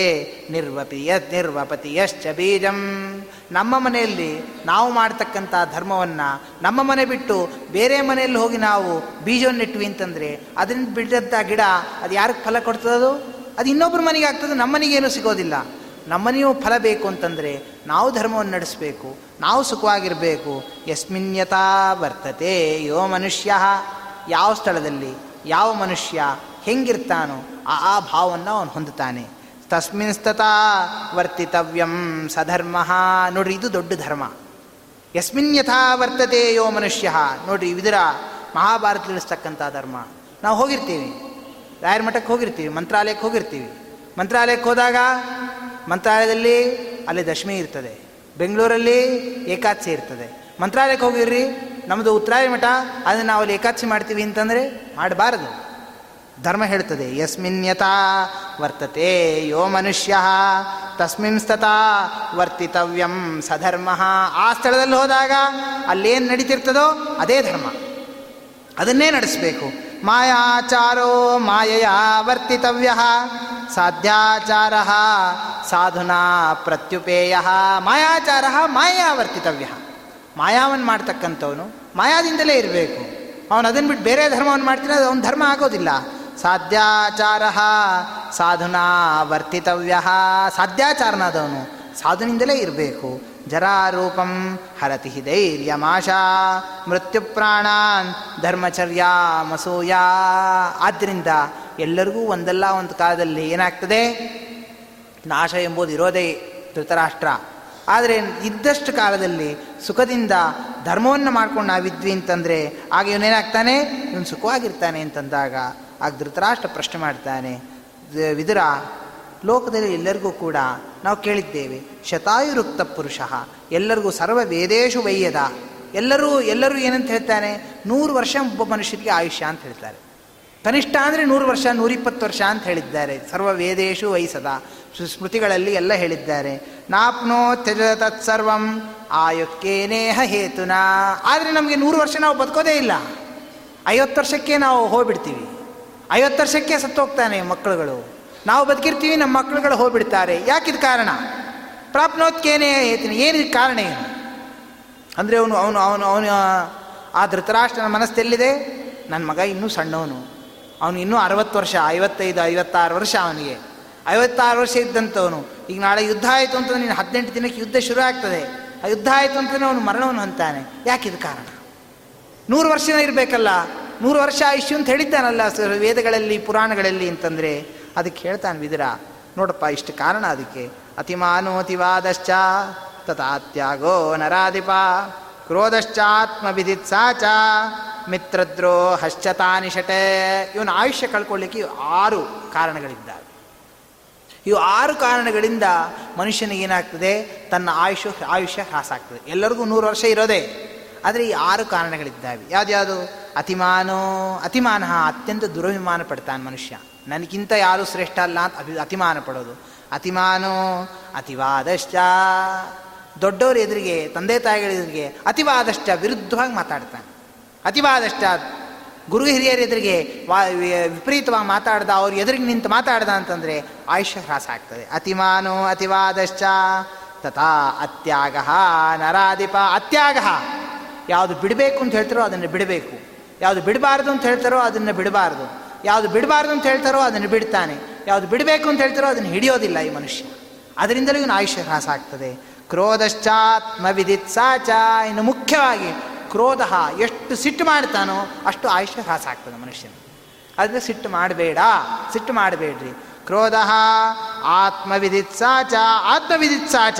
ನಿರ್ವಪಿ ಯತ್ ನಿರ್ವಪತಿ ಯಶ್ಚ ಬೀಜಂ. ನಮ್ಮ ಮನೆಯಲ್ಲಿ ನಾವು ಮಾಡ್ತಕ್ಕಂಥ ಧರ್ಮವನ್ನು ನಮ್ಮ ಮನೆ ಬಿಟ್ಟು ಬೇರೆ ಮನೆಯಲ್ಲಿ ಹೋಗಿ ನಾವು ಬೀಜವನ್ನಿಟ್ವಿ ಅಂತಂದರೆ ಅದರಿಂದ ಬಿಟ್ಟಂಥ ಗಿಡ ಅದು ಯಾರಿಗೆ ಫಲ ಕೊಡ್ತದದು? ಅದು ಇನ್ನೊಬ್ಬರ ಮನೆಗೆ ಆಗ್ತದೆ ನಮ್ಮ ಮನೆಗೇನು ಸಿಗೋದಿಲ್ಲ. ನಮ್ಮನೆಯೂ ಫಲ ಬೇಕು ಅಂತಂದರೆ ನಾವು ಧರ್ಮವನ್ನು ನಡೆಸಬೇಕು, ನಾವು ಸುಖವಾಗಿರಬೇಕು. ಯಸ್ಮಿನ್ಯತಾ ವರ್ತತೆ ಯೋ ಮನುಷ್ಯ. ಯಾವ ಸ್ಥಳದಲ್ಲಿ? ಯಾವ ಮನುಷ್ಯ? ಹೆಂಗಿರ್ತಾನೋ ಆ ಆ ಭಾವವನ್ನು ಅವನು ಹೊಂದುತ್ತಾನೆ. ತಸ್ಮಿನ್ ಸ್ತತಾ ವರ್ತಿತವ್ಯಂ ಸಧರ್ಮ. ನೋಡ್ರಿ, ಇದು ದೊಡ್ಡ ಧರ್ಮ. ಯಸ್ಮಿನ್ ಯಥಾ ವರ್ತತೆ ಯೋ ಮನುಷ್ಯ. ನೋಡ್ರಿ ಇದರ ಮಹಾಭಾರತ ತಿಳಿಸ್ತಕ್ಕಂಥ ಧರ್ಮ. ನಾವು ಹೋಗಿರ್ತೀವಿ. ರಾಯರ ಮಠಕ್ಕೆ ಹೋಗಿರ್ತೀವಿ, ಮಂತ್ರಾಲಯಕ್ಕೆ ಹೋಗಿರ್ತೀವಿ. ಮಂತ್ರಾಲಯಕ್ಕೆ ಹೋದಾಗ ಮಂತ್ರಾಲಯದಲ್ಲಿ ಅಲ್ಲಿ ದಶಮಿ ಇರ್ತದೆ. ಬೆಂಗಳೂರಲ್ಲಿ ಏಕಾದಶಿ ಇರ್ತದೆ. ಮಂತ್ರಾಲಯಕ್ಕೆ ಹೋಗಿರ್ರಿ ನಮ್ಮದು ಉತ್ತರಾಯ ಮಠ, ಅದನ್ನು ನಾವು ಅಲ್ಲಿ ಏಕಾದಶಿ ಮಾಡ್ತೀವಿ ಅಂತಂದರೆ ಮಾಡಬಾರದು. ಧರ್ಮ ಹೇಳ್ತದೆ ಯಸ್ಮಿನ್ಯತಾ ವರ್ತತೆ, ಯೋ ಮನುಷ್ಯ, ತಸ್ಮಿನ್ ಸ್ತತಾ ವರ್ತಿತವ್ಯಂ ಸಧರ್ಮ. ಆ ಸ್ಥಳದಲ್ಲಿ ಹೋದಾಗ ಅಲ್ಲೇನು ನಡೀತಿರ್ತದೋ ಅದೇ ಧರ್ಮ. ಅದನ್ನೇ ನಡೆಸಬೇಕು. ಮಾಯಾಚಾರೋ ಮಾಯೆಯ ವರ್ತಿತವ್ಯ, ಸಾಧ್ಯಾಚಾರ ಸಾಧುನಾ ಪ್ರತ್ಯುಪೇಯ. ಮಾಯಾಚಾರ ಮಾಯಾ ವರ್ತಿತವ್ಯ. ಮಾಯಾವನ್ನು ಮಾಡ್ತಕ್ಕಂಥವನು ಮಾಯಾದಿಂದಲೇ ಇರಬೇಕು. ಅವನು ಅದನ್ನು ಬಿಟ್ಟು ಬೇರೆ ಧರ್ಮವನ್ನು ಮಾಡ್ತೀನಿ ಅದು ಅವನ ಧರ್ಮ ಆಗೋದಿಲ್ಲ. ಸಾಧ್ಯಾಚಾರ ಸಾಧುನಾ ವರ್ತಿತವ್ಯ. ಸಾಧ್ಯಾಚಾರನಾದವನು ಸಾಧುನಿಂದಲೇ ಇರಬೇಕು. ಜರಾರೂಪಂ ಹರತಿ ಧೈರ್ಯಮಾಶಾ. ಮೃತ್ಯು ಪ್ರಾಣಾನ್ ಧರ್ಮಚರ್ಯ ಮಸೂಯ. ಆದ್ದರಿಂದ ಎಲ್ಲರಿಗೂ ಒಂದಲ್ಲ ಒಂದು ಕಾಲದಲ್ಲಿ ಏನಾಗ್ತದೆ? ನಾಶ ಎಂಬುದು ಇರೋದೇ ಧೃತರಾಷ್ಟ್ರ. ಆದರೆ ಇದ್ದಷ್ಟು ಕಾಲದಲ್ಲಿ ಸುಖದಿಂದ ಧರ್ಮವನ್ನು ಮಾಡ್ಕೊಂಡು ನಾವಿದ್ವಿ ಅಂತಂದರೆ ಆಗ ಇವನೇನಾಗ್ತಾನೆ? ಇವನು ಸುಖವಾಗಿರ್ತಾನೆ ಅಂತಂದಾಗ ಆಗ ಧೃತರಾಷ್ಟ್ರ ಪ್ರಶ್ನೆ ಮಾಡ್ತಾನೆ ವಿದುರ, ಲೋಕದಲ್ಲಿ ಎಲ್ಲರಿಗೂ ಕೂಡ ನಾವು ಕೇಳಿದ್ದೇವೆ ಶತಾಯುರುಕ್ತ ಪುರುಷ, ಎಲ್ಲರಿಗೂ ಸರ್ವ ವೇದೇಶು ವೈಯದ, ಎಲ್ಲರೂ ಎಲ್ಲರೂ ಏನಂತ ಹೇಳ್ತಾನೆ? ನೂರು ವರ್ಷ ಒಬ್ಬ ಮನುಷ್ಯರಿಗೆ ಆಯುಷ್ಯ ಅಂತ ಹೇಳ್ತಾರೆ. ಕನಿಷ್ಠ ಅಂದರೆ ನೂರು ವರ್ಷ, ನೂರಿಪ್ಪತ್ತು ವರ್ಷ ಅಂತ ಹೇಳಿದ್ದಾರೆ. ಸರ್ವ ವೇದೇಶು ವಯಸ್ಸದ ಸ್ಮೃತಿಗಳಲ್ಲಿ ಎಲ್ಲ ಹೇಳಿದ್ದಾರೆ. ನಾಪ್ನೋ ತ್ಯಜ ತತ್ಸರ್ವಂ ಆಯುಕ್ಕೇನೇಹ ಹೇತುನಾ. ಆದರೆ ನಮಗೆ ನೂರು ವರ್ಷ ನಾವು ಬದುಕೋದೇ ಇಲ್ಲ. ಐವತ್ತು ವರ್ಷಕ್ಕೆ ನಾವು ಹೋಗ್ಬಿಡ್ತೀವಿ. ಐವತ್ತು ವರ್ಷಕ್ಕೆ ಸತ್ತೋಗ್ತಾನೆ ಮಕ್ಕಳುಗಳು. ನಾವು ಬದುಕಿರ್ತೀವಿ, ನಮ್ಮ ಮಕ್ಕಳುಗಳು ಹೋಗ್ಬಿಡ್ತಾರೆ. ಯಾಕಿದು ಕಾರಣ? ಪ್ರಾಪ್ನೋತ್ಕೇನೆ ಹೇಳ್ತೀನಿ. ಏನು ಕಾರಣ ಏನು? ಅಂದರೆ ಅವನು ಅವನು ಅವನು ಅವನು, ಆ ಧೃತರಾಷ್ಟ್ರನ ಮನಸ್ಸೆಲ್ಲಿದೆ? ನನ್ನ ಮಗ ಇನ್ನೂ ಸಣ್ಣವನು. ಅವನು ಇನ್ನೂ ಅರವತ್ತು ವರ್ಷ, ಐವತ್ತೈದು, ಐವತ್ತಾರು ವರ್ಷ ಅವನಿಗೆ. ಐವತ್ತಾರು ವರ್ಷ ಇದ್ದಂಥವನು. ಈಗ ನಾಳೆ ಯುದ್ಧ ಆಯಿತು ಅಂತಂದ್ರೆ ನೀನು ಹದಿನೆಂಟು ದಿನಕ್ಕೆ ಯುದ್ಧ ಶುರು ಆಗ್ತದೆ. ಆ ಯುದ್ಧ ಆಯಿತು ಅಂತಲೇ ಅವನು ಮರಣವನ್ನು ಅಂತಾನೆ. ಯಾಕಿದು ಕಾರಣ? ನೂರು ವರ್ಷನೇ ಇರಬೇಕಲ್ಲ. ನೂರು ವರ್ಷ ಆಯುಷ್ಯ ಅಂತ ಹೇಳಿದ್ದಾನಲ್ಲ ವೇದಗಳಲ್ಲಿ, ಪುರಾಣಗಳಲ್ಲಿ ಅಂತಂದರೆ, ಅದಕ್ಕೆ ಹೇಳ್ತಾನೆ ವಿದುರ. ನೋಡಪ್ಪ, ಇಷ್ಟು ಕಾರಣ ಅದಕ್ಕೆ. ಅತಿಮಾನೋತಿವಾದಶ್ಚ, ತಥಾತ್ಯಾಗೋ ನರಾಧಿಪ ಕ್ರೋಧಶ್ಚಾತ್ಮ ಸಾಚ ಮಿತ್ರದ್ರೋ ಹಶ್ಚತಾನಿಷಟೆ ಇವನ ಆಯುಷ್ಯ ಕಳ್ಕೊಳ್ಳಿಕ್ಕೆ ಆರು ಕಾರಣಗಳಿದ್ದಾವೆ. ಇವು ಆರು ಕಾರಣಗಳಿಂದ ಮನುಷ್ಯನಿಗೆ ಏನಾಗ್ತದೆ? ತನ್ನ ಆಯುಷ್ಯ ಆಯುಷ್ಯ ಹಾಸಾಗ್ತದೆ ಎಲ್ಲರಿಗೂ ನೂರು ವರ್ಷ ಇರೋದೇ. ಆದರೆ ಈ ಆರು ಕಾರಣಗಳಿದ್ದಾವೆ. ಯಾವ್ದ್ಯಾವುದು? ಅತಿಮಾನೋ, ಅತಿಮಾನ ಅತ್ಯಂತ ದುರಭಿಮಾನ ಪಡ್ತಾನೆ ಮನುಷ್ಯ. ನನಗಿಂತ ಯಾರು ಶ್ರೇಷ್ಠ ಅಲ್ಲ ಅಂತ ಅಭಿ ಅತಿಮಾನ ಪಡೋದು ಅತಿಮಾನೋ, ಅತಿವಾದಶ್ಚ. ದೊಡ್ಡವ್ರ ಎದುರಿಗೆ, ತಂದೆ ತಾಯಿಗಳ ಎದುರಿಗೆ ಅತಿವಾದಷ್ಟ ವಿರುದ್ಧವಾಗಿ ಮಾತಾಡ್ತಾನೆ. ಅತಿವಾದಷ್ಟ ಗುರು ಹಿರಿಯರ ಎದುರಿಗೆ ವಾ, ವಿಪರೀತವಾಗಿ ಮಾತಾಡ್ದ, ಅವ್ರ ಎದುರಿಗೆ ನಿಂತು ಮಾತಾಡ್ದ ಅಂತಂದರೆ ಆಯುಷ್ಯ ಹ್ರಾಸ ಆಗ್ತದೆ. ಅತಿಮಾನೋ, ಅತಿವಾದಶ್ಚ. ತಥಾ ಅತ್ಯಾಗ ನರಾಧಿಪ. ಅತ್ಯಾಗ. ಯಾವುದು ಬಿಡಬೇಕು ಅಂತ ಹೇಳ್ತಿರೋ ಅದನ್ನು ಬಿಡಬೇಕು. ಯಾವುದು ಬಿಡಬಾರ್ದು ಅಂತ ಹೇಳ್ತಾರೋ ಅದನ್ನು ಬಿಡಬಾರ್ದು. ಯಾವುದು ಬಿಡಬಾರ್ದು ಅಂತ ಹೇಳ್ತಾರೋ ಅದನ್ನು ಬಿಡ್ತಾನೆ. ಯಾವುದು ಬಿಡಬೇಕು ಅಂತ ಹೇಳ್ತಾರೋ ಅದನ್ನು ಹಿಡಿಯೋದಿಲ್ಲ ಈ ಮನುಷ್ಯ. ಅದರಿಂದಲೂ ಇವನು ಆಯುಷ್ಯ ಹ್ರಾಸ ಆಗ್ತದೆ. ಕ್ರೋಧಶ್ಚಾತ್ಮ ಸಾಚ ಇನ್ನು ಮುಖ್ಯವಾಗಿ ಕ್ರೋಧ ಎಷ್ಟು ಸಿಟ್ಟು ಮಾಡ್ತಾನೋ ಅಷ್ಟು ಆಯುಷ್ಯ ಹ್ರಾಸ ಆಗ್ತದೆ ಮನುಷ್ಯನ ಅದನ್ನು ಸಿಟ್ಟು ಮಾಡಬೇಡ. ಸಿಟ್ಟು ಮಾಡಬೇಡ್ರಿ. ಕ್ರೋಧ ಆತ್ಮವಿದಿತ್ಸಾಚ ಆತ್ಮವಿದಿತ್ಸಾಚ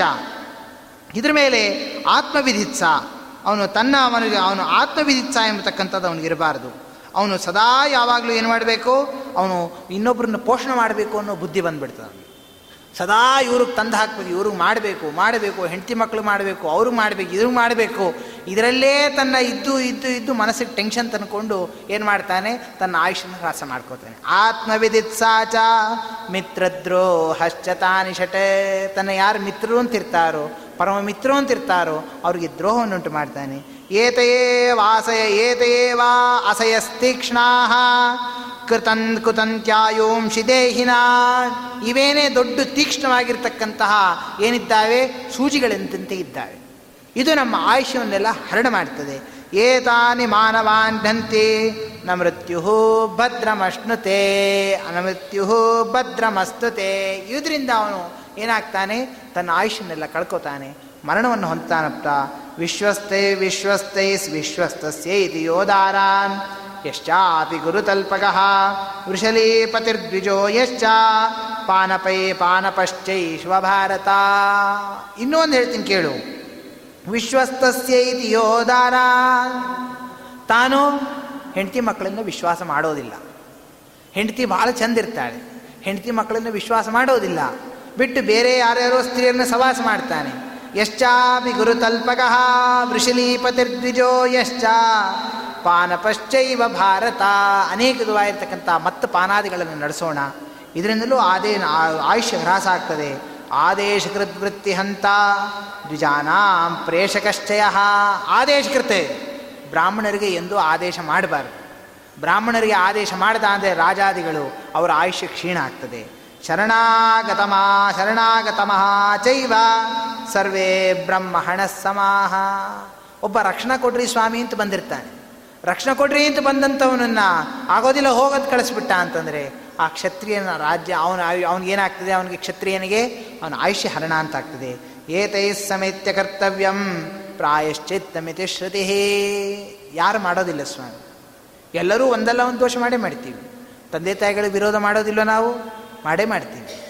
ಇದ್ರ ಮೇಲೆ ಆತ್ಮವಿಧಿತ್ಸ ಅವನು ತನ್ನ ಅವನಿಗೆ, ಅವನು ಆತ್ಮವಿದಿತ್ಸ ಎಂಬತಕ್ಕಂಥದ್ದು ಅವನಿಗಿರಬಾರ್ದು ಅವನು ಸದಾ ಯಾವಾಗಲೂ ಏನು ಮಾಡಬೇಕು? ಅವನು ಇನ್ನೊಬ್ಬರನ್ನ ಪೋಷಣೆ ಮಾಡಬೇಕು ಅನ್ನೋ ಬುದ್ಧಿ ಬಂದ್ಬಿಡ್ತದೆ ಸದಾ ಇವ್ರಿಗೆ ತಂದು ಹಾಕ್ಬೇಕು, ಇವ್ರಿಗೆ ಮಾಡಬೇಕು ಮಾಡಬೇಕು, ಹೆಂಡತಿ ಮಕ್ಕಳು ಮಾಡಬೇಕು ಅವ್ರಿಗೆ ಮಾಡಬೇಕು ಇವ್ರಿಗೆ ಮಾಡಬೇಕು. ಇದರಲ್ಲೇ ತನ್ನ ಇದ್ದು ಇದ್ದು ಇದ್ದು ಮನಸ್ಸಿಗೆ ಟೆನ್ಷನ್ ತಂದುಕೊಂಡು ಏನು ಮಾಡ್ತಾನೆ? ತನ್ನ ಆಯುಷ್ಯನ ಹ್ರಾಸ ಮಾಡ್ಕೋತಾನೆ. ಮಿತ್ರದ್ರೋ ಹಶ್ಚತಾನಿ ಶಟೆ. ತನ್ನ ಯಾರು ಮಿತ್ರರು ಅಂತಿರ್ತಾರೋ, ಪರಮ ಮಿತ್ರರು ಅಂತಿರ್ತಾರೋ, ಅವ್ರಿಗೆ ದ್ರೋಹವನ್ನುಂಟು ಮಾಡ್ತಾನೆ. ಏತಯೇ ವಾಸಯ, ಏತಯೇ ವಾ ಅಸಯಸ್ತೀಕ್ಷ್ಣಾ ಕೃತನ್ ಕುತಂತ್ಯಾಯೋಂಶಿ ದೇಹಿನ ಇವೇನೇ ದೊಡ್ಡ ತೀಕ್ಷ್ಣವಾಗಿರ್ತಕ್ಕಂತಹ ಏನಿದ್ದಾವೆ? ಸೂಜಿಗಳಂತೆ ಇದ್ದಾವೆ. ಇದು ನಮ್ಮ ಆಯುಷ್ಯವನ್ನೆಲ್ಲ ಹರಣ ಮಾಡ್ತದೆ. ಏತಾನಿ ಮಾನವಾನ್ಯಂತೆ ನ ಮೃತ್ಯು ಭದ್ರಮಶ್ನುತೆ ಅನಮೃತ್ಯು ಭದ್ರಮಸ್ತುತೆ. ಇದರಿಂದ ಅವನು ಏನಾಗ್ತಾನೆ? ತನ್ನ ಆಯುಷ್ಯನ್ನೆಲ್ಲ ಕಳ್ಕೊತಾನೆ. ಮರಣವನ್ನು ಹೊಂದ್ತಾನಪ್ಪ. ವಿಶ್ವಸ್ತೈ ವಿಶ್ವಸ್ತೈ ವಿಶ್ವಸ್ತಸ್ಯ ಇತಿ ಯೋಧಾರಾನ್. ಯಶ್ಚಾಪಿ ಗುರುತಲ್ಪಕಃ ವೃಷಲೀಪತಿರ್ದ್ವಿಜೋ ಯಶ್ಚ ಪಾನಪೈ ಪಾನಪಶ್ಚೈಶ್ವಭಾರತ ಇನ್ನೊಂದು ಹೇಳ್ತೀನಿ ಕೇಳು. ವಿಶ್ವಸ್ತಸ್ಯ ಇತಿ ಯೋಧಾರ ತಾನು ಹೆಂಡತಿ ಮಕ್ಕಳನ್ನು ವಿಶ್ವಾಸ ಮಾಡೋದಿಲ್ಲ. ಹೆಂಡತಿ ಭಾಳ ಚಂದ ಇರ್ತಾಳೆ. ಹೆಂಡತಿ ಮಕ್ಕಳನ್ನು ವಿಶ್ವಾಸ ಮಾಡೋದಿಲ್ಲ. ಬಿಟ್ಟು ಬೇರೆ ಯಾರ್ಯಾರೋ ಸ್ತ್ರೀಯರನ್ನ ಸವಾಸ ಮಾಡ್ತಾನೆ. ಯಶ್ಚಾಪಿ ಗುರುತಲ್ಪಕಃ ವೃಷಲೀಪತಿರ್ದ್ವಿಜೋ ಯಶ್ಚ ಪಾನಪಶ್ಚೈವ ಭಾರತ ಅನೇಕ ದುವಾಗಿರ್ತಕ್ಕಂಥ ಮತ್ತು ಪಾನಾದಿಗಳನ್ನು ನಡೆಸೋಣ। ಇದರಿಂದಲೂ ಆದೇ ಆಯುಷ್ಯ ಹ್ರಾಸ ಆಗ್ತದೆ। ಆದೇಶಕೃತ್ ಹಂತ ದ್ವಿಜಾನಾಂ ಪ್ರೇಷಕಶ್ಚಯ। ಆದೇಶಕೃತೆ ಬ್ರಾಹ್ಮಣರಿಗೆ ಎಂದೂ ಆದೇಶ ಮಾಡಬಾರ್ದು। ಬ್ರಾಹ್ಮಣರಿಗೆ ಆದೇಶ ಮಾಡದ ಅಂದರೆ ರಾಜಾದಿಗಳು, ಅವರ ಆಯುಷ್ಯ ಕ್ಷೀಣ ಆಗ್ತದೆ। ಶರಣಾಗತಮಾ, ಶರಣಾಗತಮಃ, ಚೈವ ಸರ್ವೇ ಬ್ರಹ್ಮಣ ಸಮಾಹ. ಒಬ್ಬ ರಕ್ಷಣಾ ಕೊಡ್ರಿ ಸ್ವಾಮಿ ಅಂತ ಬಂದಿರ್ತಾನೆ. ರಕ್ಷಣೆ ಕೊಡ್ರಿ ಅಂತ ಬಂದಂಥವನನ್ನು ಆಗೋದಿಲ್ಲ, ಹೋಗೋದು ಕಳಿಸ್ಬಿಟ್ಟ ಅಂತಂದರೆ ಆ ಕ್ಷತ್ರಿಯನ ರಾಜ್ಯ, ಅವನ ಅವನಿಗೇನಾಗ್ತದೆ ಅವನಿಗೆ ಕ್ಷತ್ರಿಯನಿಗೆ ಅವನ ಆಯುಷ್ಯ ಹರಣ ಅಂತ ಆಗ್ತದೆ ಏತೈ ಸಮೇತ್ಯ ಕರ್ತವ್ಯಂ ಪ್ರಾಯಶ್ಚಿತ್ತಮಿತಿ ಶ್ರುತಿ. ಯಾರು ಮಾಡೋದಿಲ್ಲ ಸ್ವಾಮಿ. ಎಲ್ಲರೂ ಒಂದಲ್ಲ, ಒಂದು ದೋಷ ಮಾಡೇ ಮಾಡ್ತೀವಿ. ತಂದೆ ತಾಯಿಗಳಿಗೆ ವಿರೋಧ ಮಾಡೋದಿಲ್ಲ ನಾವು. ಮಾಡೇ ಮಾಡ್ತೀವಿ.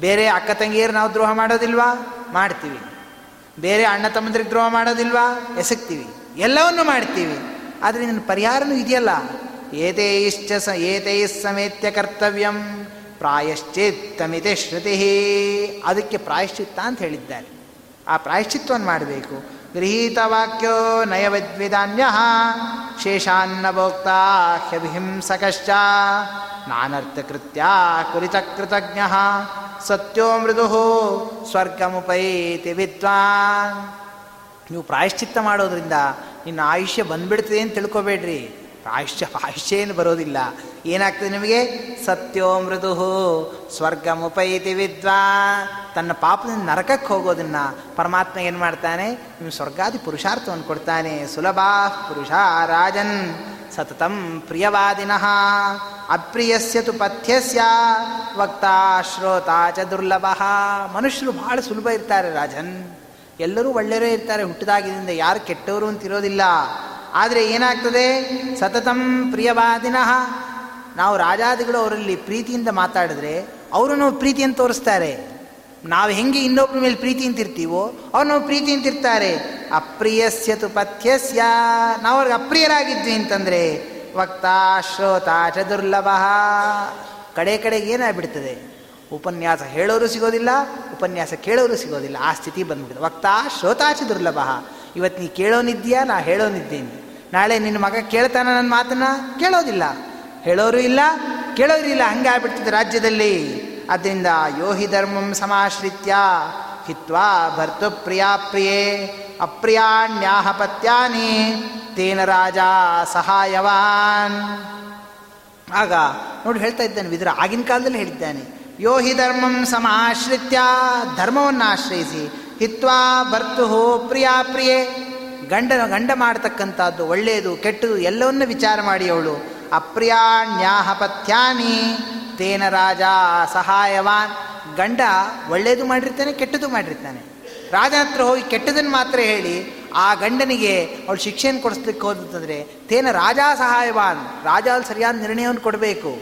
ಬೇರೆ ಅಕ್ಕ ತಂಗಿಯರು ನಾವು ದ್ರೋಹ ಮಾಡೋದಿಲ್ವಾ? ಮಾಡ್ತೀವಿ. ಬೇರೆ ಅಣ್ಣ ತಮ್ಮಂದ್ರಿಗೆ ದ್ರೋಹ ಮಾಡೋದಿಲ್ವಾ? ಎಸಕ್ತೀವಿ ಎಲ್ಲವನ್ನು ಮಾಡ್ತೀವಿ. ಆದರೆ ನನ್ನ ಪರಿಹಾರನೂ ಇದೆಯಲ್ಲ. ಏತೈಶ್ಚ ಸ ಸಮೇತ್ಯ ಕರ್ತವ್ಯಂ, ಪ್ರಾಯಶ್ಚಿತ್ತಮಿತೆ ಶ್ರುತಿ. ಅದಕ್ಕೆ ಪ್ರಾಯಶ್ಚಿತ್ತ ಅಂತ ಹೇಳಿದ್ದಾರೆ. ಆ ಪ್ರಾಯಶ್ಚಿತ್ವವನ್ನು ಮಾಡಬೇಕು. ಗೃಹೀತ ನಯವಿದ್ವಿಧಾನ್ಯ ನಯವದ್ವಿಧಾನ್ಯ ಶೇಷಾನ್ನ ಭೋಕ್ತ ಹ್ಯಭಿಹಿಂಸಕಶ್ಚ ನಾನರ್ಥಕೃತ್ಯ ಕುರಿತ ಕೃತಜ್ಞ ಸತ್ಯೋ ಮೃದು ಸ್ವರ್ಗಮುಪೈತಿ ವಿದ್ವಾನ್ ನೀವು ಪ್ರಾಯಶ್ಚಿತ್ತ ಮಾಡೋದ್ರಿಂದ ನಿನ್ನ ಆಯುಷ್ಯ ಬಂದ್ಬಿಡ್ತದೆ ಅಂತ ತಿಳ್ಕೊಬೇಡ್ರಿ. ಆಯುಷ್ಯ ಆಯುಷ್ಯ ಏನು ಬರೋದಿಲ್ಲ. ಏನಾಗ್ತದೆ ನಿಮಗೆ? ಸತ್ಯೋ ಮೃದು ಸ್ವರ್ಗ ಮುಪೈತಿ ವಿದ್ವಾ. ತನ್ನ ಪಾಪದಿಂದ ನರಕಕ್ಕೆ ಹೋಗೋದನ್ನ ಪರಮಾತ್ಮ ಏನು ಮಾಡ್ತಾನೆ? ನಿಮ್ಮ ಸ್ವರ್ಗಾದಿ ಪುರುಷಾರ್ಥವನ್ನು ಕೊಡ್ತಾನೆ. ಸುಲಭ ಪುರುಷ ರಾಜನ್ ಸತತಂ ಪ್ರಿಯವಾದಿನಃ. ಅಪ್ರಿಯಸ್ಯ ತು ವಕ್ತಾ ಶ್ರೋತಾ ಚ ದುರ್ಲಭ. ಮನುಷ್ಯರು ಬಹಳ ಸುಲಭ ಇರ್ತಾರೆ ರಾಜನ್. ಎಲ್ಲರೂ ಒಳ್ಳೆಯರೇ ಇರ್ತಾರೆ. ಹುಟ್ಟಿದಾಗಿದ್ದರಿಂದ ಯಾರು ಕೆಟ್ಟವರು ಅಂತಿರೋದಿಲ್ಲ ಆದರೆ ಏನಾಗ್ತದೆ? ಸತತಂ ಪ್ರಿಯವಾದಿನಃ. ನಾವು ರಾಜಾದಿಗಳು ಅವರಲ್ಲಿ ಪ್ರೀತಿಯಿಂದ ಮಾತಾಡಿದ್ರೆ ಅವರು ನಾವು ಪ್ರೀತಿಯನ್ನು ತೋರಿಸ್ತಾರೆ. ನಾವು ಹೆಂಗೆ ಇನ್ನೊಬ್ಬರ ಮೇಲೆ ಪ್ರೀತಿ ಅಂತಿರ್ತೀವೋ ಅವ್ರು ನಾವು ಪ್ರೀತಿ ಅಂತಿರ್ತಾರೆ ಅಪ್ರಿಯಸ್ಯ ತು ಪಥ್ಯಸ್ಯ. ನಾವು ಅವ್ರಿಗೆ ಅಪ್ರಿಯರಾಗಿದ್ವಿ ಅಂತಂದರೆ, ವಕ್ತಾ ಶ್ರೋತ ಚ ದುರ್ಲಭ. ಕಡೆ ಕಡೆಗೆ ಏನಾಗ್ಬಿಡ್ತದೆ? ಉಪನ್ಯಾಸ ಹೇಳೋರು ಸಿಗೋದಿಲ್ಲ, ಉಪನ್ಯಾಸ ಕೇಳೋರು ಸಿಗೋದಿಲ್ಲ. ಆ ಸ್ಥಿತಿ ಬಂದ್ಬಿಟ್ಟಿದೆ ವಕ್ತಾ ಶ್ರೋತಾಚ ದುರ್ಲಭ. ಇವತ್ತು ನೀ ಕೇಳೋನಿದ್ದೀಯಾ ನಾ ಹೇಳೋನಿದ್ದೀನಿ. ನಾಳೆ ನಿನ್ನ ಮಗ ಕೇಳ್ತಾನ ನನ್ನ ಮಾತನ್ನ? ಕೇಳೋದಿಲ್ಲ. ಹೇಳೋರು ಇಲ್ಲ, ಕೇಳೋರು ಇಲ್ಲ. ಹಂಗೆ ಆಗ್ಬಿಡ್ತದೆ ರಾಜ್ಯದಲ್ಲಿ. ಅದರಿಂದ ಯೋಹಿ ಧರ್ಮಂ ಸಮಾಶ್ರಿತ್ಯ. ಹಿತ್ವಾ ಭರ್ತು ಪ್ರಿಯಾ ಪ್ರಿಯೇ ಅಪ್ರಿಯಾಣ್ಯಾಹ ಪತ್ಯಾನಿ, ತೇನ ರಾಜ ಸಹಾಯವಾನ್. ಆಗ ನೋಡಿ ಹೇಳ್ತಾ ಇದ್ದಾನೆ, ವಿದ್ರ ಆಗಿನ ಕಾಲದಲ್ಲಿ ಹೇಳಿದ್ದಾನೆ, ಯೋಹಿ ಧರ್ಮಂ ಸಮಾಶ್ರಿತ್ಯ ಧರ್ಮವನ್ನು ಆಶ್ರಯಿಸಿ ಹಿತ್ವಾ ಬರ್ತು ಪ್ರಿಯಾ ಪ್ರಿಯೆ. ಗಂಡನ ಗಂಡ ಮಾಡತಕ್ಕಂಥದ್ದು ಒಳ್ಳೆಯದು ಕೆಟ್ಟದು ಎಲ್ಲವನ್ನ ವಿಚಾರ ಮಾಡಿ ಅವಳು. ಅಪ್ರಿಯಾಣ್ಯಾಹಪತ್ಯಾನಿ ತೇನ ರಾಜ ಸಹಾಯವಾನ್. ಗಂಡ ಒಳ್ಳೆಯದು ಮಾಡಿರ್ತಾನೆ ಕೆಟ್ಟದ್ದು ಮಾಡಿರ್ತಾನೆ. ರಾಜನ ಹತ್ರ ಹೋಗಿ ಕೆಟ್ಟದನ್ನು ಮಾತ್ರ ಹೇಳಿ, ಆ ಗಂಡನಿಗೆ ಅವಳು ಶಿಕ್ಷೆಯನ್ನು ಕೊಡಿಸ್ಲಿಕ್ಕೆ ಹೋದಂತಂದರೆ ತೇನ ರಾಜ ಸಹಾಯವಾನ್. ರಾಜ ಅಲ್ಲಿ ಸರಿಯಾದ ನಿರ್ಣಯವನ್ನು ಕೊಡಬೇಕು.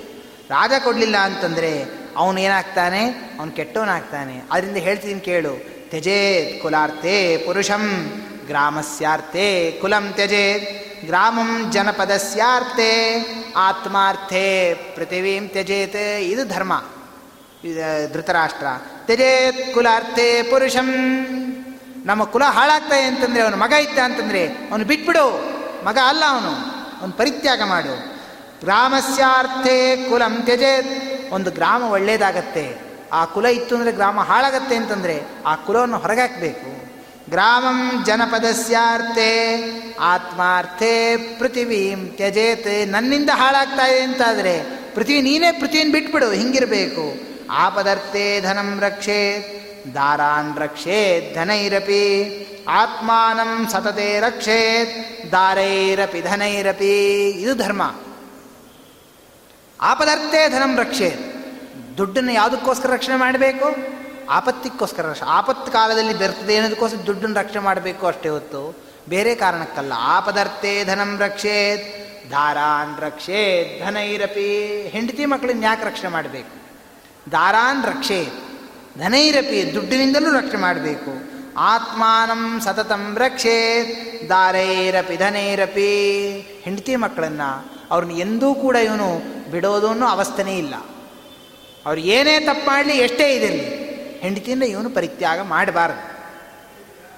ರಾಜ ಕೊಡಲಿಲ್ಲ ಅಂತಂದರೆ ಅವನು ಏನಾಗ್ತಾನೆ ಅವನು ಕೆಟ್ಟವನಾಗ್ತಾನೆ. ಅದರಿಂದ ಹೇಳ್ತೀನಿ ಕೇಳು. ತ್ಯಜೇತ್ ಕುಲಾರ್ಥೆ ಪುರುಷಂ ಗ್ರಾಮಸ್ಯಾರ್ಥೆ ಕುಲಂ ತ್ಯಜೇತ್, ಗ್ರಾಮಂ ಜನಪದಸ್ಯಾರ್ಥೆ ಆತ್ಮಾರ್ಥೆ ಪೃಥಿವೀಂ ತ್ಯಜೇತ್. ಇದು ಧರ್ಮ ಧೃತರಾಷ್ಟ್ರ. ತ್ಯಜೇತ್ ಕುಲಾರ್ಥೆ ಪುರುಷಂ. ನಮ್ಮ ಕುಲ ಹಾಳಾಗ್ತಾ ಅಂತಂದರೆ ಅವನು ಮಗ ಇದ್ದ ಅಂತಂದರೆ ಅವನು ಬಿಟ್ಬಿಡು. ಮಗ ಅಲ್ಲ ಅವನು ಅವನು ಪರಿತ್ಯಾಗ ಮಾಡು. ಗ್ರಾಮಸ್ಯಾರ್ಥೆ ಕುಲಂ ತ್ಯಜೇತ್. ಒಂದು ಗ್ರಾಮ ಒಳ್ಳೇದಾಗತ್ತೆ. ಆ ಕುಲ ಇತ್ತು ಅಂದರೆ ಗ್ರಾಮ ಹಾಳಾಗತ್ತೆ ಅಂತಂದರೆ ಆ ಕುಲವನ್ನು ಹೊರಗಾಕಬೇಕು. ಗ್ರಾಮಂ ಜನಪದಸ್ಯಾರ್ಥೆ, ಆತ್ಮಾರ್ಥೆ ಪೃಥಿವೀಂ ತ್ಯಜೇತ್, ನನ್ನಿಂದ ಹಾಳಾಗ್ತಾ ಇದೆ ಅಂತಾದರೆ ಪೃಥ್ವಿ ನೀನೇ ಪೃಥ್ವಿನ ಬಿಟ್ಬಿಡು, ಹಿಂಗಿರಬೇಕು. ಆಪದರ್ಥೆ ಧನಂ ರಕ್ಷೇತ್ ದಾರಾನ್ ರಕ್ಷೇತ್ ಧನೈರಪಿ, ಆತ್ಮಾನಂ ಸತತೆ ರಕ್ಷೇತ್ ದಾರೈರಪಿ ಧನೈರಪಿ. ಇದು ಧರ್ಮ. ಆಪದರ್ಥೇ ಧನಂ ರಕ್ಷೇತ್ ದುಡ್ಡನ್ನು ಯಾವುದಕ್ಕೋಸ್ಕರ ರಕ್ಷಣೆ ಮಾಡಬೇಕು? ಆಪತ್ತಿಗೋಸ್ಕರ ಆಪತ್ತು ಕಾಲದಲ್ಲಿ ಬರ್ತದೆ ಅನ್ನೋದಕ್ಕೋಸ್ಕರ ದುಡ್ಡನ್ನು ರಕ್ಷಣೆ ಮಾಡಬೇಕು ಅಷ್ಟೇ ಹೊತ್ತು. ಬೇರೆ ಕಾರಣಕ್ಕಲ್ಲ. ಆಪದರ್ಥೇ ಧನಂ ರಕ್ಷೇತ್, ದಾರಾನ್ ರಕ್ಷೇತ್, ಧನೈರಪಿ. ಹೆಂಡತಿ ಮಕ್ಕಳನ್ನ ಯಾಕೆ ರಕ್ಷಣೆ ಮಾಡಬೇಕು? ದಾರಾನ್ ರಕ್ಷೇತ್, ಧನೈರಪಿ ದುಡ್ಡಿನಿಂದಲೂ ರಕ್ಷಣೆ ಮಾಡಬೇಕು. ಆತ್ಮಾನಂ ಸತತಂ ರಕ್ಷೇತ್, ದಾರೈರಪಿ ಧನೈರಪಿ. ಹೆಂಡತಿ ಮಕ್ಕಳನ್ನು ಅವ್ರನ್ನ ಎಂದೂ ಕೂಡ ಇವನು ಬಿಡೋದು ಅನ್ನೋ ಅವಸ್ಥೆನೇ ಇಲ್ಲ. ಅವ್ರು ಏನೇ ತಪ್ಪು ಮಾಡಲಿ ಎಷ್ಟೇ ಇದಿರಲಿ. ಹೆಂಡತಿಯಿಂದ ಇವನು ಪರಿತ್ಯಾಗ ಮಾಡಬಾರದು.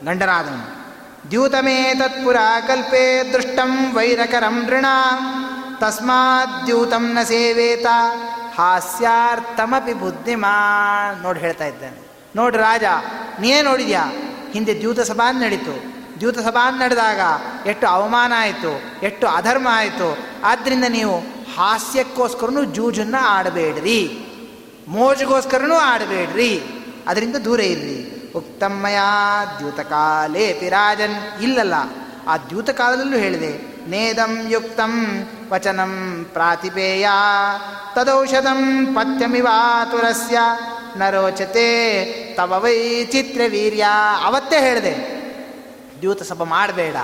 ಗಂಡನಾದನು ದ್ಯೂತಮೇ ತತ್ಪುರ ಕಲ್ಪೆ ದೃಷ್ಟಂ ವೈರಕರಂ ನೃಣ ತಸ್ಮಾತ್ ದ್ಯೂತಂ ನ ಸೇವೇತ, ಹಾಸ್ಯಾರ್ಥಮಪಿ ಬುದ್ಧಿಮಾ ನೋಡಿ ಹೇಳ್ತಾ ಇದ್ದಾನೆ. ನೋಡಿ ರಾಜ, ನೀನೇ ನೋಡಿದ್ಯಾ? ಹಿಂದೆ ದ್ಯೂತ ಸಭಾ ನಡೀತು. ದ್ಯೂತ ಸಭಾ ನಡೆದಾಗ ಎಷ್ಟು ಅವಮಾನ ಆಯಿತು, ಎಷ್ಟು ಅಧರ್ಮ ಆಯಿತು. ಆದ್ದರಿಂದ ನೀವು ಹಾಸ್ಯಕ್ಕೋಸ್ಕರನೂ ಜೂಜನ್ನು ಆಡಬೇಡ್ರಿ. ಮೋಜಿಗೋಸ್ಕರನೂ ಆಡಬೇಡ್ರಿ. ಅದರಿಂದ ದೂರ ಇರ್ರಿ. ಉಕ್ತಮ್ಮಯ ದ್ಯೂತಕಾಲೇ ಪಿರಾಜನ್ ಇಲ್ಲಲ್ಲ, ಆ ದ್ಯೂತಕಾಲದಲ್ಲೂ ಹೇಳಿದೆ, ನೇದಂ ಯುಕ್ತಂ ವಚನಂ ಪ್ರಾತಿಪೇಯ, ತದೌಷಧಂ ಪಥ್ಯಮಿವಾತುರಸ್ಯ ನರೋಚತೆ ತವ ವೈ ಚಿತ್ರವೀರ್ಯ ಅವತ್ತೇ ಹೇಳಿದೆ, ದ್ಯೂತ ಸಭ ಮಾಡಬೇಡ.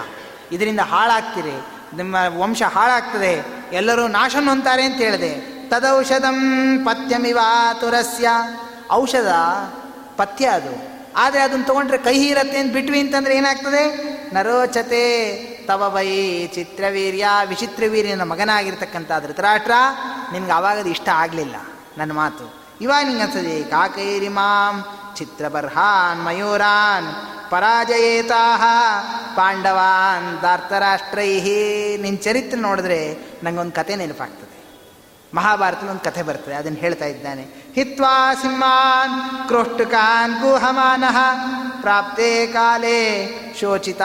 ಇದರಿಂದ ಹಾಳಾಗ್ತೀರಿ. ನಿಮ್ಮ ವಂಶ ಹಾಳಾಗ್ತದೆ. ಎಲ್ಲರೂ ನಾಶನ ಹೊಂತಾರೆ ಅಂತ ಹೇಳಿದೆ. ತದೌಷಧಂ ಪಥ್ಯಮಿವಾತುರಸ್ಯ. ಔಷಧ, ಪಥ್ಯ ಅದು. ಆದರೆ ಅದನ್ನು ತೊಗೊಂಡ್ರೆ ಕೈ ಇರತ್ತೆ ಅಂತ ಬಿಟ್ವಿ ಅಂತಂದ್ರೆ ಏನಾಗ್ತದೆ? ನರೋಚತೆ, ತವ ವೈ ಚಿತ್ರವೀರ್ಯ, ವಿಚಿತ್ರವೀರ್ಯನ ಮಗನಾಗಿರ್ತಕ್ಕಂಥ ಧೃತರಾಷ್ಟ್ರ ನಿನ್ಗೆ ಆವಾಗದು ಇಷ್ಟ ಆಗಲಿಲ್ಲ ನನ್ನ ಮಾತು. ಇವಾಗ ನಿಂಗೆ ಅನ್ಸದೆ ಕಾಕೈರಿ ಮಾಂ ಚಿತ್ರಬರ್ಹಾನ್ ಮಯೂರಾನ್ ಪರಾಜಯೇತಾಹ ಪಾಂಡವಾನ್ ದಾರ್ತರಾಷ್ಟ್ರೈಹಿ ನಿನ್ನ ಚರಿತ್ರೆ ನೋಡಿದ್ರೆ ನನಗೊಂದು ಕತೆ ನೆನಪಾಗ್ತದೆ. ಮಹಾಭಾರತದಲ್ಲಿ ಒಂದು ಕಥೆ ಬರ್ತದೆ, ಅದನ್ನು ಹೇಳ್ತಾ ಇದ್ದಾನೆ. ಹಿತ್ವಾ ಸಿಂಹಾನ್ ಕ್ರೋಷ್ಟುಕಾನ್ ಗುಹಮಾನಃ, ಪ್ರಾಪ್ತೇ ಕಾಲೇ ಶೋಚಿತ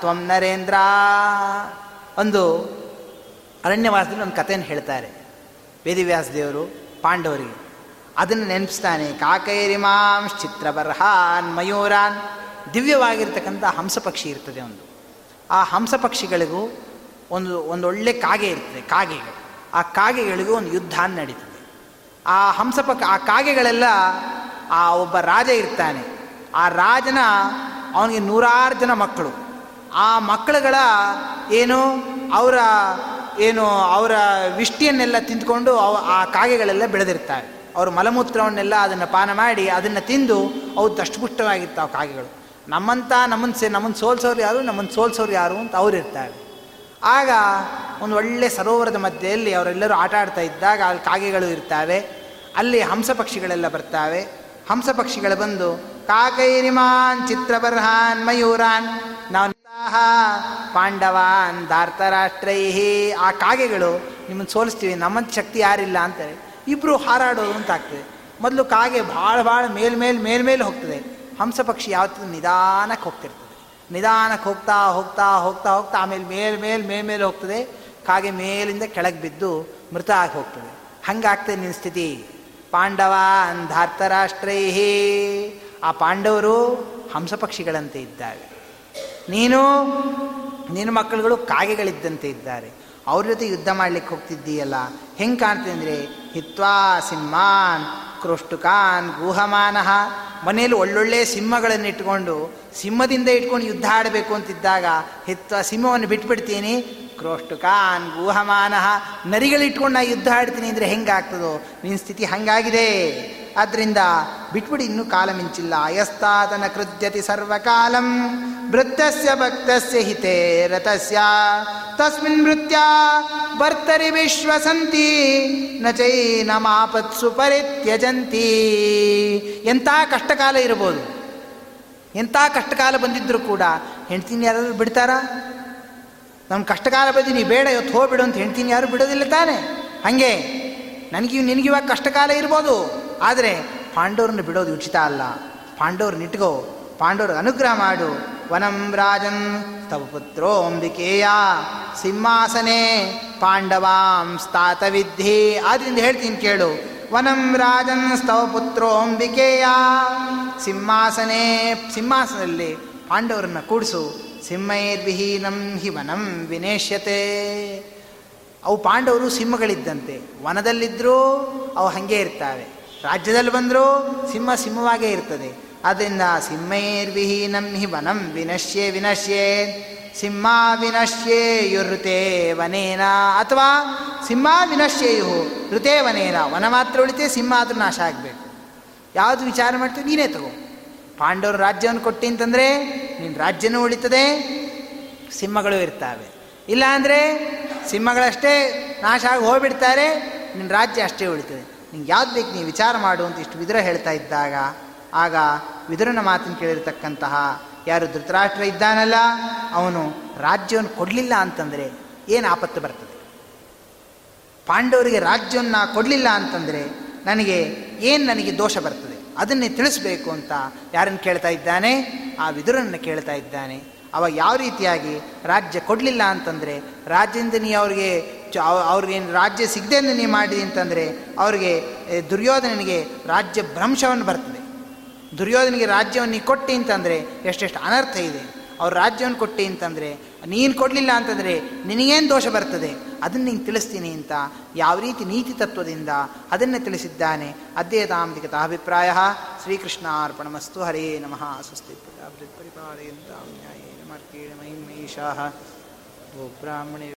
ತ್ವಂ ನರೇಂದ್ರ. ಒಂದು ಅರಣ್ಯವಾಸದಲ್ಲಿ ಒಂದು ಕಥೆಯನ್ನು ಹೇಳ್ತಾರೆ ವೇದಿವ್ಯಾಸ ದೇವರು ಪಾಂಡವರಿಗೆ. ಅದನ್ನು ನೆನಪಿಸ್ತಾನೆ ಕಾಕೈರಿಮಾಂ ಚಿತ್ರಬರ್ಹಾನ್ ಮಯೂರಾನ್. ದಿವ್ಯವಾಗಿರ್ತಕ್ಕಂಥ ಹಂಸ ಪಕ್ಷಿ ಇರ್ತದೆ ಒಂದು. ಆ ಹಂಸ ಪಕ್ಷಿಗಳಿಗೂ ಒಂದು, ಒಂದೊಳ್ಳೆ ಕಾಗೆ ಇರ್ತದೆ, ಕಾಗೆಗಳು. ಆ ಕಾಗೆಗಳಿಗೂ ಒಂದು ಯುದ್ಧ ನಡೀತದೆ. ಆ ಹಂಸಪಕ್ಕ ಆ ಕಾಗೆಗಳೆಲ್ಲ ಆ ಒಬ್ಬ ರಾಜ ಇರ್ತಾನೆ. ಆ ರಾಜನ ಅವನಿಗೆ ನೂರಾರು ಜನ ಮಕ್ಕಳು. ಆ ಮಕ್ಕಳುಗಳ ಏನು ಅವರ ಏನು ಅವರ ವಿಷ್ಟಿಯನ್ನೆಲ್ಲ ತಿಂದ್ಕೊಂಡು ಅವ ಆ ಕಾಗೆಗಳೆಲ್ಲ ಬೆಳೆದಿರ್ತಾರೆ. ಅವ್ರ ಮಲಮೂತ್ರವನ್ನೆಲ್ಲ ಅದನ್ನು ಪಾನ ಮಾಡಿ ಅದನ್ನು ತಿಂದು ಅವು ದಷ್ಟಪುಷ್ಟವಾಗಿರ್ತಾವೆ ಕಾಗೆಗಳು. ನಮ್ಮಂತ ನಮ್ಮನ್ನು ಸೇ ನಮ್ಮನ್ನು ಸೋಲ್ಸೋರು ಯಾರು? ನಮ್ಮನ್ನು ಸೋಲ್ಸೋರು ಯಾರು? ಅಂತ ಅವ್ರು ಇರ್ತಾರೆ ಆಗ ಒಂದು ಒಳ್ಳೆ ಸರೋವರದ ಮಧ್ಯೆಯಲ್ಲಿ ಅವರೆಲ್ಲರೂ ಆಟ ಆಡ್ತಾ ಇದ್ದಾಗ ಅಲ್ಲಿ ಕಾಗೆಗಳು ಇರ್ತಾವೆ, ಅಲ್ಲಿ ಹಂಸ ಪಕ್ಷಿಗಳೆಲ್ಲ ಬರ್ತಾವೆ. ಹಂಸ ಪಕ್ಷಿಗಳು ಬಂದು, ಕಾಕೈರಿಮಾನ್, ಚಿತ್ರಬರ್ಹಾನ್, ಮಯೂರಾನ್ ನಾವು ಪಾಂಡವಾನ್, ಧಾರ್ತರಾಷ್ಟ್ರೈಹಿ. ಆ ಕಾಗೆಗಳು ನಿಮ್ಮನ್ನು ಸೋಲಿಸ್ತೀವಿ, ನಮ್ಮಂತ ಶಕ್ತಿ ಯಾರಿಲ್ಲ ಅಂತಾರೆ. ಇಬ್ಬರು ಹಾರಾಡೋದು ಅಂತ ಆಗ್ತದೆ ಮೊದಲು ಕಾಗೆ ಭಾಳ ಭಾಳ ಮೇಲ್ಮೇಲೆ ಮೇಲ್ಮೇಲೆ ಹೋಗ್ತದೆ. ಹಂಸ ಪಕ್ಷಿ ಯಾವತ್ತೂ ನಿಧಾನಕ್ಕೆ ಹೋಗ್ತಿರ್ತದೆ. ನಿಧಾನಕ್ಕೆ ಹೋಗ್ತಾ ಹೋಗ್ತಾ ಹೋಗ್ತಾ ಹೋಗ್ತಾ ಆಮೇಲೆ ಮೇಲ್ ಮೇಲೆ ಮೇಲ್ ಮೇಲೆ ಹೋಗ್ತದೆ. ಕಾಗೆ ಮೇಲಿಂದ ಕೆಳಗೆ ಬಿದ್ದು ಮೃತ ಆಗಿ ಹೋಗ್ತದೆ. ಹಂಗಾಗ್ತದೆ ನಿನ್ನ ಸ್ಥಿತಿ. ಪಾಂಡವ ಅಂಧಾರ್ಥರಾಷ್ಟ್ರೈಹಿ ಆ ಪಾಂಡವರು ಹಂಸಪಕ್ಷಿಗಳಂತೆ ಇದ್ದಾರೆ. ನೀನು, ನಿನ್ನ ಮಕ್ಕಳುಗಳು ಕಾಗೆಗಳಿದ್ದಂತೆ ಇದ್ದಾರೆ. ಅವ್ರ ಜೊತೆ ಯುದ್ಧ ಮಾಡ್ಲಿಕ್ಕೆ ಹೋಗ್ತಿದ್ದೀಯಲ್ಲ. ಹೆಂಗೆ ಕಾಣ್ತದೆ ಹಿತ್ವಾ ಸಿಂಹಾನ್ ಕ್ರೋಷ್ಟುಕಾನ್ ಗುಹಮಾನಃ ಮನೆಯಲ್ಲಿ ಒಳ್ಳೊಳ್ಳೆ ಸಿಂಹಗಳನ್ನು ಇಟ್ಕೊಂಡು ಸಿಂಹದಿಂದ ಇಟ್ಕೊಂಡು ಯುದ್ಧ ಆಡಬೇಕು ಅಂತಿದ್ದಾಗ ಹೆತ್ತ ಸಿಂಹವನ್ನು ಬಿಟ್ಬಿಡ್ತೀನಿ. ಕ್ರೋಷ್ಟುಕಾನ್ ಗುಹಮಾನಃ ನರಿಗಳಿಟ್ಕೊಂಡು ನಾ ಯುದ್ಧ ಆಡ್ತೀನಿ ಅಂದರೆ ಹೆಂಗಾಗ್ತದೋ? ನಿನ್ನ ಸ್ಥಿತಿ ಹಂಗಾಗಿದೆ. ಆದ್ದರಿಂದ ಬಿಟ್ಬಿಡಿ ಇನ್ನೂ ಕಾಲ ಮಿಂಚಿಲ್ಲ. ಅಯಸ್ತಾತನ ಕೃತ್ಯತಿ ಸರ್ವಕಾಲಂ. ವೃತ್ತಸ್ಯ ಭಕ್ತಸ್ಯ ಹಿತೇ ರಥಸ್ಯ. ತಸ್ಮಿನ್ ನೃತ್ಯ ಭರ್ತರಿ ವಿಶ್ವಸಂತಿ. ನ ಚೈನ ಮಾಪತ್ಸು ಪರಿತ್ಯಜಂತಿ. ಎಂಥ ಕಷ್ಟಕಾಲ ಇರ್ಬೋದು ಎಂಥ ಕಷ್ಟಕಾಲ ಬಂದಿದ್ದರೂ ಕೂಡ ಹೆಂಡ್ತೀನಿ ಯಾರಾದರೂ ಬಿಡ್ತಾರಾ? ನಮ್ಮ ಕಷ್ಟಕಾಲ ಬಂದು ಬೇಡ, ಇವತ್ತು ಹೋಗ್ಬಿಡು ಅಂತ ಹೆಂಡ್ತೀನಿ ಯಾರು ಬಿಡೋದಿಲ್ಲ ತಾನೆ. ಹಾಗೆ. ನನಗೆ ನಿನಗಿವಾಗ ಕಷ್ಟಕಾಲ ಇರ್ಬೋದು. ಆದರೆ ಪಾಂಡವ್ರನ್ನ ಬಿಡೋದು ಉಚಿತ ಅಲ್ಲ. ಪಾಂಡವ್ರ ನಿಟ್ಕೋ, ಪಾಂಡವ್ರ ಅನುಗ್ರಹ ಮಾಡು. ವನಂ ರಾಜನ್ ತವ ಪುತ್ರೋ ಅಂಬಿಕೇಯ ಸಿಂಹಾಸನೆ, ಪಾಂಡವಾಂ ವಿದ್ಧಿ ಆದ್ರಿಂದ ಹೇಳ್ತೀನಿ ಕೇಳು. ವನಂ ರಾಜನ್ ಸ್ತವ ಪುತ್ರೋ ಅಂಬಿಕೇಯ ಸಿಂಹಾಸನೆ, ಸಿಂಹಾಸನದಲ್ಲಿ ಪಾಂಡವರನ್ನ ಕೂಡಿಸು. ಸಿಂಹೈರ್ವಿಹೀನಂ ಹಿ ವನಂ ವಿನೇಶ್ಯತೆ. ಅವು ಪಾಂಡವರು ಸಿಂಹಗಳಿದ್ದಂತೆ. ವನದಲ್ಲಿದ್ದರೂ ಅವು ಹಾಗೆ ಇರ್ತಾವೆ. ರಾಜ್ಯದಲ್ಲಿ ಬಂದರೂ ಸಿಂಹ ಸಿಂಹವಾಗೇ ಇರ್ತದೆ. ಆದ್ದರಿಂದ ಸಿಂಹೈರ್ವಿಹೀನಂ ಹಿ ವನಂ ವಿನಶ್ಯೆ ವಿನಶ್ಯೆ, ಸಿಂಹ ವಿನಶ್ಯೇಯು ಋತೇ ವನೇನ. ಅಥವಾ ಸಿಂಹ ವಿನಶ್ಯೇಯು ಋತೆ ವನೇನ. ವನ ಮಾತ್ರ ಉಳಿತೆ, ಸಿಂಹ ಆದರೂ ನಾಶ ಆಗಬೇಕು. ಯಾವುದು ವಿಚಾರ ಮಾಡ್ತೀವಿ ನೀನೇ ತಗೋ. ಪಾಂಡವರು ರಾಜ್ಯವನ್ನು ಕೊಟ್ಟಿ ಅಂತಂದರೆ ನಿನ್ನ ರಾಜ್ಯನೂ ಉಳಿತದೆ, ಸಿಂಹಗಳು ಇರ್ತವೆ. ಇಲ್ಲಾಂದರೆ ಸಿಂಹಗಳಷ್ಟೇ ನಾಶ ಆಗಿ ಹೋಗ್ಬಿಡ್ತಾರೆ ನಿನ್ನ ರಾಜ್ಯ ಅಷ್ಟೇ ಉಳಿತದೆ. ನಿಂಗೆ ಯಾವ್ದು ಬೇಕು ನೀವು ವಿಚಾರ ಮಾಡು ಅಂತ ಇಷ್ಟು ವಿದುರ ಹೇಳ್ತಾ ಇದ್ದಾಗ, ಆಗ ವಿದುರನ ಮಾತನ್ನು ಕೇಳಿರ್ತಕ್ಕಂತಹ ಯಾರು ಧೃತರಾಷ್ಟ್ರ ಇದ್ದಾನಲ್ಲ, ಅವನು ರಾಜ್ಯವನ್ನು ಕೊಡಲಿಲ್ಲ ಅಂತಂದರೆ ಏನು ಆಪತ್ತು ಬರ್ತದೆ? ಪಾಂಡವರಿಗೆ ರಾಜ್ಯವನ್ನು ಕೊಡಲಿಲ್ಲ ಅಂತಂದರೆ ನನಗೆ ಏನು ನನಗೆ ದೋಷ ಬರ್ತದೆ? ಅದನ್ನೇ ತಿಳಿಸ್ಬೇಕು ಅಂತ ಯಾರನ್ನು ಕೇಳ್ತಾ ಇದ್ದಾನೆ? ಆ ವಿದುರನ್ನು ಕೇಳ್ತಾ ಇದ್ದಾನೆ. ಅವಾಗ ಯಾವ ರೀತಿಯಾಗಿ ರಾಜ್ಯ ಕೊಡಲಿಲ್ಲ ಅಂತಂದರೆ ರಾಜ್ಯದಿಂದ ನೀ ಅವ್ರಿಗೆ ಅವ್ರಿಗೆ ರಾಜ್ಯ ಸಿಗದೆ ನೀವು ಮಾಡಿದಿ ಅಂತಂದರೆ ಅವ್ರಿಗೆ ದುರ್ಯೋಧನನಿಗೆ ರಾಜ್ಯ ಭ್ರಂಶವನ್ನು ಬರ್ತದೆ. ದುರ್ಯೋಧನಿಗೆ ರಾಜ್ಯವನ್ನು ನೀ ಕೊಟ್ಟಿ ಅಂತಂದರೆ ಎಷ್ಟೆಷ್ಟು ಅನರ್ಥ ಇದೆ. ಅವ್ರ ರಾಜ್ಯವನ್ನು ಕೊಟ್ಟಿ ಅಂತಂದರೆ ನೀನು ಕೊಡಲಿಲ್ಲ ಅಂತಂದರೆ ನಿನಗೇನು ದೋಷ ಬರ್ತದೆ? ಅದನ್ನು ನಿಂಗೆ ತಿಳಿಸ್ತೀನಿ ಅಂತ ಯಾವ ರೀತಿ ನೀತಿ ತತ್ವದಿಂದ ಅದನ್ನೇ ತಿಳಿಸಿದ್ದಾನೆ. ಅದೇ ತಾಂಬಿಕತ ಅಭಿಪ್ರಾಯ ಶ್ರೀಕೃಷ್ಣಾರ್ಪಣಮಸ್ತು. ಹರೇ ನಮಃ. ಸ್ವಸ್ತಿ ಪರಿಪಾಲಯಂತ ನ್ಯಾಯೇನ ಮಾರ್ಗೇಣ ಬ್ರಾಹ್ಮಣೇ